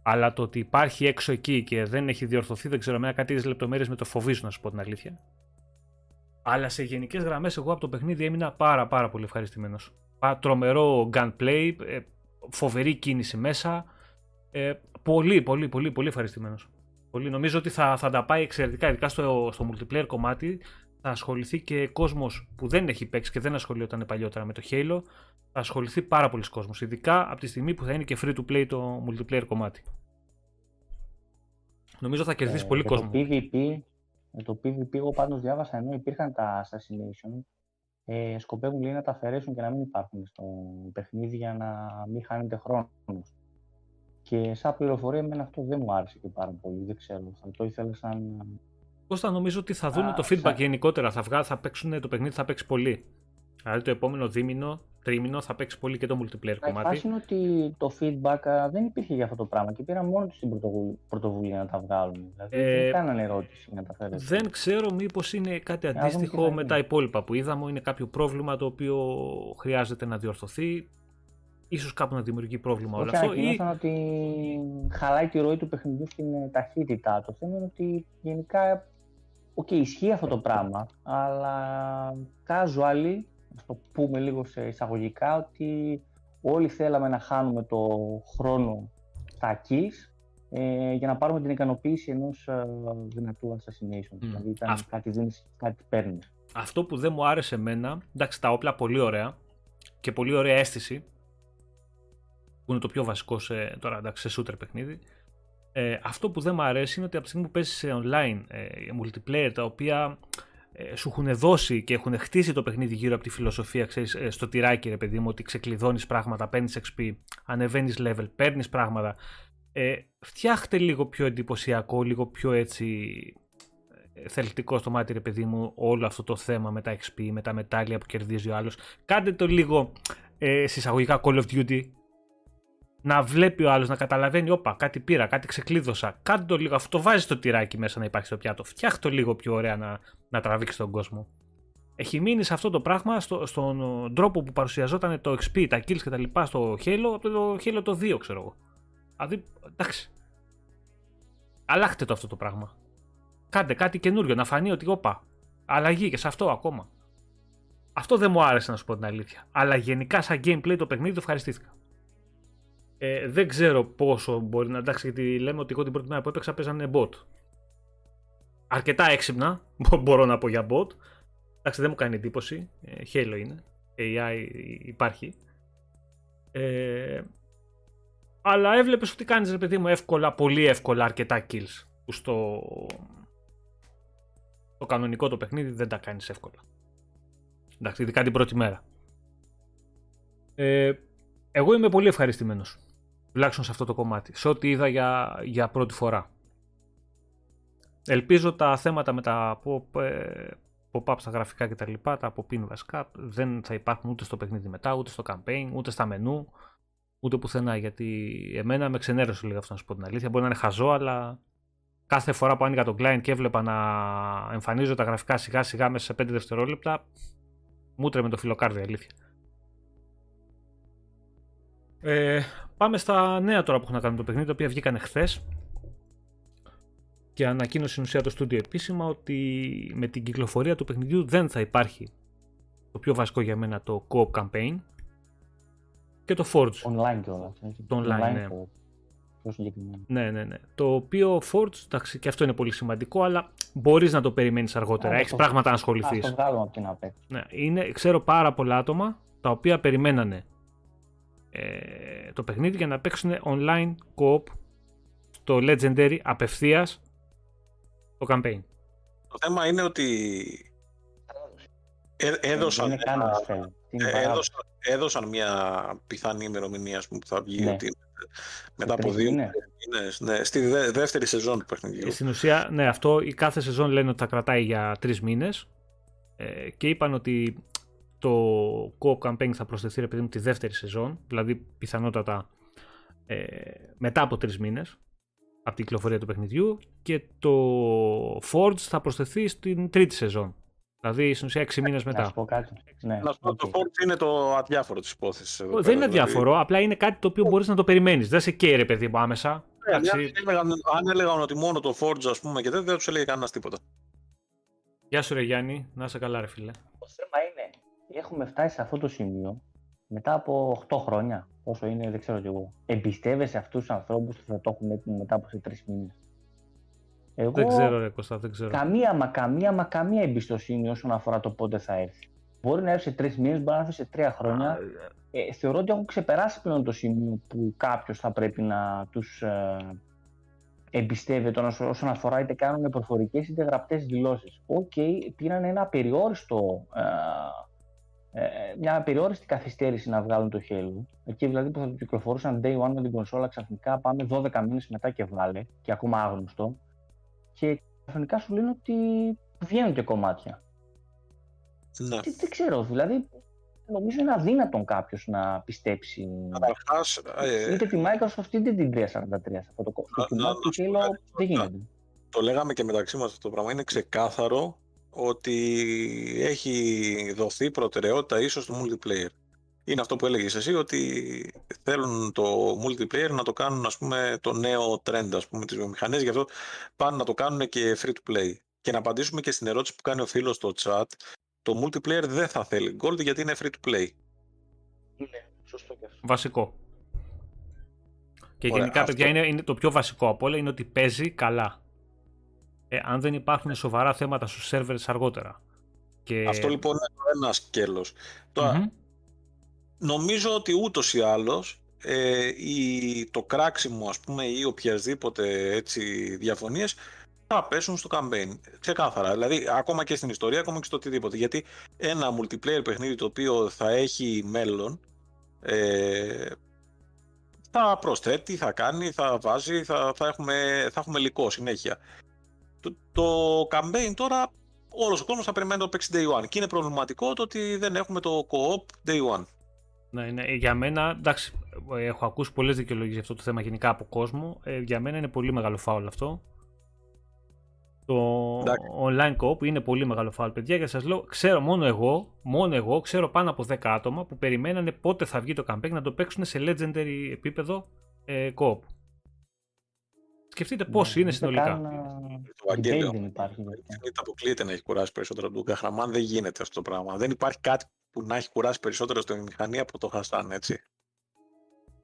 Αλλά το ότι υπάρχει έξω εκεί και δεν έχει διορθωθεί, δεν ξέρω, με κάτι λεπτομέρειες με το φοβίζω να σου πω την αλήθεια. Αλλά σε γενικές γραμμές, εγώ από το παιχνίδι έμεινα πάρα, πάρα πολύ ευχαριστημένος. Τρομερό gunplay, ε, φοβερή κίνηση μέσα. Ε, πολύ, πολύ, πολύ, πολύ ευχαριστημένος. Πολύ. Νομίζω ότι θα, θα τα πάει εξαιρετικά, ειδικά στο, στο multiplayer κομμάτι. Θα ασχοληθεί και κόσμος που δεν έχει παίξει και δεν ασχολιόταν παλιότερα με το Halo. Θα ασχοληθεί πάρα πολλοί κόσμος. Ειδικά από τη στιγμή που θα είναι και free to play το multiplayer κομμάτι. Νομίζω θα κερδίσει ε, πολύ κόσμο. Το PvP, το PvP, εγώ πάντως διάβασα ενώ υπήρχαν τα assassination ε, σκοπεύουν λέει, να τα αφαιρέσουν και να μην υπάρχουν στο παιχνίδι για να μην χάνετε χρόνος. Και σαν πληροφορία, εμένα αυτό δεν μου άρεσε και πάρα πολύ. Δεν ξέρω. Θα το ήθελα σαν. Θα νομίζω ότι θα δουν το feedback σαν... γενικότερα. Θα, βγάλουν, θα παίξουν το παιχνίδι, θα παίξει πολύ. Δηλαδή το επόμενο δίμηνο, τρίμηνο θα παίξει πολύ και το multiplayer κομμάτι. Η είναι ότι το feedback δεν υπήρχε για αυτό το πράγμα και πήραν μόνο του την πρωτοβουλία να τα βγάλουν. Δηλαδή ε, δεν κάνανε ερώτηση να τα φέρουν. Δεν ξέρω μήπως είναι κάτι αντίστοιχο με τα υπόλοιπα που είδαμε, είναι κάποιο πρόβλημα το οποίο χρειάζεται να διορθωθεί. Ίσως κάπου να δημιουργεί πρόβλημα όλο αυτό. Ή... ότι χαλάει τη ροή του παιχνιδιού στην ταχύτητά. Το θέμα είναι ότι γενικά Ok, okay, ισχύει αυτό το πράγμα, αλλά casually να το πούμε λίγο σε εισαγωγικά, ότι όλοι θέλαμε να χάνουμε το χρόνο στα kills ε, για να πάρουμε την ικανοποίηση ενός ε, δυνατού assassination. Μμ. Δηλαδή ήταν κάτι δίνεις, κάτι παίρνεις. Αυτό που δεν μου άρεσε εμένα, εντάξει τα όπλα πολύ ωραία και πολύ ωραία αίσθηση, που είναι το πιο βασικό σε, τώρα, εντάξει, σε shooter παιχνίδι, ε, αυτό που δεν μου αρέσει είναι ότι από τη στιγμή που παίζεις σε online ε, multiplayer τα οποία ε, σου έχουν δώσει και έχουν χτίσει το παιχνίδι γύρω από τη φιλοσοφία, ξέρεις, ε, στο τυράκι ρε παιδί μου, ότι ξεκλειδώνεις πράγματα, παίρνεις XP, ανεβαίνεις level, παίρνεις πράγματα. Ε, φτιάχτε λίγο πιο εντυπωσιακό, λίγο πιο έτσι ε, θελκτικό στο μάτι ρε παιδί μου όλο αυτό το θέμα με τα XP, με τα μετάλλια που κερδίζει ο άλλος. Κάντε το λίγο ε, συσσαγωγικά Call of Duty να βλέπει ο άλλος, να καταλαβαίνει, όπα, κάτι πήρα, κάτι ξεκλείδωσα. Κάντε το λίγο, αυτό βάζει το τυράκι μέσα να υπάρχει στο πιάτο. Φτιάχτε το λίγο πιο ωραία να, να τραβήξει τον κόσμο. Έχει μείνει σε αυτό το πράγμα στο, στον τρόπο που παρουσιαζόταν το XP, τα kills κτλ. στο Halo από το Halo το 2, ξέρω εγώ. Δηλαδή, εντάξει. Αλλάχτε το αυτό το πράγμα. Κάντε κάτι καινούριο, να φανεί ότι, όπα, αλλαγή και σε αυτό ακόμα. Αυτό δεν μου άρεσε να σου πω την αλήθεια. Αλλά γενικά, σαν gameplay το παιχνίδι το ευχαριστήθηκα. Ε, δεν ξέρω πόσο μπορεί να εντάξει, γιατί λέμε ότι εγώ την πρώτη μέρα που έπαιξα παίζανε bot. Αρκετά έξυπνα, μπορώ να πω για bot. Εντάξει, δεν μου κάνει εντύπωση. Ε, Halo είναι. AI υπάρχει. Ε, αλλά έβλεπες ότι κάνεις ρε παιδί μου εύκολα, πολύ εύκολα αρκετά kills. Που στο, στο κανονικό το παιχνίδι δεν τα κάνεις εύκολα. Εντάξει, ειδικά την πρώτη μέρα. Ε, εγώ είμαι πολύ ευχαριστημένος, τουλάχιστον σε αυτό το κομμάτι, σε ό,τι είδα για, για πρώτη φορά. Ελπίζω τα θέματα με τα pop, ε, pop-up στα γραφικά κτλ, τα από pin βασικά, δεν θα υπάρχουν ούτε στο παιχνίδι μετά, ούτε στο campaign, ούτε στα μενού, ούτε πουθενά. Γιατί εμένα με ξενέρωσε λίγο αυτό να σου πω την αλήθεια. Μπορεί να είναι χαζό, αλλά κάθε φορά που άνοιγα το client και έβλεπα να εμφανίζω τα γραφικά σιγά σιγά μέσα σε 5 δευτερόλεπτα, μου τρέμε το φιλοκάρδι, αλήθεια. Ε, πάμε στα νέα τώρα που έχουν να κάνουν το παιχνίδι, τα οποία βγήκαν χθες. Και ανακοίνωσε στην ουσία το στούντιο επίσημα ότι με την κυκλοφορία του παιχνιδιού δεν θα υπάρχει το πιο βασικό για μένα το co-op campaign και το Forge. Online κιόλας. Το online, ναι. Ναι, ναι, ναι. Το οποίο Forge, εντάξει, και αυτό είναι πολύ σημαντικό, αλλά μπορείς να το περιμένεις αργότερα. Έχεις πράγματα να ασχοληθείς. το βγάλουμε από την απέξω. Ναι, είναι, ξέρω πάρα πολλά άτομα τα οποία περιμένανε ε, το παιχνίδι για να παίξουν online co-op στο Legendary απευθείας το campaign. Το θέμα είναι ότι ε, έδωσαν, ένα, ε, έδωσαν, έδωσαν μια πιθανή ημερομηνία που θα βγει ναι. ότι μετά από δύο μήνες, ναι, στη δεύτερη σεζόν του παιχνιδιού. Ε, στην ουσία, ναι, αυτό η κάθε σεζόν λένε ότι θα κρατάει για τρεις μήνες ε, και είπαν ότι το co-op campaign θα προσθεθεί επειδή τη δεύτερη σεζόν, δηλαδή πιθανότατα ε, μετά από τρεις μήνες από την κυκλοφορία του παιχνιδιού και το Forge θα προσθεθεί στην τρίτη σεζόν. Δηλαδή στην ουσία 6 μήνες μετά. Να σου πω κάτι. Ναι, να σου πω, το Forge είναι το αδιάφορο της υπόθεσης. Δεν είναι αδιάφορο, δηλαδή. απλά είναι κάτι το οποίο μπορείς να το περιμένεις. Δεν σε καίει, ρε παιδί μου, άμεσα. Ναι, αν έλεγαν ότι μόνο το Forge, ας πούμε, και δεν, δεν τους έλεγε κανένας τίποτα. Γεια σου, ρε Γιάννη, να είσαι καλά, ρε φίλε. Το θέμα είναι, έχουμε φτάσει σε αυτό το σημείο μετά από 8 χρόνια, όσο είναι, δεν ξέρω κι εγώ. Εμπιστεύεσαι αυτούς τους ανθρώπους που θα το έχουν έτοιμο μετά από 3 μήνες. Εγώ, δεν ξέρω, ρε Κώστα, δεν ξέρω. Καμία, μα καμία, μα καμία εμπιστοσύνη όσον αφορά το πότε θα έρθει. Μπορεί να έρθει σε τρεις μήνες, μπορεί να έρθει σε τρία χρόνια. Ε, θεωρώ ότι έχουν ξεπεράσει πλέον το σημείο που κάποιος θα πρέπει να τους ε, εμπιστεύεται όσον αφορά είτε κάνουν προφορικές είτε γραπτές δηλώσεις. Ok, okay, πήραν ένα περιόριστο. Ε, ε, μια περιόριστη καθυστέρηση να βγάλουν το Halo. Εκεί δηλαδή που θα το κυκλοφορούσαν day one με την κονσόλα, ξαφνικά πάμε 12 μήνες μετά και βγάλε, και ακόμα άγνωστο. Και ξαφνικά σου λένε ότι βγαίνουν και κομμάτια. Ναι. Τι, δεν ξέρω, δηλαδή νομίζω είναι αδύνατον κάποιος να πιστέψει. Καταρχάς, ε, είτε τη Microsoft είτε την 343 σε αυτό το κομμάτι. Το Halo δεν γίνεται. Το λέγαμε και μεταξύ μας αυτό το πράγμα. Είναι ξεκάθαρο ότι έχει δοθεί προτεραιότητα ίσως στο multiplayer. Είναι αυτό που έλεγες εσύ, ότι θέλουν το multiplayer να το κάνουν ας πούμε το νέο trend ας πούμε τις βιομηχανίες, γι' αυτό πάνε να το κάνουν και free to play. Και να απαντήσουμε και στην ερώτηση που κάνει ο φίλος στο chat, το multiplayer δεν θα θέλει gold γιατί είναι free to play. Είναι, σωστό και αυτό. Βασικό. Και Ωραία, γενικά, αυτό... παιδιά, είναι, είναι, το πιο βασικό από όλα είναι ότι παίζει καλά ε, αν δεν υπάρχουν σοβαρά θέματα στους σερβερς αργότερα. Και... Αυτό λοιπόν είναι ένα σκέλος. νομίζω ότι ούτως ή άλλως ε, η, το κράξιμο ας πούμε ή οποιασδήποτε έτσι διαφωνίες θα πέσουν στο campaign. Ξεκάθαρα. Δηλαδή, ακόμα και στην ιστορία, ακόμα και στο οτιδήποτε. Γιατί ένα multiplayer παιχνίδι το οποίο θα έχει μέλλον, ε, θα προσθέτει, θα κάνει, θα βάζει, θα, θα, έχουμε, θα έχουμε υλικό συνέχεια. Το, το campaign τώρα όλος ο κόσμος θα περιμένει το παίξει day one. Και είναι προβληματικό το ότι δεν έχουμε το co-op day one. Ναι, ναι, για μένα, εντάξει, έχω ακούσει πολλές δικαιολογίες για αυτό το θέμα γενικά από κόσμο. Ε, για μένα είναι πολύ μεγάλο φάουλ αυτό. Το εντάξει. online co-op είναι πολύ μεγάλο φάουλ, παιδιά, και σας λέω, ξέρω μόνο εγώ, μόνο εγώ, ξέρω πάνω από 10 άτομα που περιμένανε πότε θα βγει το campaign να το παίξουν σε legendary επίπεδο ε, co-op. Σκεφτείτε πώς ναι, είναι συνολικά. Καν... Το Βαγγέλιο. Δεν υπάρχει. αποκλείεται να έχει κουράσει περισσότερο από τον Καχραμάν. Δεν γίνεται αυτό το πράγμα. Δεν υπάρχει κάτι που να έχει κουράσει περισσότερο στη μηχανή από το Χασάν, έτσι.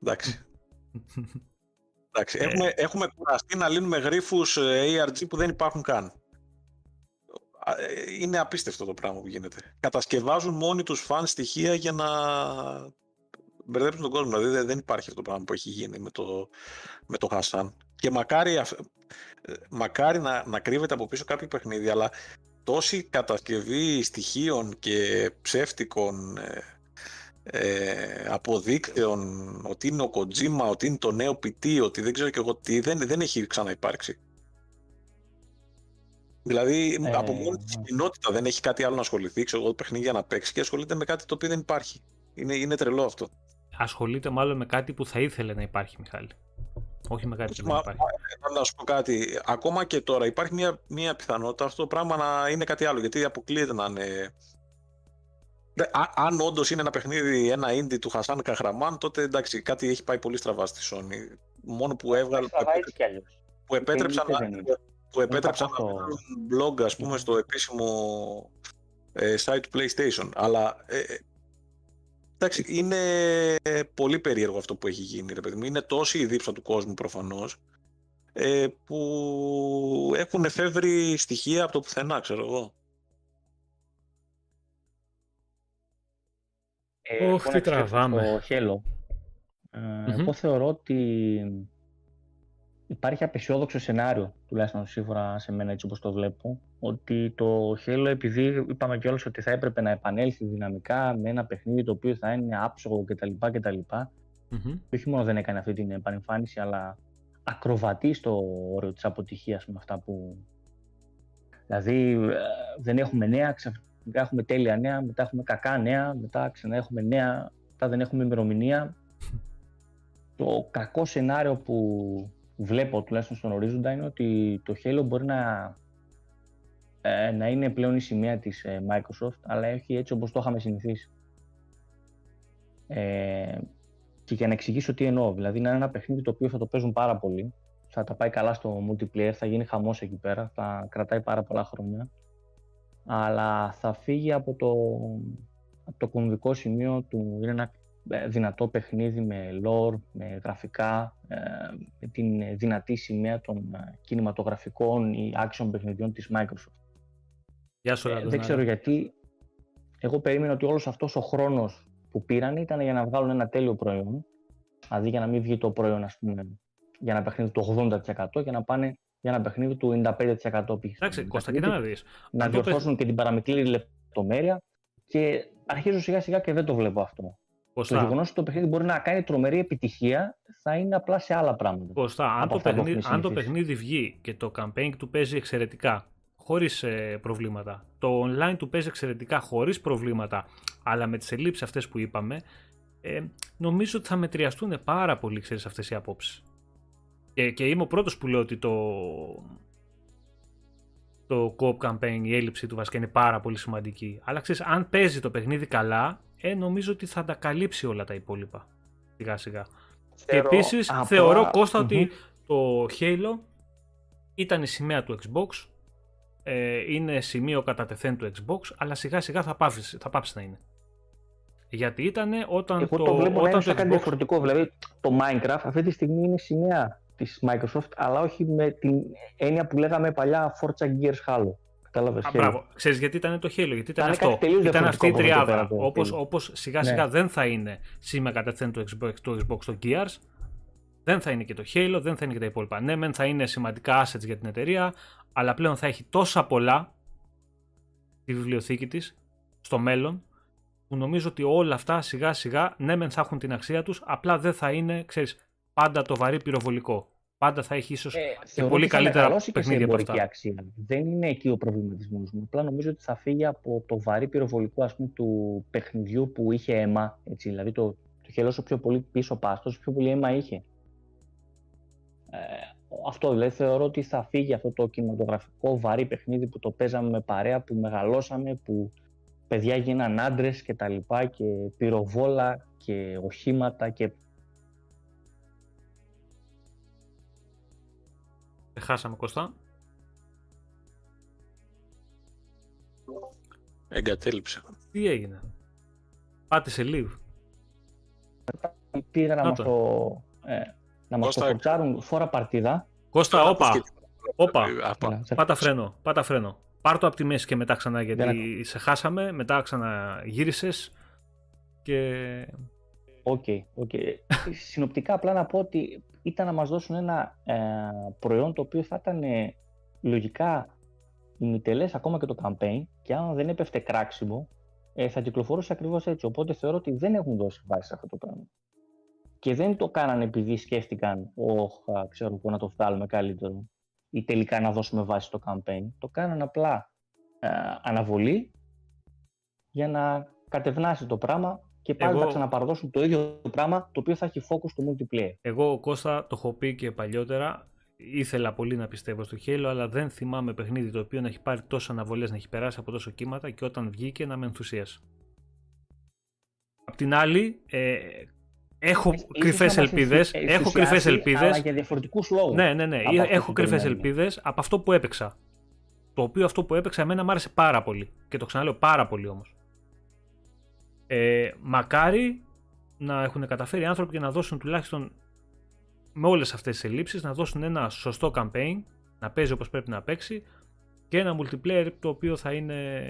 Εντάξει. Εντάξει. Έχουμε, έχουμε κουραστεί να λύνουμε γρίφους ε, ARG που δεν υπάρχουν καν. Ε, είναι απίστευτο το πράγμα που γίνεται. Κατασκευάζουν μόνοι τους φαν στοιχεία για να μπερδέψουν τον κόσμο. Δηλαδή δεν υπάρχει αυτό το πράγμα που έχει γίνει με το, με το Hassan. Και μακάρι, μακάρι να, να κρύβεται από πίσω κάποιο παιχνίδι, αλλά τόση κατασκευή στοιχείων και ψεύτικων ε, ε, αποδείκτεων ότι είναι ο Kojima, ότι είναι το νέο PT, ότι δεν ξέρω και εγώ τι, δεν, δεν έχει ξαναυπάρξει. Δηλαδή, Ε, από μόνη της ναι. κοινότητα δεν έχει κάτι άλλο να ασχοληθεί, ξέρω εγώ, παιχνίδια να παίξει και ασχολείται με κάτι το οποίο δεν υπάρχει. Είναι, είναι τρελό αυτό. Ασχολείται μάλλον με κάτι που θα ήθελε να υπάρχει, Μιχάλη. Όχι με κάτι που δεν Μα- υπάρχει. μα- Να σου πω κάτι. Ακόμα και τώρα υπάρχει μια, μια πιθανότητα αυτό το πράγμα να είναι κάτι άλλο. Γιατί αποκλείεται να είναι. Δε- α- Αν όντως είναι ένα παιχνίδι, ένα indie του Χασάν Καχραμάν, τότε εντάξει, κάτι έχει πάει πολύ στραβά στη Sony. Μόνο που έβγαλε. Θα πάει έτσι κι αλλιώς. που επέτρεψαν, indie να, δεν είναι. που επέτρεψαν θα να πω. βγάλουν blog ας πούμε στο επίσημο ε, site του PlayStation αλλά ε, ε, εντάξει είναι πολύ περίεργο αυτό που έχει γίνει ρε παιδί μου είναι τόση η δίψα του κόσμου προφανώς ε, που έχουν εφεύρει στοιχεία από το πουθενά ξέρω εγώ Ε, Ωχ, εγώ τι να επιστρέψω τραβάμε. Στο Halo. Ε, Μμμ. Εγώ θεωρώ ότι υπάρχει απεσιόδοξο σενάριο, τουλάχιστον σίγουρα σε μένα έτσι όπως το βλέπω, ότι το Halo επειδή είπαμε κιόλας ότι θα έπρεπε να επανέλθει δυναμικά με ένα παιχνίδι το οποίο θα είναι άψογο κτλ. κτλ. Μμμ. Και όχι μόνο δεν έκανε αυτή την επανεμφάνιση, αλλά ακροβατεί στο όριο της αποτυχίας με αυτά που... Δηλαδή ε, δεν έχουμε νέα, ξαφνικά έχουμε τέλεια νέα, μετά έχουμε κακά νέα, μετά ξανά έχουμε νέα, μετά δεν έχουμε ημερομηνία. Το κακό σενάριο που βλέπω τουλάχιστον στον ορίζοντα είναι ότι το Halo μπορεί να, ε, να είναι πλέον η σημαία της ε, Microsoft, αλλά όχι έτσι όπως το είχαμε συνηθίσει. Ε, και για να εξηγήσω τι εννοώ, δηλαδή να είναι ένα παιχνίδι το οποίο θα το παίζουν πάρα πολύ, θα τα πάει καλά στο multiplayer, θα γίνει χαμός εκεί πέρα, θα κρατάει πάρα πολλά χρόνια, αλλά θα φύγει από το, από το κομβικό σημείο του, είναι ένα ε, δυνατό παιχνίδι με lore, με γραφικά, ε, με την δυνατή σημαία των ε, κινηματογραφικών ή action παιχνιδιών της Microsoft. Γεια σου, Ε, Ραντονάρα. δεν ξέρω γιατί. Εγώ περίμενα ότι όλος αυτός ο χρόνος που πήραν ήταν για να βγάλουν ένα τέλειο προϊόν. Δηλαδή για να μην βγει το προϊόν, ας πούμε, για ένα παιχνίδι του 80% και να πάνε για ένα παιχνίδι του 95% π.χ. Εντάξει, Κώστα, κοίτα να δεις. Να αν το διορθώσουν και την παραμικρή λεπτομέρεια και αρχίζω σιγά σιγά και δεν το βλέπω αυτό. Το Κώστα, γεγονός ότι το παιχνίδι μπορεί να κάνει τρομερή επιτυχία θα είναι απλά σε άλλα πράγματα. Κώστα, αν, από το αυτά που παιχνίδι, έχουμε αν το συνηθίσει. παιχνίδι βγει και το campaign του παίζει εξαιρετικά, χωρίς ε, προβλήματα, το online του παίζει εξαιρετικά χωρίς προβλήματα, αλλά με τις ελλείψεις αυτές που είπαμε, ε, νομίζω ότι θα μετριαστούν πάρα πολύ, ξέρεις, αυτές οι απόψεις. Και, και είμαι ο πρώτος που λέω ότι το, το co-op campaign, η έλλειψη του βασικά είναι πάρα πολύ σημαντική. Αλλά ξέρεις, αν παίζει το παιχνίδι καλά, ε, νομίζω ότι θα τα καλύψει όλα τα υπόλοιπα. Σιγά σιγά. Και Θεωρώ επίσης απλά- θεωρώ Κώστα Μμμ. ότι το Halo ήταν η σημαία του Xbox, ε, είναι σημείο κατά τεθέν του Xbox, αλλά σιγά σιγά θα πάψεις, θα πάψεις να είναι. Γιατί ήταν όταν Εγώ το, το, βλέπω να όταν είναι το σαν κάτι Xbox... διαφορετικό. Δηλαδή, το Minecraft αυτή τη στιγμή είναι σημαία της Microsoft, αλλά όχι με την έννοια που λέγαμε παλιά Forza Gears Halo. Κατάλαβες. Α, Halo. μπράβο. Ξέρεις γιατί ήταν το Halo, γιατί ήταν Ήταν αυτό. κάτι τελείως Ήταν αυτή η διαφορετικό από εδώ τριάδα. πέρα το Όπως, Halo. όπως σιγά σιγά Ναι. δεν θα είναι σήμα κατά τεθέν του Xbox, του Xbox το Gears, δεν θα είναι και το Halo, δεν θα είναι και τα υπόλοιπα. Ναι, μεν θα είναι σημαντικά assets για την εταιρεία, αλλά πλέον θα έχει τόσα πολλά στη βιβλιοθήκη της στο μέλλον, που νομίζω ότι όλα αυτά σιγά σιγά, ναι μεν θα έχουν την αξία τους, απλά δεν θα είναι, ξέρεις, πάντα το βαρύ πυροβολικό. Πάντα θα έχει ίσως Ε, και θεωρώ πολύ ότι θα καλύτερα μεγαλώσει και σε παιχνίδια από εμπορική αυτά. αξία. Δεν είναι εκεί ο προβληματισμός μου. Απλά νομίζω ότι θα φύγει από το βαρύ πυροβολικό ας πούμε, του παιχνιδιού που είχε αίμα. Έτσι, δηλαδή το, το χέλο όσο πιο πολύ πίσω πας, τόσο πιο πολύ αίμα είχε. Ε, αυτό δηλαδή θεωρώ ότι θα φύγει αυτό το κινηματογραφικό βαρύ παιχνίδι που το παίζαμε με παρέα, που μεγαλώσαμε, που παιδιά γίναν άντρες και τα λοιπά και πυροβόλα και οχήματα και Χάσαμε Κώστα. Εγκατέλειψε. Τι έγινε; Πάτησε leave. πήρα να Να μας το. το, ε, να μας το Κώστα, φορτσάρουν φορά παρτίδα. Κώστα, όπα. Όπα. Α, πα- Έλα, σε- Πάτα φρένο. Πάτα φρένο. Πάρ το από τη μέση και μετά ξανά γιατί Δεν σε χάσαμε. Μετά ξαναγύρισες και Οκ, οκ. Συνοπτικά απλά να πω ότι ήταν να μας δώσουν ένα ε, προϊόν το οποίο θα ήταν ε, λογικά ημιτελές ακόμα και το campaign και αν δεν έπεφτε κράξιμο ε, θα κυκλοφορούσε ακριβώς έτσι. Οπότε θεωρώ ότι δεν έχουν δώσει βάση σε αυτό το πράγμα. Και δεν το κάνανε επειδή σκέφτηκαν, όχι, ξέρω πού να το βγάλουμε καλύτερο ή τελικά να δώσουμε βάση στο campaign. Το κάνανε απλά ε, αναβολή για να κατευνάσει το πράγμα και πάλι Εγώ... θα ξαναπαρδώσουν το ίδιο πράγμα το οποίο θα έχει focus στο multiplayer. Εγώ, Κώστα, το έχω πει και παλιότερα, ήθελα πολύ να πιστεύω στο Halo, αλλά δεν θυμάμαι παιχνίδι το οποίο να έχει πάρει τόσες αναβολές, να έχει περάσει από τόσο κύματα και όταν βγήκε να με ενθουσίασε. Απ' την άλλη, ε, έχω κρυφές ελπίδες. Έχω κρυφές ελπίδες. Αλλά για διαφορετικούς λόγους. Ναι, ναι, ναι. Έχω κρυφές ελπίδες από αυτό που έπαιξα. Το οποίο αυτό που έπαιξα εμένα μου άρεσε πάρα πολύ. Και το ξαναλέω πάρα πολύ όμως. Ε, μακάρι να έχουν καταφέρει οι άνθρωποι και να δώσουν τουλάχιστον με όλες αυτές τις ελλείψεις να δώσουν ένα σωστό campaign να παίζει όπως πρέπει να παίξει και ένα multiplayer το οποίο θα είναι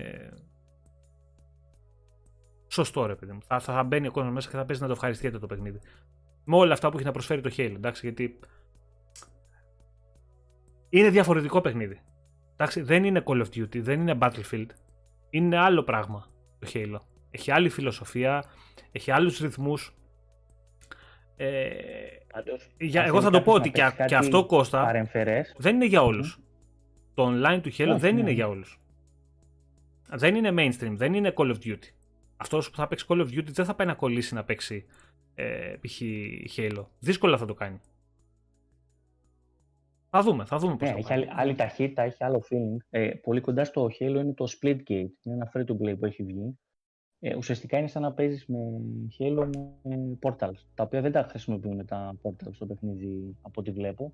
σωστό ρε παιδί μου. Θα, θα μπαίνει ο κόσμος μέσα και θα παίζει να το ευχαριστιέται το παιχνίδι. Με όλα αυτά που έχει να προσφέρει το Halo, εντάξει, γιατί είναι διαφορετικό παιχνίδι. Εντάξει, δεν είναι Call of Duty, δεν είναι Battlefield. Είναι άλλο πράγμα το Halo. Έχει άλλη φιλοσοφία, έχει άλλους ρυθμούς. Ε, για, εγώ θα το πω ότι και, και αυτό Κώστα δεν είναι για όλους. Το online του Halo δεν είναι ναι. για όλους. Δεν είναι mainstream, δεν είναι Call of Duty. Αυτός που θα παίξει Call of Duty δεν θα πάει να κολλήσει να παίξει ε, π.χ. Halo. Δύσκολα θα το κάνει. Θα δούμε, θα δούμε πώς ναι, έχει άλλη, άλλη, ταχύτητα, έχει άλλο feeling. Ε, πολύ κοντά στο Halo είναι το Splitgate. Είναι ένα free to play που έχει βγει ε, ουσιαστικά είναι σαν να παίζεις με Halo με Portals, τα οποία δεν τα χρησιμοποιούν τα Portals στο παιχνίδι από ό,τι βλέπω.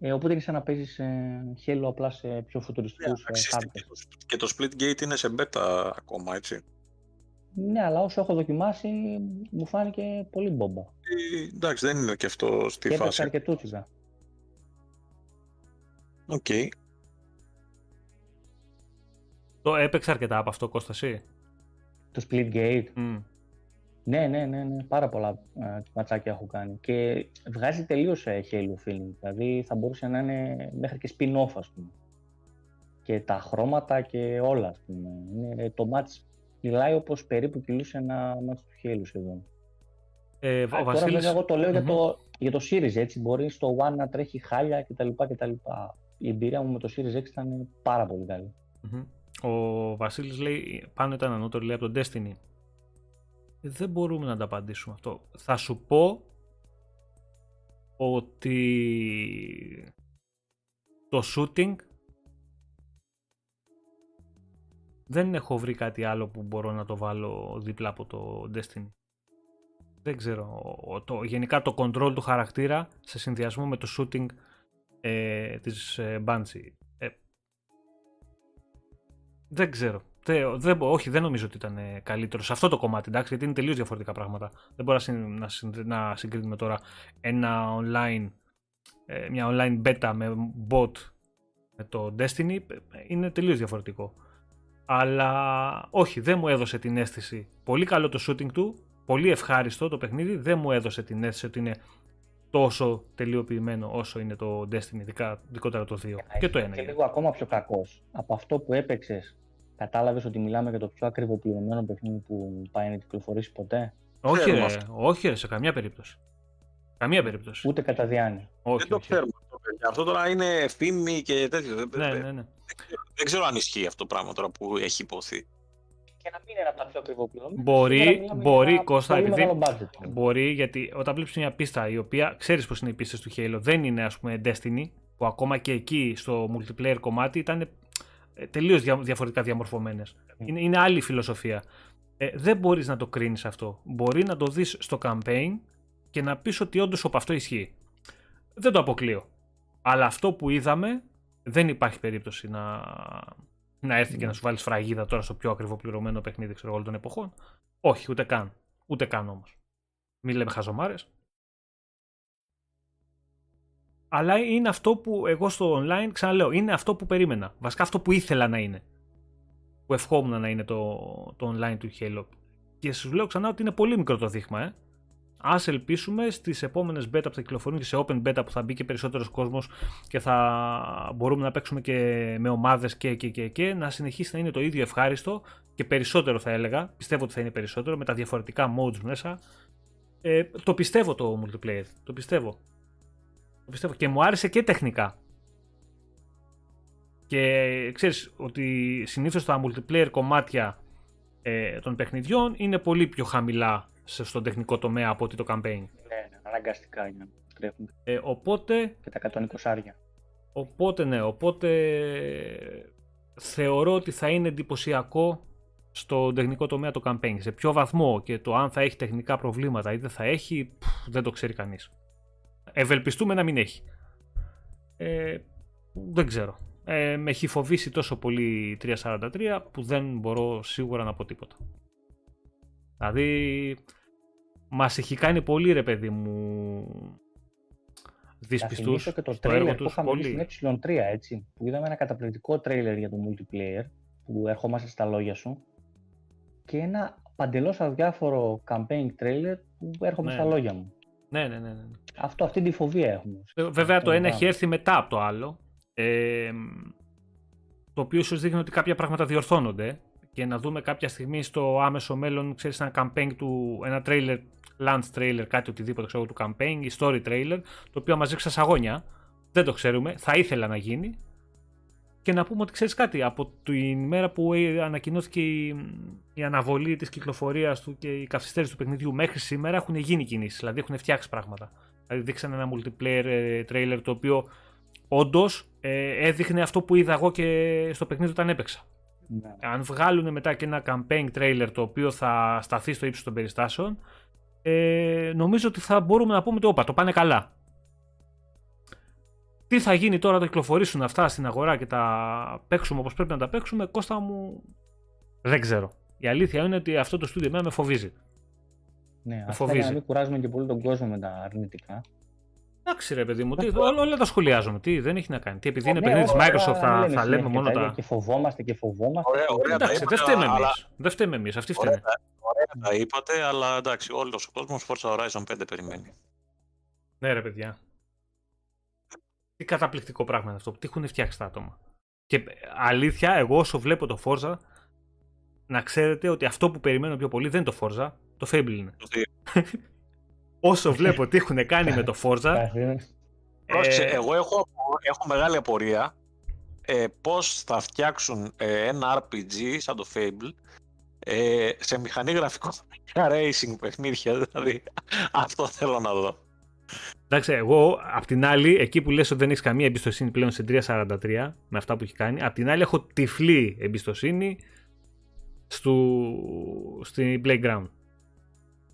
Ε, οπότε είναι σαν να παίζεις ε, Halo απλά σε πιο φουτουριστικούς yeah, ε, Και το Splitgate είναι σε beta ακόμα, έτσι. Ναι, αλλά όσο έχω δοκιμάσει μου φάνηκε πολύ μπόμπα. Ε, εντάξει, δεν είναι και αυτό στη και φάση. Και αρκετούτσικα. Οκ. Το έπαιξε αρκετά από αυτό, Κώστα, εσύ. Το Splitgate. Μμ. Ναι, ναι, ναι, ναι, πάρα πολλά ε, ματσάκια έχω κάνει. Και βγάζει τελείως ε, Halo feeling. Δηλαδή θα μπορούσε να είναι μέχρι και spin-off, ας πούμε. Και τα χρώματα και όλα, ας πούμε. Είναι, το match μιλάει όπως περίπου κυλούσε ένα match του Halo σχεδόν. Ε, ο Τώρα βέβαια εγώ το λέω για, το, για το Series, έτσι. Μπορεί στο One να τρέχει χάλια κτλ. Η εμπειρία μου με το Series X ήταν πάρα πολύ καλή. Mm-hmm. Ο Βασίλης λέει, πάνω ήταν ανώτερο, λέει από τον Destiny. Δεν μπορούμε να τα απαντήσουμε αυτό. Θα σου πω ότι το shooting δεν έχω βρει κάτι άλλο που μπορώ να το βάλω δίπλα από το Destiny. Δεν ξέρω. Το, γενικά το control του χαρακτήρα σε συνδυασμό με το shooting ε, της ε, Bungie δεν ξέρω. Δεν, όχι, δεν νομίζω ότι ήταν ε, καλύτερος σε αυτό το κομμάτι, εντάξει, γιατί είναι τελείως διαφορετικά πράγματα. Δεν μπορώ να, να συγκρίνουμε τώρα ένα online, ε, μια online beta με bot με το Destiny. Είναι τελείως διαφορετικό. Αλλά όχι, δεν μου έδωσε την αίσθηση. Πολύ καλό το shooting του, πολύ ευχάριστο το παιχνίδι. Δεν μου έδωσε την αίσθηση ότι είναι τόσο τελειοποιημένο όσο είναι το Destiny, ειδικά δικότερα το 2 και το 1. Και λίγο ακόμα πιο κακός από αυτό που έπαιξες Κατάλαβες ότι μιλάμε για το πιο ακριβοπληρωμένο παιχνίδι που πάει να κυκλοφορήσει ποτέ; Όχι, ρε, όχι, ρε, σε καμία περίπτωση. Καμία περίπτωση. Ούτε κατά διάνοια. Όχι, δεν το ξέρουμε αυτό, Αυτό τώρα είναι φήμη και τέτοιο. Ναι, ναι, ναι. Δεν, ξέρω αν ισχύει αυτό το πράγμα τώρα που έχει υποθεί. Και να μην είναι από τα πιο ακριβοπληρωμένα. Μπορεί, μπορεί, Κώστα, επειδή. Μπορεί, γιατί όταν βλέπεις μια πίστα η οποία ξέρεις πώ είναι οι πίστες του Halo, δεν είναι ας πούμε Destiny, που ακόμα και εκεί στο multiplayer κομμάτι ήταν ε, τελείως διαφορετικά διαμορφωμένες. Είναι, είναι άλλη φιλοσοφία. Ε, δεν μπορείς να το κρίνεις αυτό. Μπορεί να το δεις στο campaign και να πεις ότι όντως από αυτό ισχύει. Δεν το αποκλείω. Αλλά αυτό που είδαμε δεν υπάρχει περίπτωση να, να έρθει και να σου βάλει φραγίδα τώρα στο πιο ακριβοπληρωμένο παιχνίδι ξέρω, όλων των εποχών. Όχι, ούτε καν. Ούτε καν όμως. Μην λέμε χαζομάρες αλλά είναι αυτό που εγώ στο online ξαναλέω, είναι αυτό που περίμενα. Βασικά αυτό που ήθελα να είναι. Που ευχόμουν να είναι το, το online του Halo. Και σου λέω ξανά ότι είναι πολύ μικρό το δείγμα, ε. Α ελπίσουμε στις επόμενες beta που θα κυκλοφορούν και σε open beta που θα μπει και περισσότερος κόσμος και θα μπορούμε να παίξουμε και με ομάδες και, και, και, και να συνεχίσει να είναι το ίδιο ευχάριστο και περισσότερο θα έλεγα. Πιστεύω ότι θα είναι περισσότερο με τα διαφορετικά modes μέσα. Ε, το πιστεύω το multiplayer. Το πιστεύω. Το πιστεύω. Και μου άρεσε και τεχνικά. Και ξέρεις ότι συνήθως τα multiplayer κομμάτια ε, των παιχνιδιών είναι πολύ πιο χαμηλά στον τεχνικό τομέα από ότι το campaign. Ναι, ναι αναγκαστικά είναι. Τρέχουν. Ε, οπότε... Και τα 120 άρια. Οπότε ναι, οπότε θεωρώ ότι θα είναι εντυπωσιακό στο τεχνικό τομέα το campaign. Σε ποιο βαθμό και το αν θα έχει τεχνικά προβλήματα ή δεν θα έχει, δεν το ξέρει κανείς. Ευελπιστούμε να μην έχει. Ε, δεν ξέρω. Ε, με έχει φοβήσει τόσο πολύ 343 που δεν μπορώ σίγουρα να πω τίποτα. Δηλαδή, μας έχει κάνει πολύ ρε παιδί μου δυσπιστούς και το τρέιλερ που είχαμε πολύ. στην ε3, έτσι, που είδαμε ένα καταπληκτικό τρέιλερ για το multiplayer, που ερχόμαστε στα λόγια σου, και ένα παντελώς αδιάφορο campaign trailer που έρχομαι ναι. στα λόγια μου. Ναι, ναι, ναι. ναι. Αυτό, αυτή τη φοβία έχουμε. Ε, βέβαια το ένα έχει έρθει μετά από το άλλο. Ε, το οποίο ίσως δείχνει ότι κάποια πράγματα διορθώνονται και να δούμε κάποια στιγμή στο άμεσο μέλλον, ξέρεις, ένα campaign του, ένα trailer, launch trailer, κάτι οτιδήποτε ξέρω του campaign, η story trailer, το οποίο μας ρίξει αγώνια. Δεν το ξέρουμε, θα ήθελα να γίνει. Και να πούμε ότι ξέρεις κάτι, από την μέρα που ανακοινώθηκε η, η αναβολή της κυκλοφορίας του και η καθυστέρηση του παιχνιδιού μέχρι σήμερα έχουν γίνει κινήσεις, δηλαδή έχουν φτιάξει πράγματα. Δηλαδή δείξαν ένα multiplayer ε, trailer το οποίο όντως ε, έδειχνε αυτό που είδα εγώ και στο παιχνίδι όταν έπαιξα. Ναι. Αν βγάλουν μετά και ένα campaign trailer το οποίο θα σταθεί στο ύψος των περιστάσεων, ε, νομίζω ότι θα μπορούμε να πούμε ότι όπα, το πάνε καλά. Τι θα γίνει τώρα όταν κυκλοφορήσουν αυτά στην αγορά και τα παίξουμε όπως πρέπει να τα παίξουμε, Κώστα μου δεν ξέρω. Η αλήθεια είναι ότι αυτό το στούντιο με φοβίζει. Ναι, αυτό φοβίζει. να μην κουράζουμε και πολύ τον κόσμο με τα αρνητικά. Εντάξει ρε παιδί μου, τι, όλα τα σχολιάζουμε. Τι δεν έχει να κάνει. Τι, επειδή είναι ναι, παιχνίδι της Microsoft θα, θα λέμε μόνο τα. Και φοβόμαστε και φοβόμαστε. Ωραία, ωραία, εντάξει, δεν φταίμε εμείς. Δεν φταίμε εμείς. Αυτοί φταίνε. Ωραία, τα είπατε, αλλά εντάξει, όλος ο κόσμος Forza Horizon 5 περιμένει. Ναι, ρε παιδιά. Τι καταπληκτικό πράγμα είναι αυτό. Τι έχουν φτιάξει τα άτομα. Και αλήθεια, εγώ όσο βλέπω το Forza, να ξέρετε ότι αυτό που περιμένω πιο πολύ δεν είναι το Forza, το Fable είναι. όσο βλέπω τι έχουν κάνει με το Forza. ε... εγώ έχω, έχω μεγάλη απορία ε, πώς θα φτιάξουν ε, ένα RPG σαν το Fable ε, σε μηχανή γραφικό racing παιχνίδια, δηλαδή αυτό θέλω να δω. Εντάξει, εγώ απ' την άλλη, εκεί που λες ότι δεν έχεις καμία εμπιστοσύνη πλέον σε 343 με αυτά που έχει κάνει, απ' την άλλη έχω τυφλή εμπιστοσύνη στο, στην Playground.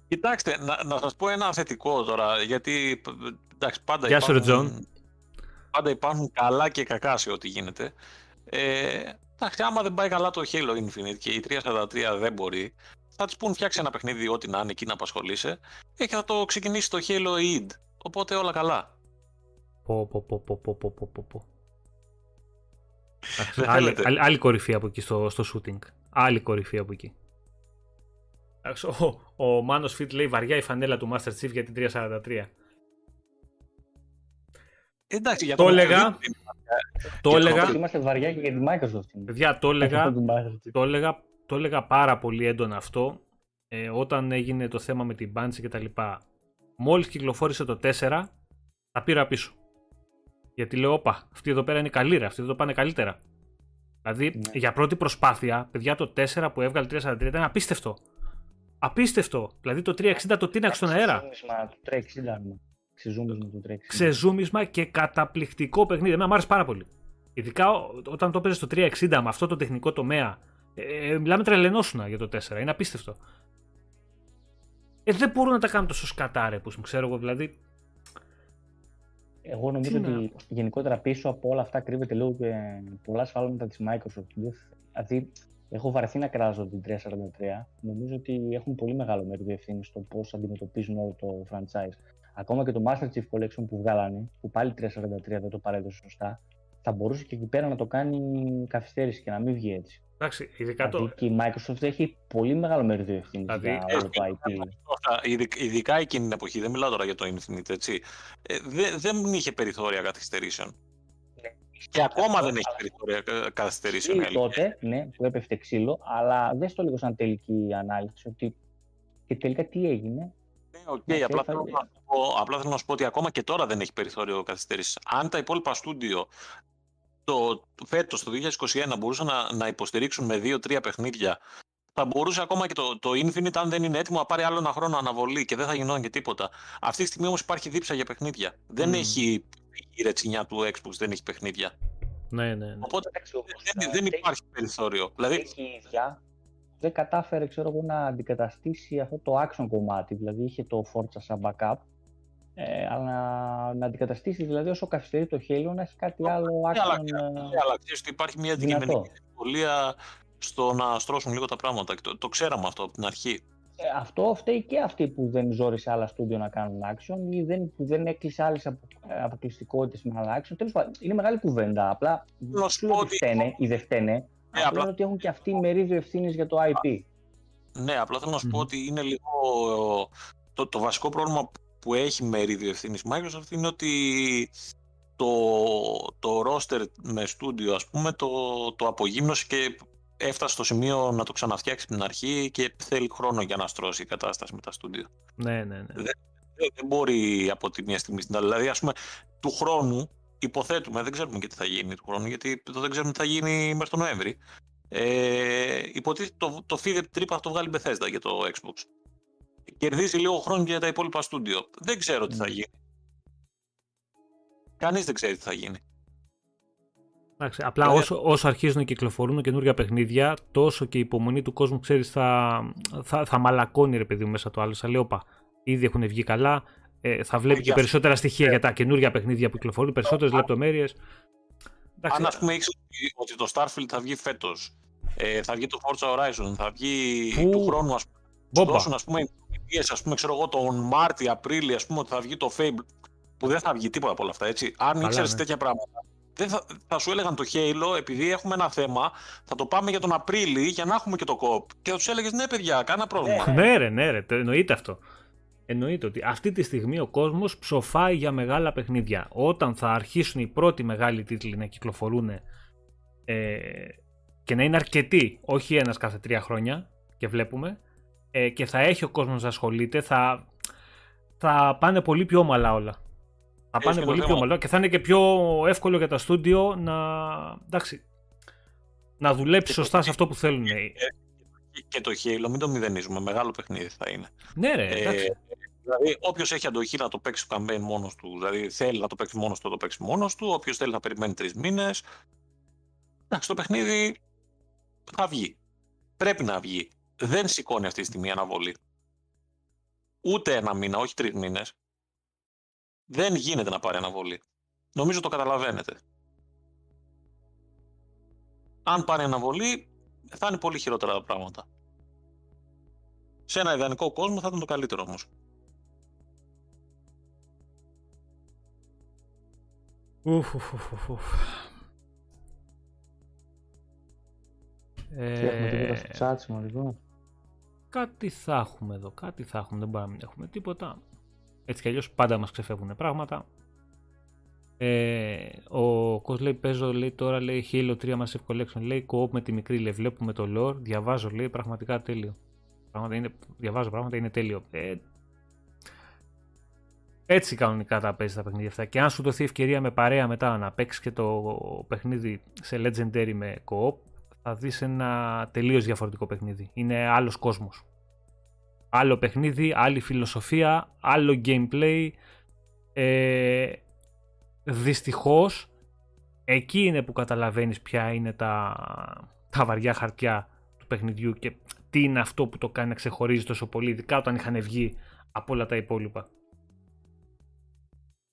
Κοιτάξτε, να, να σας πω ένα θετικό τώρα, γιατί εντάξει, πάντα, Γεια υπάρχουν, πάντα υπάρχουν καλά και κακά σε ό,τι γίνεται. Ε, εντάξει, άμα δεν πάει καλά το Halo Infinite και η 343 δεν μπορεί, θα της πούν φτιάξει ένα παιχνίδι ό,τι να είναι εκεί να απασχολείσαι και θα το ξεκινήσει το Halo Eid. Οπότε όλα καλά. Πω, πω, πω, πω, πω, πω, πω, πω. άλλη, άλλη, άλλη, κορυφή από εκεί στο, στο shooting. Άλλη κορυφή από εκεί. Ο, ο Μάνος Φιτ λέει βαριά η φανέλα του Master Chief για την 343. Εντάξει, για το έλεγα. Το έλεγα. Είμαστε βαριά και για τη Microsoft. Παιδιά, το έλεγα, το έλεγα, το έλεγα πάρα πολύ έντονα αυτό ε, όταν έγινε το θέμα με την Bungie και τα λοιπά. Μόλις κυκλοφόρησε το 4, τα πήρα πίσω. Γιατί λέω, όπα, αυτοί εδώ πέρα είναι καλοί, ρε, αυτοί εδώ πάνε καλύτερα. Δηλαδή, ναι. για πρώτη προσπάθεια, παιδιά, το 4 που έβγαλε 343 ήταν απίστευτο. Απίστευτο. Δηλαδή το 360 το τίναξε στον αέρα. Ξεζούμισμα το 360. Ξεζούμισμα το 360. Ξεζούμισμα και καταπληκτικό παιχνίδι. Εμένα μου άρεσε πάρα πολύ. Ειδικά όταν το παίζει στο 360 με αυτό το τεχνικό τομέα. Ε, ε μιλάμε τρελενόσουνα για το 4. Είναι απίστευτο. Ε, δεν μπορούν να τα κάνουν τόσο σκατάρε που ξέρω εγώ δηλαδή. Εγώ νομίζω ότι γενικότερα πίσω από όλα αυτά κρύβεται λίγο και πολλά σφάλματα της Microsoft. Δηλαδή, έχω βαρεθεί να κράζω την 343. Νομίζω ότι έχουν πολύ μεγάλο μέρος ευθύνη στο πώς αντιμετωπίζουν όλο το franchise. Ακόμα και το Master Chief Collection που βγάλανε, που πάλι 343 δεν το παρέδωσε σωστά, θα μπορούσε και εκεί πέρα να το κάνει καθυστέρηση και να μην βγει έτσι. Εντάξει, ειδικά δηλαδή και η Microsoft έχει πολύ μεγάλο μερίδιο ευθύνης δηλαδή, για όλο το IP. Ειδικά εκείνη την εποχή, δεν μιλάω τώρα για το Infinite, έτσι. Ε, δεν, δεν είχε περιθώρια καθυστερήσεων. Ναι. Και ακόμα δεν έχει περιθώρια καθυστερήσεων. τότε, ναι, που έπεφτε ξύλο, αλλά δεν στο λίγο σαν τελική ανάλυση ότι και τελικά τι έγινε. Ναι, okay, απλά, θέλω να πω, απλά θέλω να σου πω ότι ακόμα και τώρα δεν έχει περιθώριο καθυστερήσεις. Αν τα υπόλοιπα στούντιο το, φέτος, το 2021, μπορούσαν να, να υποστηρίξουν με 2-3 παιχνίδια, θα μπορούσε ακόμα και το, το Infinite, αν δεν είναι έτοιμο, να πάρει άλλο ένα χρόνο αναβολή και δεν θα γινόταν και τίποτα. Αυτή τη στιγμή όμως υπάρχει δίψα για παιχνίδια. Δεν έχει η ρετσινιά του Xbox, δεν έχει παιχνίδια. Ναι, ναι, ναι. Οπότε δεν, δεν υπάρχει περιθώριο. Δηλαδή... Έχει η ίδια δεν κατάφερε ξέρω εγώ, να αντικαταστήσει αυτό το action κομμάτι. Δηλαδή είχε το Forza σαν backup ε, αλλά να, να αντικαταστήσεις δηλαδή όσο καθυστερεί το Halo να έχει κάτι άλλο άξιο. Αλλά, αλλά ξέρεις ότι υπάρχει μια αντικειμενική δυσκολία στο να στρώσουν λίγο τα πράγματα. Το, το ξέραμε αυτό από την αρχή. Ε, αυτό φταίει και αυτοί που δεν ζόρισε άλλα στούντιο να κάνουν action ή δεν, που δεν έκλεισε άλλες αποκλειστικότητες με άλλα action. Τέλος πάντων, είναι μεγάλη κουβέντα. Απλά δεν σου ότι φταίνε ή δεν φταίνε. Ε, απλά ότι έχουν και αυτοί μερίδιο ευθύνης για το IP. Ναι, απλά θέλω να σου πω ότι είναι λίγο. Το, το βασικό πρόβλημα που έχει μερίδιο ευθύνης Microsoft είναι ότι το, το roster με στούντιο ας πούμε το, το απογύμνωσε και έφτασε στο σημείο να το ξαναφτιάξει από την αρχή και θέλει χρόνο για να στρώσει η κατάσταση με τα στούντιο. Ναι, ναι, ναι. Δεν, δεν μπορεί από τη μία στιγμή στην άλλη. Δηλαδή, ας πούμε, του χρόνου υποθέτουμε, δεν ξέρουμε και τι θα γίνει του χρόνου, γιατί δεν ξέρουμε τι θα γίνει μέχρι τον Νοέμβρη. Ε, υποτίθεται το, το feed τρύπα θα το βγάλει Bethesda για το Xbox κερδίζει λίγο χρόνο για τα υπόλοιπα στούντιο. Δεν ξέρω τι θα ναι. γίνει. Κανείς δεν ξέρει τι θα γίνει. Εντάξει, απλά ε, όσο, όσο αρχίζουν να κυκλοφορούν καινούργια παιχνίδια, τόσο και η υπομονή του κόσμου, ξέρεις, θα, θα, θα μαλακώνει ρε παιδί μου μέσα το άλλο. Θα λέει, όπα, ήδη έχουν βγει καλά, ε, θα βλέπει και περισσότερα στοιχεία ε. για τα καινούργια παιχνίδια που κυκλοφορούν, περισσότερες λεπτομέρειες. Αν ας πούμε ήξερες ότι το Starfield θα βγει φέτος, ε, θα βγει το Forza Horizon, θα βγει Που... του χρόνου ας πούμε, Μπόμπα. δώσουν ας πούμε ας πούμε, ξέρω εγώ, τον Μάρτιο, Απρίλιο, ας πούμε, ότι θα βγει το Fable, που δεν θα βγει τίποτα από όλα αυτά, έτσι. Αν ήξερες ναι. τέτοια πράγματα, δεν θα, θα σου έλεγαν το Halo, επειδή έχουμε ένα θέμα, θα το πάμε για τον Απρίλιο για να έχουμε και το κοπ. Και θα τους έλεγες, ναι, παιδιά, κάνα πρόβλημα. Ναι, ναι, ρε, ναι, ρε, εννοείται αυτό. Εννοείται ότι αυτή τη στιγμή ο κόσμος ψοφάει για μεγάλα παιχνίδια. Όταν θα αρχίσουν οι πρώτοι μεγάλοι τίτλοι να κυκλοφορούν ε, και να είναι αρκετοί, όχι ένας κάθε τρία χρόνια, και βλέπουμε, ε, και θα έχει ο κόσμος να ασχολείται, θα, θα πάνε πολύ πιο ομαλά όλα. Θα πάνε πολύ πιο ομαλά και θα είναι και πιο εύκολο για τα στούντιο να, εντάξει, να δουλέψει σωστά σε αυτό που θέλουν. Και το Halo, μην το μηδενίζουμε, μεγάλο παιχνίδι θα είναι. Ναι ρε, ε, εντάξει. Δηλαδή, όποιος έχει αντοχή να το παίξει το campaign μόνος του, δηλαδή θέλει να το παίξει μόνος του, θα το παίξει μόνος του. Όποιος θέλει να περιμένει τρεις μήνες. Εντάξει, το παιχνίδι θα βγει. Πρέπει να βγει δεν σηκώνει αυτή τη στιγμή αναβολή. Ούτε ένα μήνα, όχι τρεις μήνες. Δεν γίνεται να πάρει αναβολή. Νομίζω το καταλαβαίνετε. Αν πάρει αναβολή, θα είναι πολύ χειρότερα τα πράγματα. Σε ένα ιδανικό κόσμο θα ήταν το καλύτερο όμως. Ουφ, ουφ, ουφ, Ε... Έχουμε τίποτα στο τσάτσιμο λοιπόν κάτι θα έχουμε εδώ, κάτι θα έχουμε, δεν μπορούμε να μην έχουμε τίποτα. Έτσι κι αλλιώς πάντα μας ξεφεύγουν πράγματα. Ε, ο Κος λέει παίζω λέει τώρα λέει Halo 3 Massive Collection λέει co με τη μικρή λέει βλέπουμε το lore διαβάζω λέει πραγματικά τέλειο πράγματα είναι, διαβάζω πράγματα είναι τέλειο ε, έτσι κανονικά τα παίζει τα παιχνίδια αυτά και αν σου δοθεί ευκαιρία με παρέα μετά να παίξεις και το παιχνίδι σε Legendary με co θα δεις ένα τελείως διαφορετικό παιχνίδι. Είναι άλλος κόσμος. Άλλο παιχνίδι, άλλη φιλοσοφία, άλλο gameplay. Ε, δυστυχώς, εκεί είναι που καταλαβαίνεις ποια είναι τα, τα βαριά χαρτιά του παιχνιδιού και τι είναι αυτό που το κάνει να ξεχωρίζει τόσο πολύ, ειδικά όταν είχαν βγει από όλα τα υπόλοιπα.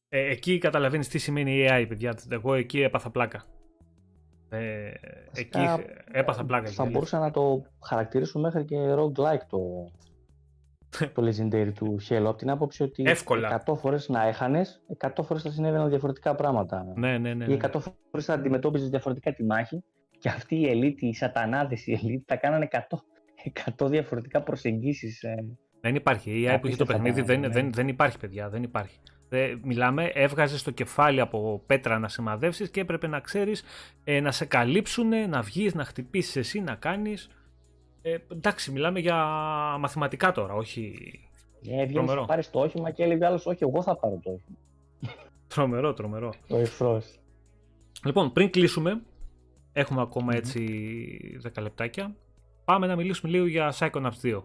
Ε, εκεί καταλαβαίνεις τι σημαίνει η AI, παιδιά. Εγώ εκεί έπαθα πλάκα. Ε, εκεί έπαθα πλάκα. Θα μπορούσα να το χαρακτηρίσω μέχρι και roguelike το, το Legendary του Halo από την άποψη ότι Εύκολα. 100 φορές να έχανες, 100 φορές θα συνέβαιναν διαφορετικά πράγματα. Ναι, ναι, ναι. Ή ναι. 100 φορές θα αντιμετώπιζες διαφορετικά τη μάχη και αυτοί οι elite, οι σατανάδες, οι elite θα κάνανε 100, 100 διαφορετικά προσεγγίσεις. ε. Δεν υπάρχει. Η AI που έχει το Απίστευτα παιχνίδι δεν, πράγματα, ναι. δεν, δεν υπάρχει, παιδιά. Δεν υπάρχει. Δεν, μιλάμε, έβγαζες το κεφάλι από πέτρα να σημαδεύσεις και έπρεπε να ξέρεις ε, να σε καλύψουν, να βγεις, να χτυπήσεις εσύ, να κάνεις. Ε, εντάξει, μιλάμε για μαθηματικά τώρα, όχι. Ε, Έβγαινες Τρομερό. να πάρεις το όχημα και έλεγε άλλος, όχι, εγώ θα πάρω το όχημα. Τρομερό, τρομερό. Ο εχθρός. Λοιπόν, πριν κλείσουμε, έχουμε ακόμα έτσι 10 λεπτάκια. Πάμε να μιλήσουμε λίγο για Psychonauts 2.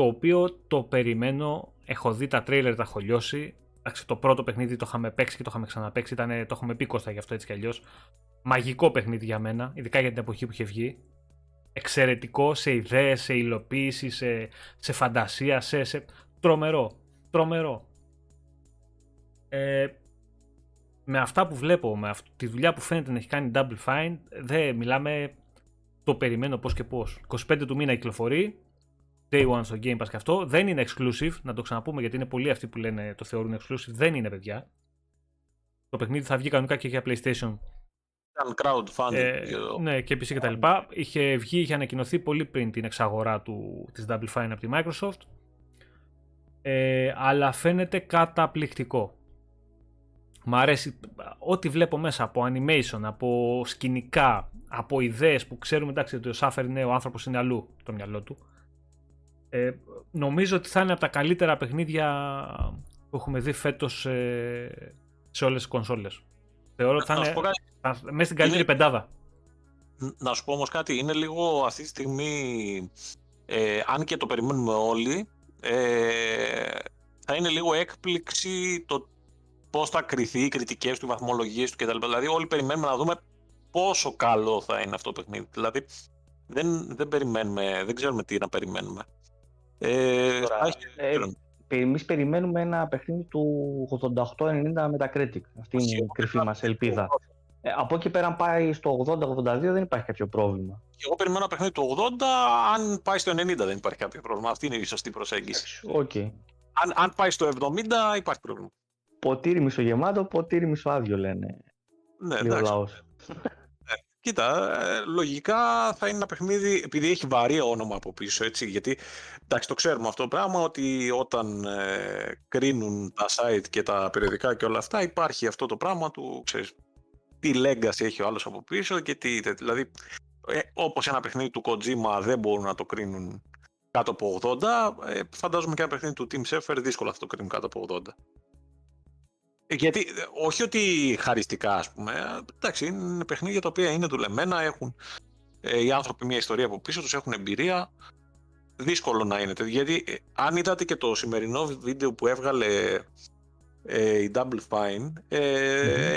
Το οποίο το περιμένω, έχω δει τα τρέιλερ, τα έχω λιώσει. Εντάξει, το πρώτο παιχνίδι το είχαμε παίξει και το είχαμε ξαναπαίξει, ήτανε, το έχουμε πει Κώστα γι' αυτό έτσι κι αλλιώς. Μαγικό παιχνίδι για μένα, ειδικά για την εποχή που είχε βγει. Εξαιρετικό σε ιδέες, σε υλοποίηση, σε, σε φαντασία, σε, σε... Τρομερό, τρομερό. Ε, με αυτά που βλέπω, με αυτή τη δουλειά που φαίνεται να έχει κάνει Double Fine, δεν μιλάμε, το περιμένω πώς και πώς. 25 του μήνα κυκλοφορεί, Day One στο Game Pass και αυτό, δεν είναι exclusive, να το ξαναπούμε γιατί είναι πολλοί αυτοί που λένε το θεωρούν exclusive, δεν είναι παιδιά. Το παιχνίδι θα βγει κανονικά και για PlayStation Ήταν crowdfunding. ε, και το- ναι, και PC και τα λοιπά. Είχε βγει, είχε ανακοινωθεί πολύ πριν την εξαγορά του, της Double Fine από τη Microsoft. Ε, αλλά φαίνεται καταπληκτικό. Μ' αρέσει ό,τι βλέπω μέσα από animation, από σκηνικά, από ιδέες που ξέρουμε εντάξει ότι ο Σάφερ είναι ο άνθρωπος είναι αλλού το μυαλό του. Ε, νομίζω ότι θα είναι από τα καλύτερα παιχνίδια που έχουμε δει φέτος ε, σε όλες τις κονσόλες. Θεωρώ ότι θα Να σου είναι πω κάτι. θα- μέσα στην καλύτερη Είναι- πεντάδα. Να σου πω όμως κάτι, είναι λίγο αυτή τη στιγμή, ε, αν και το περιμένουμε όλοι, ε, θα είναι λίγο έκπληξη το πώς θα κριθεί, οι κριτικές του, οι βαθμολογίες του κτλ. Δηλαδή όλοι περιμένουμε να δούμε πόσο καλό θα είναι αυτό το παιχνίδι. Δηλαδή δεν, δεν περιμένουμε, δεν ξέρουμε τι να περιμένουμε. Ε, Τώρα, θα έχει ε, ενδιαφέρον. Εμείς περιμένουμε ένα παιχνίδι του 88-90 Metacritic. Αυτή είναι η κρυφή μας ελπίδα. Ε, από εκεί πέρα, αν πάει στο 80-82, δεν υπάρχει κάποιο πρόβλημα. Εγώ περιμένω ένα παιχνίδι του 80, αν πάει στο 90 δεν υπάρχει κάποιο πρόβλημα. Αυτή είναι η σωστή προσέγγιση. Οκ. Αν, αν πάει στο 70 υπάρχει πρόβλημα. Ποτήρι μισογεμάτο, ποτήρι μισοάδιο λένε. Ναι, Λέει ο εντάξει. λαός. Κοίτα, ε, λογικά θα είναι ένα παιχνίδι, επειδή έχει βαρύ όνομα από πίσω, έτσι, γιατί εντάξει, το ξέρουμε αυτό το πράγμα, ότι όταν ε, κρίνουν τα site και τα περιοδικά και όλα αυτά, υπάρχει αυτό το πράγμα του, ξέρεις, τι legacy έχει ο άλλος από πίσω και τι, τε- δηλαδή, ε, όπως ένα παιχνίδι του Kojima δεν μπορούν να το κρίνουν κάτω από 80, ε, φαντάζομαι και ένα παιχνίδι του Team Sefer δύσκολα θα το κρίνουν κάτω από 80. Ε, Γιατί, ε, όχι ότι χαριστικά, ας πούμε, ε, εντάξει, είναι παιχνίδια τα οποία είναι δουλεμένα, έχουν ε, οι άνθρωποι μια ιστορία από πίσω τους, έχουν εμπειρία. Δύσκολο να είναι. τέτοιο, Γιατί ε, αν είδατε και το σημερινό βίντεο που έβγαλε ε, η Double Fine, ε,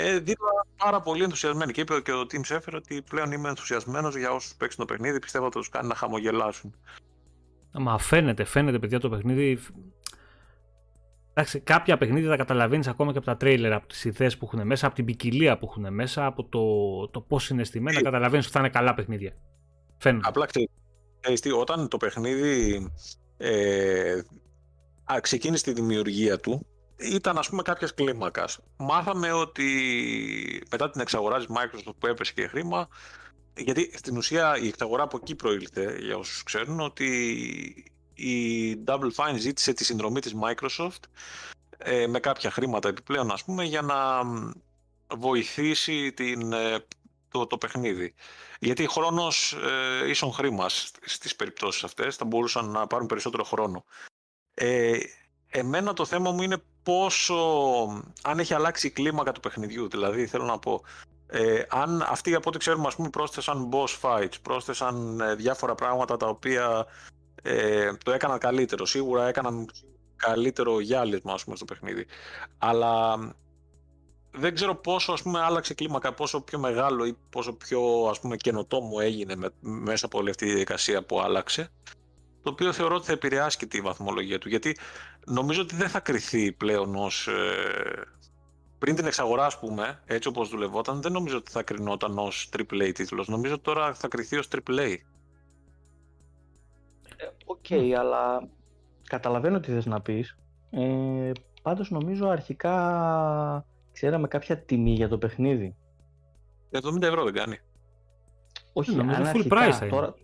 ε, δήλωνα πάρα πολύ ενθουσιασμένη και είπε και ο Tim Schafer ότι πλέον είμαι ενθουσιασμένος για όσους παίξουν το παιχνίδι, πιστεύω ότι θα τους κάνει να χαμογελάσουν. Μα φαίνεται, φαίνεται παιδιά το παιχνίδι. Εντάξει, κάποια παιχνίδια τα καταλαβαίνεις ακόμα και από τα τρέιλερ, από τις ιδέες που έχουν μέσα, από την ποικιλία που έχουν μέσα, από το, το πώς είναι στημένα. Καταλαβαίνεις ότι θα είναι καλά παιχνίδια. Φαίνεται. Απλά ξέρεις, ξέρεις τι, όταν το παιχνίδι ε, α, ξεκίνησε τη δημιουργία του, ήταν ας πούμε κάποιας κλίμακας. Μάθαμε ότι μετά την εξαγορά της Microsoft που έπεσε και χρήμα, γιατί στην ουσία η εξαγορά από εκεί προήλθε, για όσους ξέρουν, ότι η Double Fine ζήτησε τη συνδρομή της Microsoft ε, με κάποια χρήματα επιπλέον ας πούμε για να μ, βοηθήσει την, ε, το, το παιχνίδι. Γιατί χρόνος ε, ίσον χρήμα σ- στις περιπτώσεις αυτές θα μπορούσαν να πάρουν περισσότερο χρόνο. Ε, εμένα το θέμα μου είναι πόσο, αν έχει αλλάξει η κλίμακα του παιχνιδιού, δηλαδή θέλω να πω, ε, αν αυτοί από ό,τι ξέρουμε ας πούμε πρόσθεσαν boss fights, πρόσθεσαν ε, διάφορα πράγματα τα οποία ε, το έκαναν καλύτερο, σίγουρα έκαναν καλύτερο γυάλισμα ας πούμε στο παιχνίδι. Αλλά δεν ξέρω πόσο ας πούμε άλλαξε κλίμακα, πόσο πιο μεγάλο ή πόσο πιο ας πούμε καινοτόμο έγινε με, μέσα από όλη αυτή τη διαδικασία που άλλαξε το οποίο θεωρώ ότι θα επηρεάσει και τη βαθμολογία του. Γιατί νομίζω ότι δεν θα κριθεί πλέον ως ε, πριν την εξαγορά ας πούμε έτσι όπως δουλευόταν δεν νομίζω ότι θα κρινόταν ως AAA τίτλος. Νομίζω ότι τώρα θα κριθεί ως AAA OK, okay, αλλά καταλαβαίνω τι θες να πεις. Ε, πάντως νομίζω αρχικά ξέραμε κάποια τιμή για το παιχνίδι. 70 ευρώ δεν κάνει. Όχι, νομίζω full αρχικά, price θα είναι. τώρα,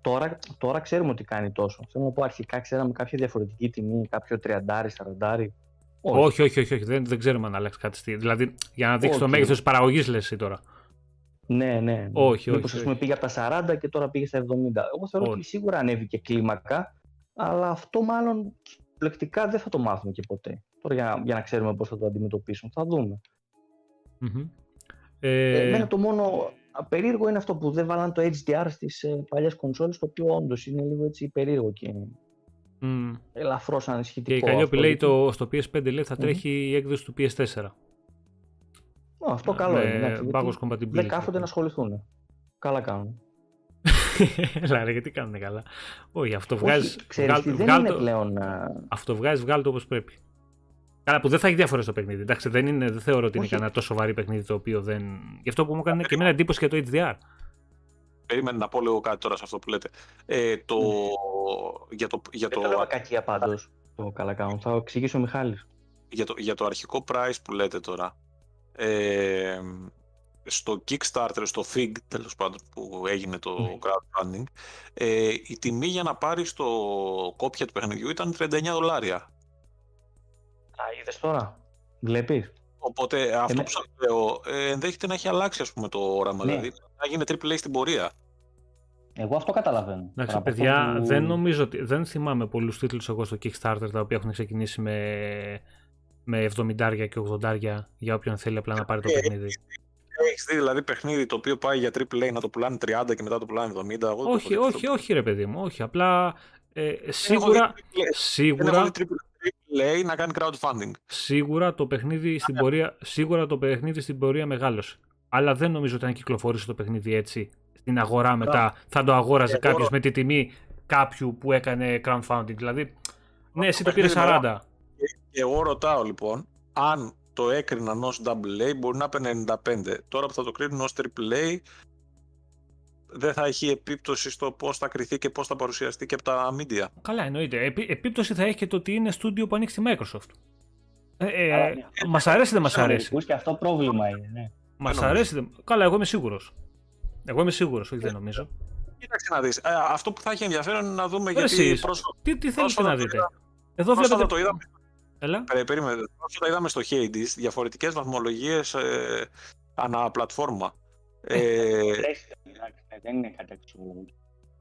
τώρα, τώρα ξέρουμε ότι κάνει τόσο. Θέλω να πω αρχικά ξέραμε κάποια διαφορετική τιμή, κάποιο 30, 40. Όχι, όχι, όχι, όχι, Δεν, δεν ξέρουμε αν αλλάξει κάτι. στη- Δηλαδή, για να δείξεις το Όχι. μέγεθος της παραγωγής, λες εσύ τώρα. Ναι, ναι. Όχι, Μήπως, όχι, ας πούμε, όχι. πήγε από τα 40 και τώρα πήγε στα 70. Εγώ θεωρώ Όχι. ότι σίγουρα ανέβηκε κλίμακα, αλλά αυτό μάλλον πλεκτικά δεν θα το μάθουμε και ποτέ. Τώρα για, για να ξέρουμε πώς θα το αντιμετωπίσουμε. Θα δούμε. Μμμ. Ε, Ε, εμένα το μόνο περίεργο είναι αυτό που δεν βάλαν το HDR στις ε, παλιές κονσόλες, το οποίο όντως είναι λίγο έτσι περίεργο και μ. ελαφρώς ανησυχητικό. Και η Καλλιόπη αυτό, λέει γιατί- το, στο PS5 λέει θα Μμμ. τρέχει η έκδοση του PS4. Ω, αυτό καλό με είναι. εντάξει, γιατί backwards compatibility. Δεν κάθονται να ασχοληθούν. Καλά κάνουν. Έλα ρε, γιατί κάνουν καλά. Όχι, αυτό βγάζεις. Όχι, ξέρεις τι, δεν είναι πλέον... α, Αυτό βγάζεις, βγάλει το όπως πρέπει. Καλά, που δεν θα έχει διαφορά στο παιχνίδι. Εντάξει, δεν, είναι, δεν θεωρώ ότι είναι Όχι. κανένα τόσο σοβαρή παιχνίδι το οποίο δεν. Γι' αυτό που μου έκανε και εμένα εντύπωση για το HDR. Περίμενε να πω λίγο κάτι τώρα σε αυτό που λέτε. Ε, το... Για το, για, Δεν το, το λέω με κακία πάντως. Το καλά κάνουν. Θα εξηγήσει ο Μιχάλης. για, το, για το αρχικό price που λέτε τώρα. Ε, στο Kickstarter, στο FIG, τέλος πάντων, που έγινε το Ναι. crowdfunding, ε, η τιμή για να πάρεις το κόπια του παιχνιδιού ήταν 39 δολάρια. Α, είδες τώρα. Βλέπεις. Οπότε αυτό Εμέ- που σας λέω ε, ενδέχεται να έχει αλλάξει ας πούμε, το όραμα, Ναι. δηλαδή να γίνει AAA στην πορεία. Εγώ αυτό καταλαβαίνω. Εντάξει, Τώρα, από παιδιά, αυτό που- δεν νομίζω ότι. Δεν θυμάμαι πολλούς τίτλους εγώ στο Kickstarter τα οποία έχουν ξεκινήσει με, με 70 και 80 για όποιον θέλει απλά να πάρει το Ε, παιχνίδι. Έχεις δει δηλαδή παιχνίδι το οποίο πάει για AAA να το πουλάνε 30 και μετά το πουλάνε 70. Εγώ δεν το Όχι, έχω δει όχι, αυτό. όχι, ρε παιδί μου, όχι. Απλά ε, Δεν έχω σίγουρα, δει AAA. Δεν έχω σίγουρα, δει AAA να κάνει crowdfunding. σίγουρα το παιχνίδι στην πορεία, σίγουρα το παιχνίδι στην πορεία μεγάλωσε. Αλλά δεν νομίζω ότι αν κυκλοφορήσει το παιχνίδι έτσι στην αγορά μετά θα το αγόραζε Εγώ- κάποιος με τη τιμή κάποιου που έκανε crowdfunding. Δηλαδή, ναι, εσύ το πήρες παιχνίδι 40. Και εγώ ρωτάω λοιπόν, αν το έκριναν ως AA μπορεί να έπαιρνε 95. Τώρα που θα το κρίνουν ως AAA δεν θα έχει επίπτωση στο πώς θα κριθεί και πώς θα παρουσιαστεί και από τα media. Καλά, εννοείται. Επί, επίπτωση θα έχει και το ότι είναι στούντιο που ανοίξει τη Microsoft. Ε, ε, Καλά, ναι. μας αρέσει ή δεν μας Στους αρέσει; Αμερικούς Και αυτό πρόβλημα είναι. Ναι. Μας νομίζω. αρέσει. ή δεν- Καλά, εγώ είμαι σίγουρος. Εγώ είμαι σίγουρος, όχι δεν νομίζω. Κοίταξε να δεις. Ε, αυτό που θα έχει ενδιαφέρον είναι να δούμε Ρε γιατί εσείς. πρόσφατα, Τι, τι θέλετε πρόσφατα να το δείτε; είδα- Εδώ πρόσφατα βλέπετε. το είδαμε, Έλα. ε, περίμενε, πρόσφατα είδαμε στο Hades διαφορετικές βαθμολογίες ε, ανά πλατφόρμα. Ε, Εντάξει, Δεν είναι κάτι έξω.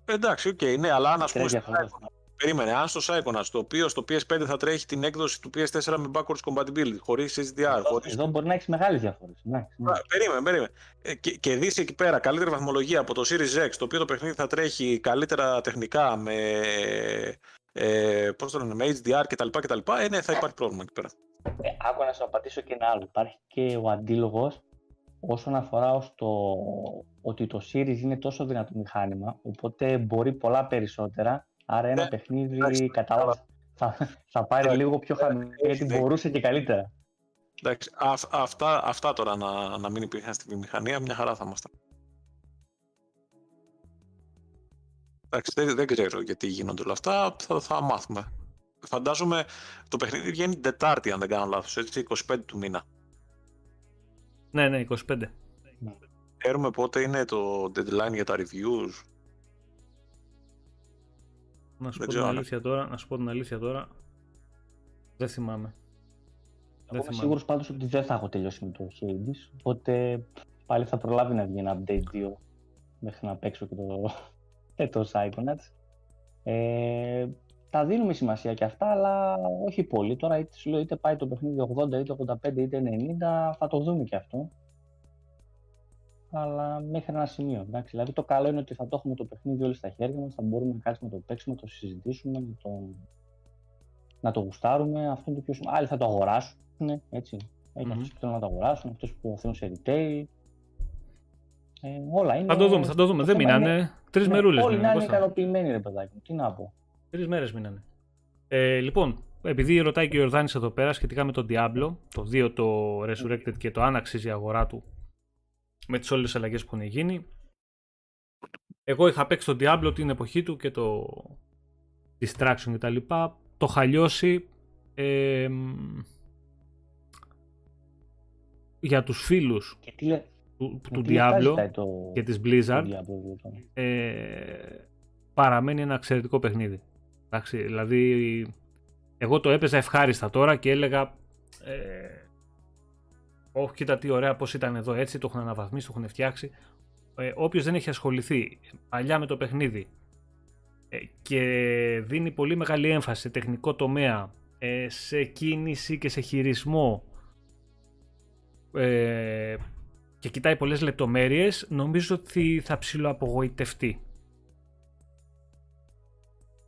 εντάξει, οκ, ναι, αλλά αν ας πούμε Τρέχει στο αυτό. Περίμενε, αν στο Psychonauts, το οποίο στο PS5 θα τρέχει την έκδοση του PS4 με backwards compatibility, χωρίς HDR, χωρίς... Εδώ μπορεί να έχεις μεγάλες διαφορές. Ναι. Α, Περίμενε, περίμενε. Ε, Και, και δεις εκεί πέρα καλύτερη βαθμολογία από το Series X, το οποίο το παιχνίδι θα τρέχει καλύτερα τεχνικά με, ε, πώς το λένε, με HDR κτλ. κτλ. Ε, ναι, θα υπάρχει πρόβλημα εκεί πέρα. Ε, άκου να σου απαντήσω και ένα άλλο. Υπάρχει και ο αντίλογος όσον αφορά ως το ότι το Series είναι τόσο δυνατό μηχάνημα, οπότε μπορεί πολλά περισσότερα. Άρα ένα Ναι, παιχνίδι, εντάξει, κατάλαβα, θα, θα πάρει Ναι, λίγο πιο χαμηλά, γιατί ναι. μπορούσε και καλύτερα. Εντάξει, αυ- αυτά, αυτά τώρα να, να μην υπήρχαν στη βιομηχανία, μια χαρά θα ήμασταν. Εντάξει, δεν, δεν ξέρω γιατί γίνονται όλα αυτά, θα, θα μάθουμε. Φαντάζομαι το παιχνίδι βγαίνει την Τετάρτη, αν δεν κάνω λάθος, έτσι, 25 του μήνα. Ναι, ναι, 25. Ξέρουμε πότε είναι το deadline για τα reviews. Να σου Δεν πω ξέρω την αν- αλήθεια τώρα. Να σου πω την αλήθεια τώρα. Δεν θυμάμαι. Εγώ είμαι θυμάμαι. σίγουρος πάντως ότι δεν θα έχω τελειώσει με το Hades, οπότε πάλι θα προλάβει να βγει ένα update 2 μέχρι να παίξω και το, και το Psychonauts. Ε, τα δίνουμε σημασία και αυτά, αλλά όχι πολύ. Τώρα είτε, σου λέω, είτε πάει το παιχνίδι 80, είτε 85, είτε 90, θα το δούμε και αυτό. Αλλά μέχρι ένα σημείο. Εντάξει. Δηλαδή το καλό είναι ότι θα το έχουμε το παιχνίδι όλοι στα χέρια μας, θα μπορούμε να κάτσουμε να το παίξουμε, να το συζητήσουμε, να το, να το γουστάρουμε. Αυτό είναι το πιο σημαντικό. Άλλοι θα το αγοράσουν, έτσι. Έχει Μμμ. αυτούς που θέλουν να το αγοράσουν, αυτούς που το θέλουν σε retail. Ε, όλα είναι. Θα το δούμε, θα το δούμε. το Δεν θέμα είναι- μείνανε. Τρεις ναι, μερούλες Όλοι να μείνανε. είναι Κώστα. ικανοποιημένοι, ρε παιδάκι μου. Τι να πω. Τρεις μέρες μείνανε. Ε, λοιπόν, επειδή ρωτάει και ο Ιορδάνης εδώ πέρα σχετικά με τον Diablo, το 2 το Resurrected και το αν αξίζει η αγορά του με τις όλες τις αλλαγές που έχουν γίνει. Εγώ είχα παίξει τον Diablo την εποχή του και το, distraction κτλ. Το χαλιώσει ε, για τους φίλους Και τι, λέ- του, και του τι λεπτά Diablo ζητάει το, και της το Blizzard Diablo, λοιπόν. ε, παραμένει ένα εξαιρετικό παιχνίδι. Εντάξει, δηλαδή, εγώ το έπαιζα ευχάριστα τώρα και έλεγα ε, όχι κοίτα τι ωραία πως ήταν εδώ έτσι, το έχουν αναβαθμίσει, το έχουν φτιάξει. Ε, όποιος δεν έχει ασχοληθεί παλιά με το παιχνίδι ε, και δίνει πολύ μεγάλη έμφαση σε τεχνικό τομέα, ε, σε κίνηση και σε χειρισμό ε, και κοιτάει πολλές λεπτομέρειες, νομίζω ότι θα ψηλοαπογοητευτεί.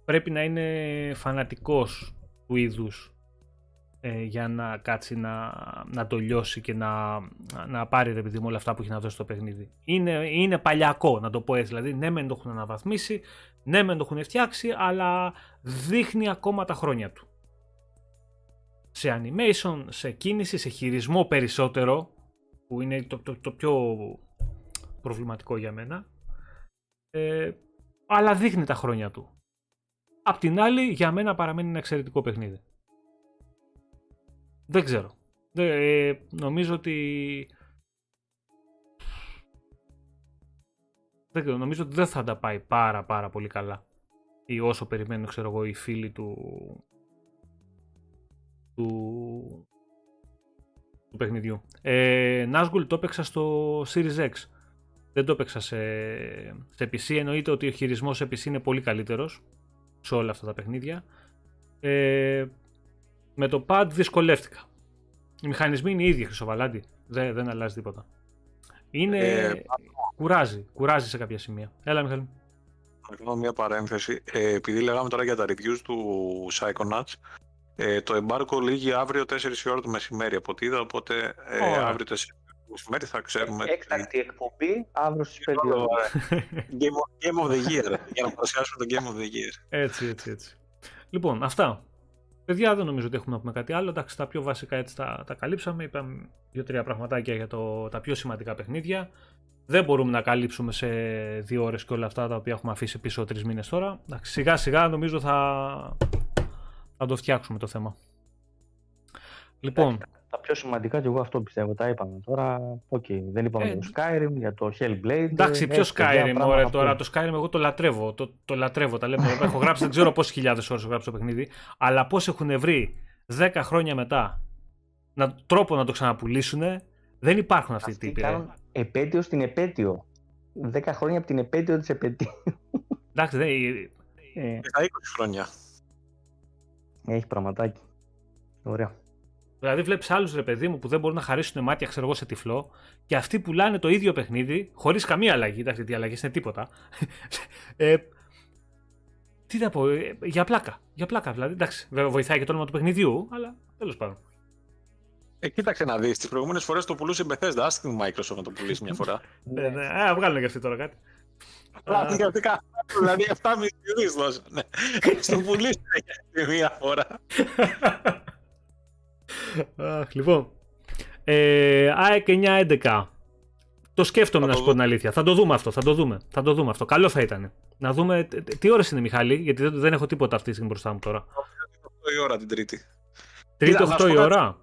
Πρέπει να είναι φανατικός του είδους ε, για να κάτσει να, να το λιώσει και να, να πάρει ρε παιδί μου όλα αυτά που έχει να δώσει στο παιχνίδι. Είναι, είναι παλιακό να το πω έτσι, δηλαδή ναι μεν το έχουν αναβαθμίσει, ναι μεν το έχουν φτιάξει, αλλά δείχνει ακόμα τα χρόνια του. Σε animation, σε κίνηση, σε χειρισμό περισσότερο, που είναι το, το, το πιο προβληματικό για μένα, ε, αλλά δείχνει τα χρόνια του. Απ' την άλλη, για μένα παραμένει ένα εξαιρετικό παιχνίδι. Δεν ξέρω. Δεν- ε, νομίζω ότι... Δεν ξέρω, νομίζω ότι δεν θα τα πάει πάρα πάρα πολύ καλά. Ή όσο περιμένουν, ξέρω εγώ, οι φίλοι του... του, του παιχνιδιού. Ε, Nazgul το έπαιξα στο Series X. Δεν το έπαιξα σε, σε PC. Εννοείται ότι ο χειρισμός σε PC είναι πολύ καλύτερος σε όλα αυτά τα παιχνίδια. Ε, με το pad δυσκολεύτηκα. Οι μηχανισμοί είναι οι ίδιοι, Χρυσοβαλάντη. Δεν, δεν αλλάζει τίποτα. Είναι... Ε, κουράζει. Κουράζει σε κάποια σημεία. Έλα, Μιχάλη. Να κάνω μια παρένθεση. Ε, επειδή λέγαμε τώρα για τα reviews του Psychonauts, ε, το embargo λύγει αύριο 4 η ώρα το μεσημέρι από ό,τι είδα, οπότε ε, Ωραία. αύριο 4 το μεσημέρι θα ξέρουμε. Έκτακτη εκπομπή αύριο στις 5 Άλλο, ώρα. Game of, Game of the Year, για να παρουσιάσουμε το Game of the Year. έτσι, έτσι, έτσι. Λοιπόν, αυτά. Παιδιά, δεν νομίζω ότι έχουμε να πούμε κάτι άλλο. Εντάξει, τα πιο βασικά έτσι τα, τα καλύψαμε. Είπαμε δύο-τρία πραγματάκια για το, τα πιο σημαντικά παιχνίδια. Δεν μπορούμε να καλύψουμε σε δύο ώρες και όλα αυτά τα οποία έχουμε αφήσει πίσω τρεις μήνες τώρα. Εντάξει, σιγά σιγά νομίζω θα, θα το φτιάξουμε το θέμα. Λοιπόν, Τα πιο σημαντικά και εγώ αυτό πιστεύω. Τα είπαμε τώρα. Οκ, δεν είπαμε Ε, για το Skyrim, για το Hellblade. εντάξει, ποιο Έτσι, παιδιά, Skyrim, πράγματα ωραία να τώρα. πούμε. Το Skyrim εγώ το λατρεύω. Το, το λατρεύω, τα λέμε. έχω γράψει, δεν ξέρω πόσες χιλιάδες ώρες έχω γράψει το παιχνίδι. Αλλά πώς έχουν βρει 10 χρόνια μετά να, τρόπο να το ξαναπουλήσουν, δεν υπάρχουν αυτοί οι Αυτοί τύποι. ρε. κάνουν επέτειο στην επέτειο. 10 χρόνια από την επέτειο της επέτειου. Εντάξει, δεν, Ε, Και τα 20 χρόνια. Έχει πραγματάκι. Ωραία. Δηλαδή, βλέπεις άλλους ρε παιδί μου που δεν μπορούν να χαρίσουν μάτια, ξέρω εγώ, σε τυφλό και αυτοί πουλάνε το ίδιο παιχνίδι χωρίς καμία αλλαγή. Εντάξει, τι αλλαγές είναι τίποτα. ε, τι να πω, ε, για πλάκα. Για πλάκα δηλαδή. Εντάξει, βέβαια βοηθάει και το όνομα του παιχνιδιού, αλλά τέλος πάντων. Ε, κοίταξε να δεις, τις προηγούμενες φορές το πουλούσε η Bethesda, άσε την Microsoft να το πουλήσει μια φορά. Ε, ναι, α, βγάλουν και αυτοί τώρα κάτι. Απλά δικαστικά, δηλαδή 7,5 δις δώσανε. Στο πουλήσανε για μια φορά. Αχ, λοιπόν. Ε, ΑΕΚ 9-11. Το σκέφτομαι Θα να το σου πω την δούμε. αλήθεια. Θα το δούμε αυτό. Θα το δούμε. Θα το δούμε αυτό. Καλό θα ήταν. Να δούμε. τε- τε- Τι ώρες είναι, Μιχάλη, γιατί δεν, δεν έχω τίποτα αυτή τη στιγμή μπροστά μου τώρα. 8 η ώρα την Τρίτη. Τρίτη, να σου 8 πω η κάτι. ώρα.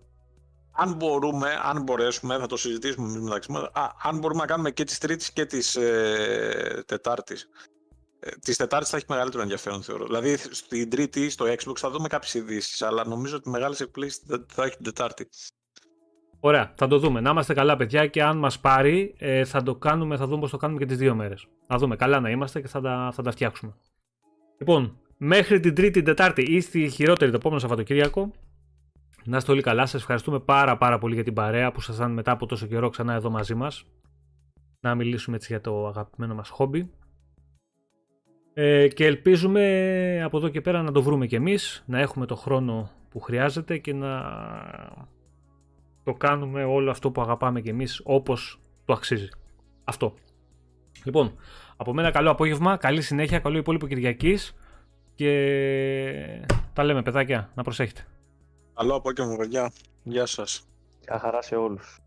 Αν μπορούμε, αν μπορέσουμε, θα το συζητήσουμε εμείς μεταξύ μας, α, αν μπορούμε να κάνουμε και τις Τρίτης και τις ε, Τετάρτης. Ε, της Τετάρτης θα έχει μεγαλύτερο ενδιαφέρον, θεωρώ. Δηλαδή, στην Τρίτη, στο Xbox, θα δούμε κάποιες ειδήσεις, αλλά νομίζω ότι μεγάλες εκπλήσεις θα- θα έχει την Τετάρτη. Ωραία, θα το δούμε. Να είμαστε καλά, παιδιά, και αν μας πάρει, ε, θα το κάνουμε, θα δούμε πώς το κάνουμε και τις δύο μέρες. Να δούμε. Καλά να είμαστε και θα τα, θα τα φτιάξουμε. Λοιπόν, μέχρι την Τρίτη, την Τετάρτη ή στη χειρότερη το επόμενο Σαββατοκύριακο. Να είστε όλοι καλά. Σας ευχαριστούμε πάρα πάρα πολύ για την παρέα που ήσασταν μετά από τόσο καιρό ξανά εδώ μαζί μας. Να μιλήσουμε έτσι για το αγαπημένο μας χόμπι. Ε, και ελπίζουμε από εδώ και πέρα να το βρούμε κι εμείς, να έχουμε το χρόνο που χρειάζεται και να το κάνουμε όλο αυτό που αγαπάμε κι εμείς όπως το αξίζει. Αυτό. Λοιπόν, από μένα καλό απόγευμα, καλή συνέχεια, καλό υπόλοιπο Κυριακής και τα λέμε παιδάκια, να προσέχετε. Καλό απόγευμα, παιδιά. Γεια σας. Γεια χαρά σε όλους.